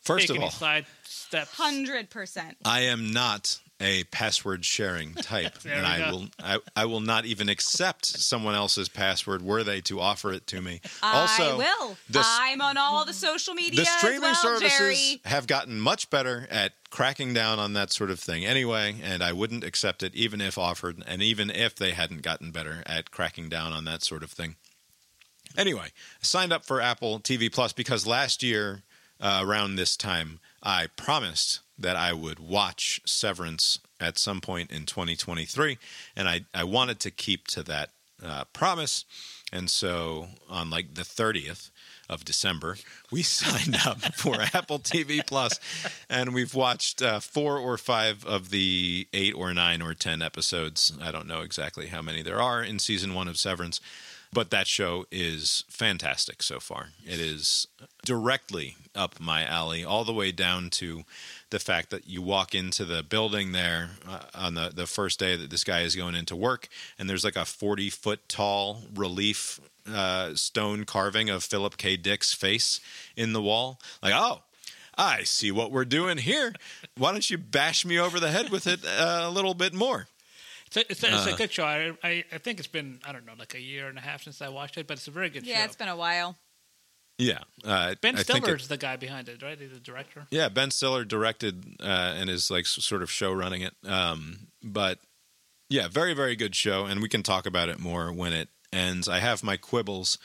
first take of any all, side steps. Hundred percent. I am not a password sharing (laughs) type, and I go. will I, I will not even accept someone else's password were they to offer it to me. also, I also, will. the, s- I'm on all the social media the streaming as well, services Jerry. have gotten much better at cracking down on that sort of thing anyway, and I wouldn't accept it even if offered, and even if they hadn't gotten better at cracking down on that sort of thing. Anyway, I signed up for Apple TV Plus because last year, uh, around this time, I promised that I would watch Severance at some point in 2023, and I, I wanted to keep to that uh, promise. And so on like the 30th of December, we (laughs) signed up for (laughs) Apple TV Plus, and we've watched uh, four or five of the eight or nine or ten episodes. I don't know exactly how many there are in season one of Severance. But that show is fantastic so far. It is directly up my alley, all the way down to the fact that you walk into the building there uh, on the, the first day that this guy is going into work, and there's like a 40 foot tall relief uh, stone carving of Philip K. Dick's face in the wall. Like, oh, I see what we're doing here. Why don't you bash me over the head with it uh, a little bit more? It's a, it's, a, it's a Uh. good show. I, I I think it's been I don't know like a year and a half since I watched it, but it's a very good Yeah, show. Yeah, it's been a while. Yeah, uh, Ben I think it- Stiller's the guy behind it, right? He's the director. Yeah, Ben Stiller directed uh, and is like s- sort of show running it. Um, but yeah, very very good show, and we can talk about it more when it ends. I have my quibbles,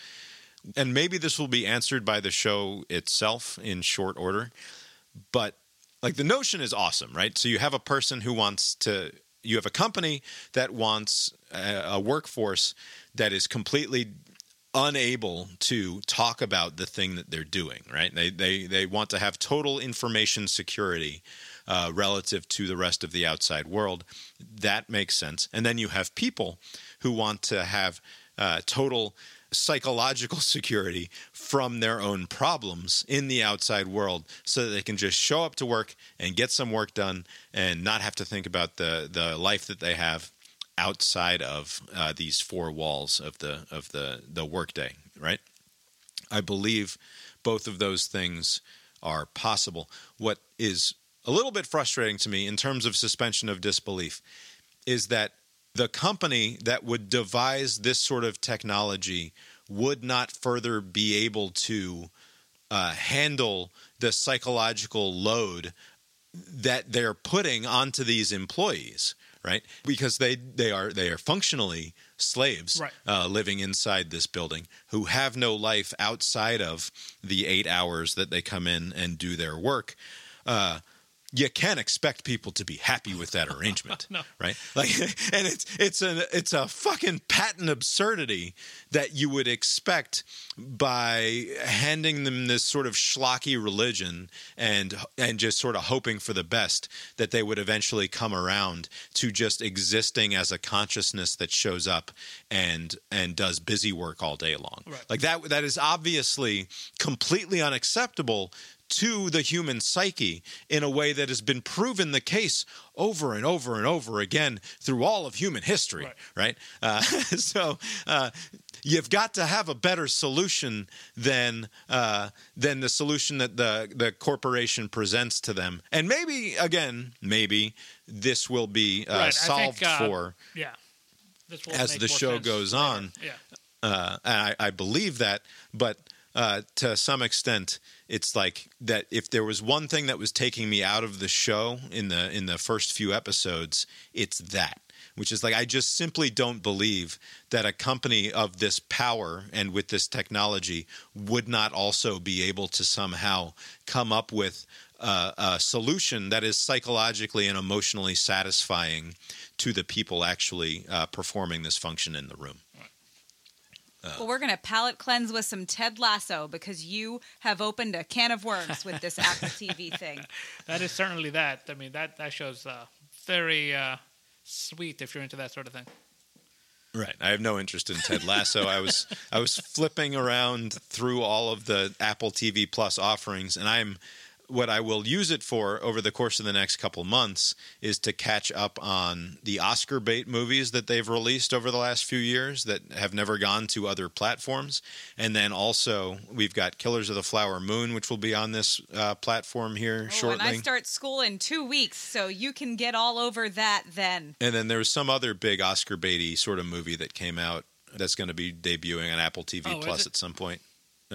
and maybe this will be answered by the show itself in short order. But like the notion is awesome, right? So you have a person who wants to. You have a company that wants a, a workforce that is completely unable to talk about the thing that they're doing right? They they they want to have total information security uh, relative to the rest of the outside world. That makes sense. And then you have people who want to have uh, total psychological (laughs) security from their own problems in the outside world so that they can just show up to work and get some work done and not have to think about the the life that they have outside of uh, these four walls of the of the the workday, right? I believe both of those things are possible. What is a little bit frustrating to me in terms of suspension of disbelief is that the company that would devise this sort of technology would not further be able to uh, handle the psychological load that they're putting onto these employees right because they they are they are functionally slaves Right. uh, living inside this building who have no life outside of the eight hours that they come in and do their work uh, you can't expect people to be happy with that arrangement (laughs) No. right like (laughs) and it's it's a it's a fucking patent absurdity that you would expect by handing them this sort of schlocky religion and and just sort of hoping for the best that they would eventually come around to just existing as a consciousness that shows up and and does busy work all day long Right. like that that is obviously completely unacceptable to the human psyche in a way that has been proven the case over and over and over again through all of human history, right? Uh, (laughs) so uh, you've got to have a better solution than uh, than the solution that the the corporation presents to them, and maybe again, maybe this will be uh, Right, solved think, uh, for Yeah. As the show sense goes on. Yeah. Uh, and I, I believe that, but uh, to some extent, it's like that. If there was one thing that was taking me out of the show in the in the first few episodes, it's that. Which is like I just simply don't believe that a company of this power and with this technology would not also be able to somehow come up with uh, a solution that is psychologically and emotionally satisfying to the people actually uh, performing this function in the room. Well, we're going to palate cleanse with some Ted Lasso because you have opened a can of worms with this Apple TV (laughs) thing. That is certainly that. I mean, that that show's uh, very uh, sweet if you're into that sort of thing. Right. I have no interest in Ted Lasso. I was I was flipping around through all of the Apple TV Plus offerings, and I'm what I will use it for over the course of the next couple months is to catch up on the Oscar bait movies that they've released over the last few years that have never gone to other platforms. And then also, we've got Killers of the Flower Moon, which will be on this uh, platform here Oh, and shortly. I start school in two weeks, so you can get all over that then. And then there was some other big Oscar baity sort of movie that came out that's going to be debuting on Apple TV Oh, Plus at some point,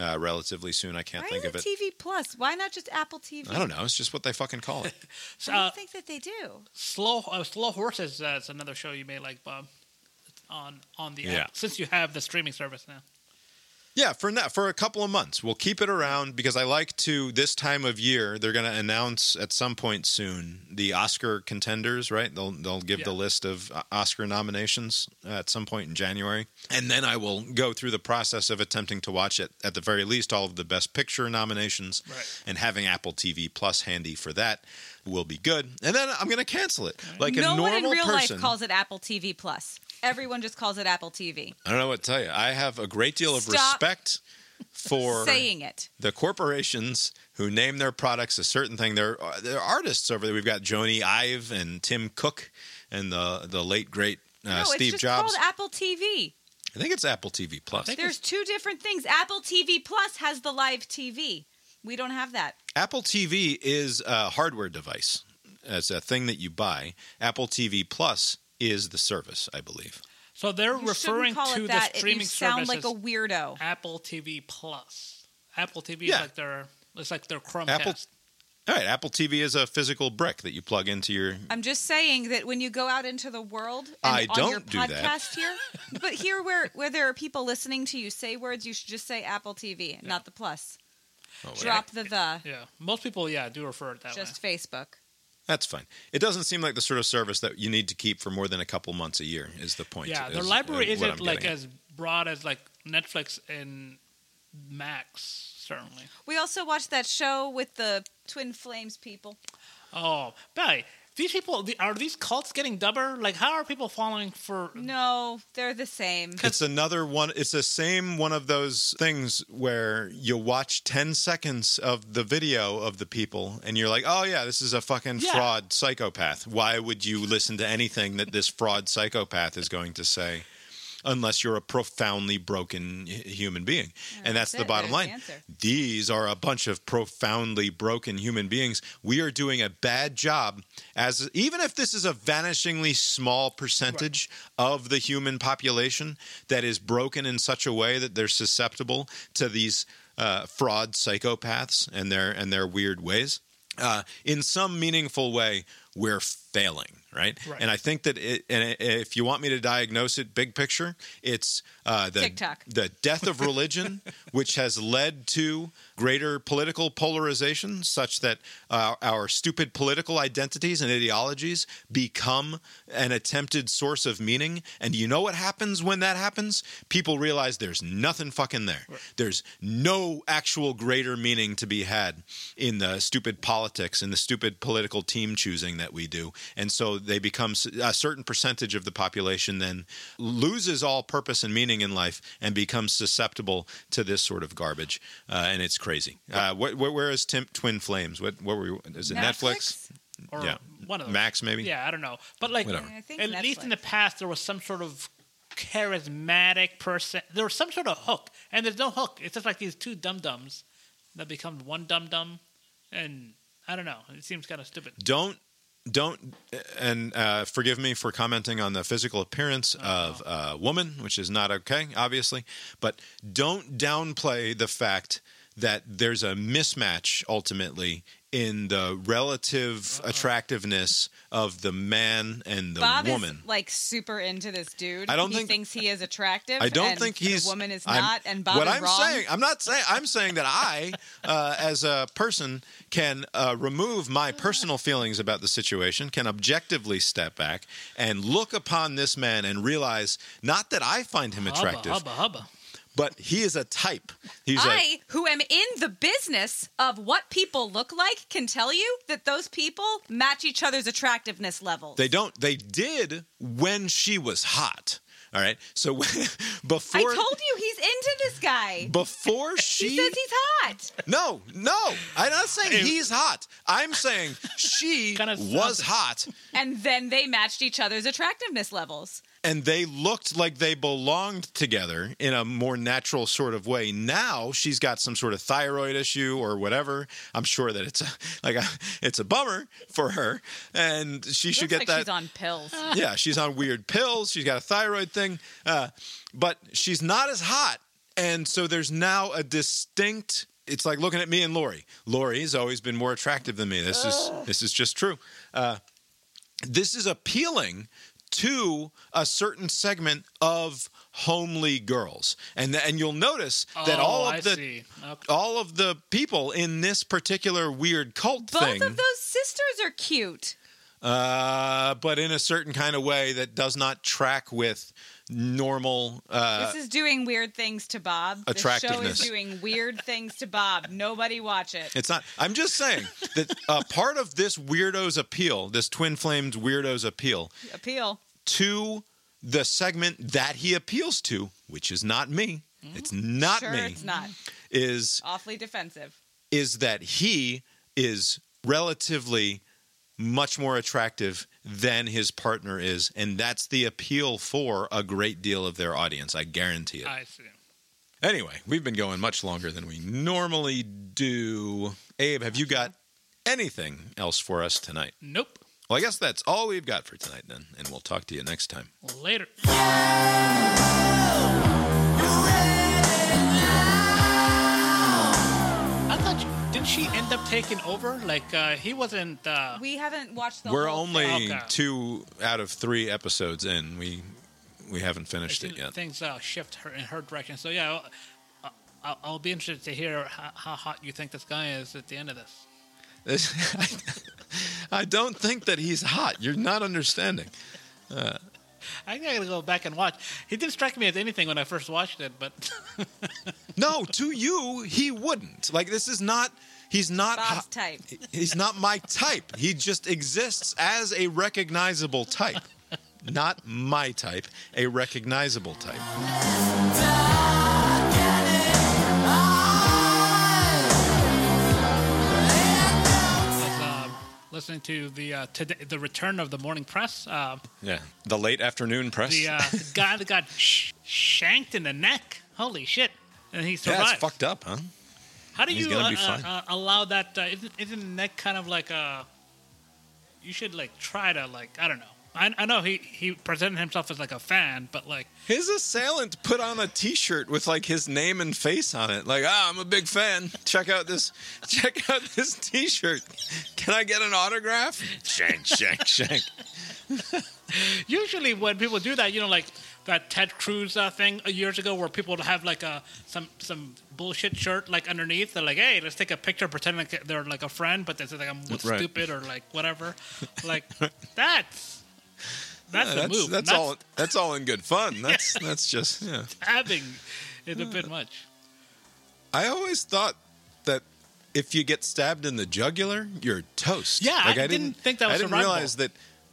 uh, relatively soon. I can't Why think is of it it. TV Plus? Why not just Apple TV? I don't know. It's just what they fucking call it. (laughs) So, I uh, don't think that they do. Slow uh, Slow Horses uh, is another show you may like, Bob. It's on on the Yeah. app since you have the streaming service now. Yeah, for now, for a couple of months, we'll keep it around because I like to. This time of year, they're going to announce at some point soon the Oscar contenders. Right? They'll they'll give the list of uh, Oscar nominations uh, at some point in January, and then I will go through the process of attempting to watch it at the very least all of the Best Picture nominations, Right. and having Apple TV Plus handy for that. will be good, and then I'm going to cancel it like a normal one in real person. life calls it Apple TV Plus. Everyone just calls it Apple TV. I don't know what to tell you. I have a great deal of Stop respect for saying it. the corporations who name their products a certain thing. They're they're artists over there. We've got Jony Ive and Tim Cook and the the late great uh, no, Steve it's just Jobs. called Apple TV. I think it's Apple TV Plus. There's two different things. Apple TV Plus has the live TV. We don't have that. Apple TV is a hardware device. It's a thing that you buy. Apple TV Plus is the service, I believe. So they're You referring call to it the It- streaming you sound service like a weirdo. Apple TV Plus. Apple TV Yeah. is like their it's like their Chromecast. Apple. All right, Apple TV is a physical brick that you plug into your. I'm just saying that when you go out into the world and I on don't your do that. podcast here, (laughs) but here where where there are people listening to you say words, you should just say Apple TV, not the plus. Oh, Drop the the. Yeah, most people yeah do refer it that Just Facebook. That's fine. It doesn't seem like the sort of service that you need to keep for more than a couple months a year. Is the point? Yeah, is, their uh, library what isn't like at. as broad as like Netflix and Max certainly. We also watched that show with the Twin Flames people. Oh, Belly, these people are these cults getting dumber? Like, how are people falling for? No, they're the same. It's another one. It's the same one of those things where you watch 10 seconds of the video of the people and you're like, oh, yeah, this is a fucking Yeah. fraud psychopath. Why would you listen to anything that this fraud psychopath is going to say? Unless you're a profoundly broken human being. and that's, that's the it. bottom There's line. These are a bunch of profoundly broken human beings. We are doing a bad job as even if this is a vanishingly small percentage of the human population that is broken in such a way that they're susceptible to these uh, fraud psychopaths and their and their weird ways. Uh, in some meaningful way, we're failing, right? Right. And I think that it, and if you want me to diagnose it, big picture, it's uh, the TikTok. the death of religion, (laughs) which has led to greater political polarization, such that uh, our stupid political identities and ideologies become an attempted source of meaning. And you know what happens when that happens? People realize there's nothing fucking there. There's no actual greater meaning to be had in the stupid politics and the stupid political team choosing that we do. And so they become a certain percentage of the population then loses all purpose and meaning in life and becomes susceptible to this sort of garbage. Uh, and it's crazy. Uh, wh- wh- where is Tim- Twin Flames? What, what were you, is it Netflix? Or Yeah. one of them. Max, maybe? Yeah, I don't know. But like, Whatever. I think at least in the past, there was some sort of charismatic person. There was some sort of hook, and there's no hook. It's just like these two dum dums that become one dum dum, and I don't know. It seems kind of stupid. don't don't and uh, forgive me for commenting on the physical appearance of a woman which is not okay obviously but don't downplay the fact that there's a mismatch ultimately in the relative attractiveness of the man and the Bob woman is like super into this dude. I don't he think- thinks he is attractive. I don't and think the he's. woman is I'm- not, and Bob what is I'm wrong. saying, I'm not saying. I'm saying that I, uh, as a person, can uh, remove my personal feelings about the situation, can objectively step back and look upon this man and realize not that I find him attractive, Hubba hubba. But he is a type. He's a, I, who am in the business of what people look like, can tell you that those people match each other's attractiveness levels. They don't. They did when she was hot. All right. So (laughs) before I told you he's into this guy. before (laughs) she he says he's hot. No, no. I'm not saying he's hot. I'm saying she (laughs) Kinda was hot And then they matched each other's attractiveness levels. And they looked like they belonged together in a more natural sort of way. Now she's got some sort of thyroid issue or whatever. I'm sure that it's a, (laughs) like a, it's a bummer for her and she should get like that she's on pills. (laughs) yeah, she's on weird pills. She's got a thyroid thing, uh, but she's not as hot. And so there's now a distinct. It's like looking at me and Lori. Lori's always been more attractive than me. This is this is just true. Uh, this is appealing to a certain segment of homely girls, and and you'll notice that Oh, all of I the. Okay. all of the people in this particular weird cult Both thing. of those sisters are cute. uh, but in a certain kind of way that does not track with normal. Uh, this is doing weird things to Bob. This show is doing weird things to Bob. Nobody watch it. It's not. I'm just saying that uh, part of this weirdo's appeal, this twin flames weirdo's appeal Appeal. to the segment that he appeals to, which is not me. It's not sure, me. it's not. Is Awfully defensive. is that he is relatively much more attractive than his partner is, and that's the appeal for a great deal of their audience. I guarantee it. I see. Anyway, we've been going much longer than we normally do. Abe, have you got anything else for us tonight? Nope. Well, I guess that's all we've got for tonight then, and we'll talk to you next time. Later. Didn't she end up taking over? Like, uh, he wasn't. Uh, We haven't watched the We're whole only thing. Okay. two out of three episodes in. We we haven't finished it yet. things uh, shift her in her direction. So yeah, I'll, I'll, I'll be interested to hear how, how hot you think this guy is at the end of this. This- (laughs) I don't think that he's hot. You're not understanding. Uh, I think I gotta go back and watch. He didn't strike me as anything when I first watched it, but (laughs) no, to you, he wouldn't. Like this is not. He's not. Bob's hot. type. He's not my type. He just exists as a recognizable type. Not my type, a recognizable type. Was um, listening to the uh, today, the return of the morning press. Uh, Yeah. The late afternoon press. the, uh, the guy that got sh- shanked in the neck. Holy shit! And he yeah, survived. it's fucked up, huh? How do He's you uh, uh, uh, allow that? Uh, isn't, isn't the neck kind of like a? You should like try to like I don't know. I, I know he he presented himself as like a fan, but like His assailant put on a T-shirt with like his name and face on it. Like, ah, I'm a big fan. Check out this. (laughs) Check out this T-shirt. Can I get an autograph? Shank, shank, shank. (laughs) usually when people do that, you know, like that Ted Cruz uh, thing years ago, where people would have like a some some bullshit shirt like underneath. They're like, hey, let's take a picture, pretend like they're like a friend, but they say like I'm Right. stupid or like whatever. (laughs) like that's that's Yeah, the that's, move. That's, all. That's all in good fun. (laughs) That's that's just yeah. Having is a bit much. I always thought that if you get stabbed in the jugular, you're toast. Yeah, I didn't think that was I didn't realize that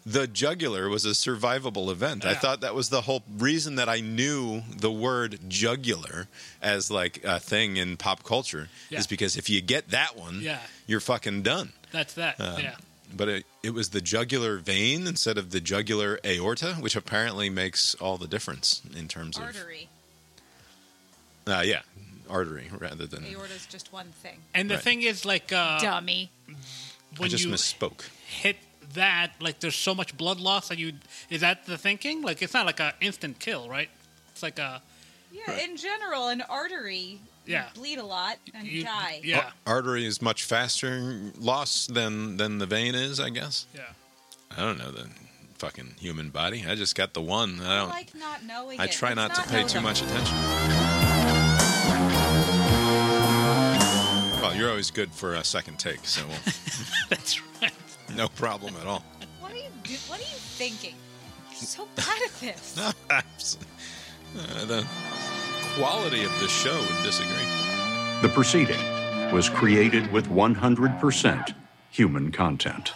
the jugular was a survivable event. I thought that was the whole reason that I knew the word jugular as like a thing in pop culture Yeah. is because if you get that one, Yeah. you're fucking done. That's that. Um, yeah. But it, it was the jugular vein instead of the jugular aorta, which apparently makes all the difference in terms Artery. of artery. uh, yeah, artery rather than. aorta is just one thing. And the Right. thing is, like, uh, Dummy. I when just you misspoke. hit that, like, there's so much blood loss that you. Is that the thinking? Like, it's not like a instant kill, right? It's like a. Yeah, in general, an artery Yeah. you bleed a lot and You- die. Yeah. Ar- artery is much faster loss than than the vein is, I guess. Yeah. I don't know the fucking human body. I just got the one. I I don't. like not knowing I it. try It's not to pay too them. much attention. Well, you're always good for a second take, so we'll, (laughs) That's right. No problem at all. What are you do- What are you thinking? You're so bad at this. (laughs) Uh, the quality of the show would disagree. The proceeding was created with 100% human content.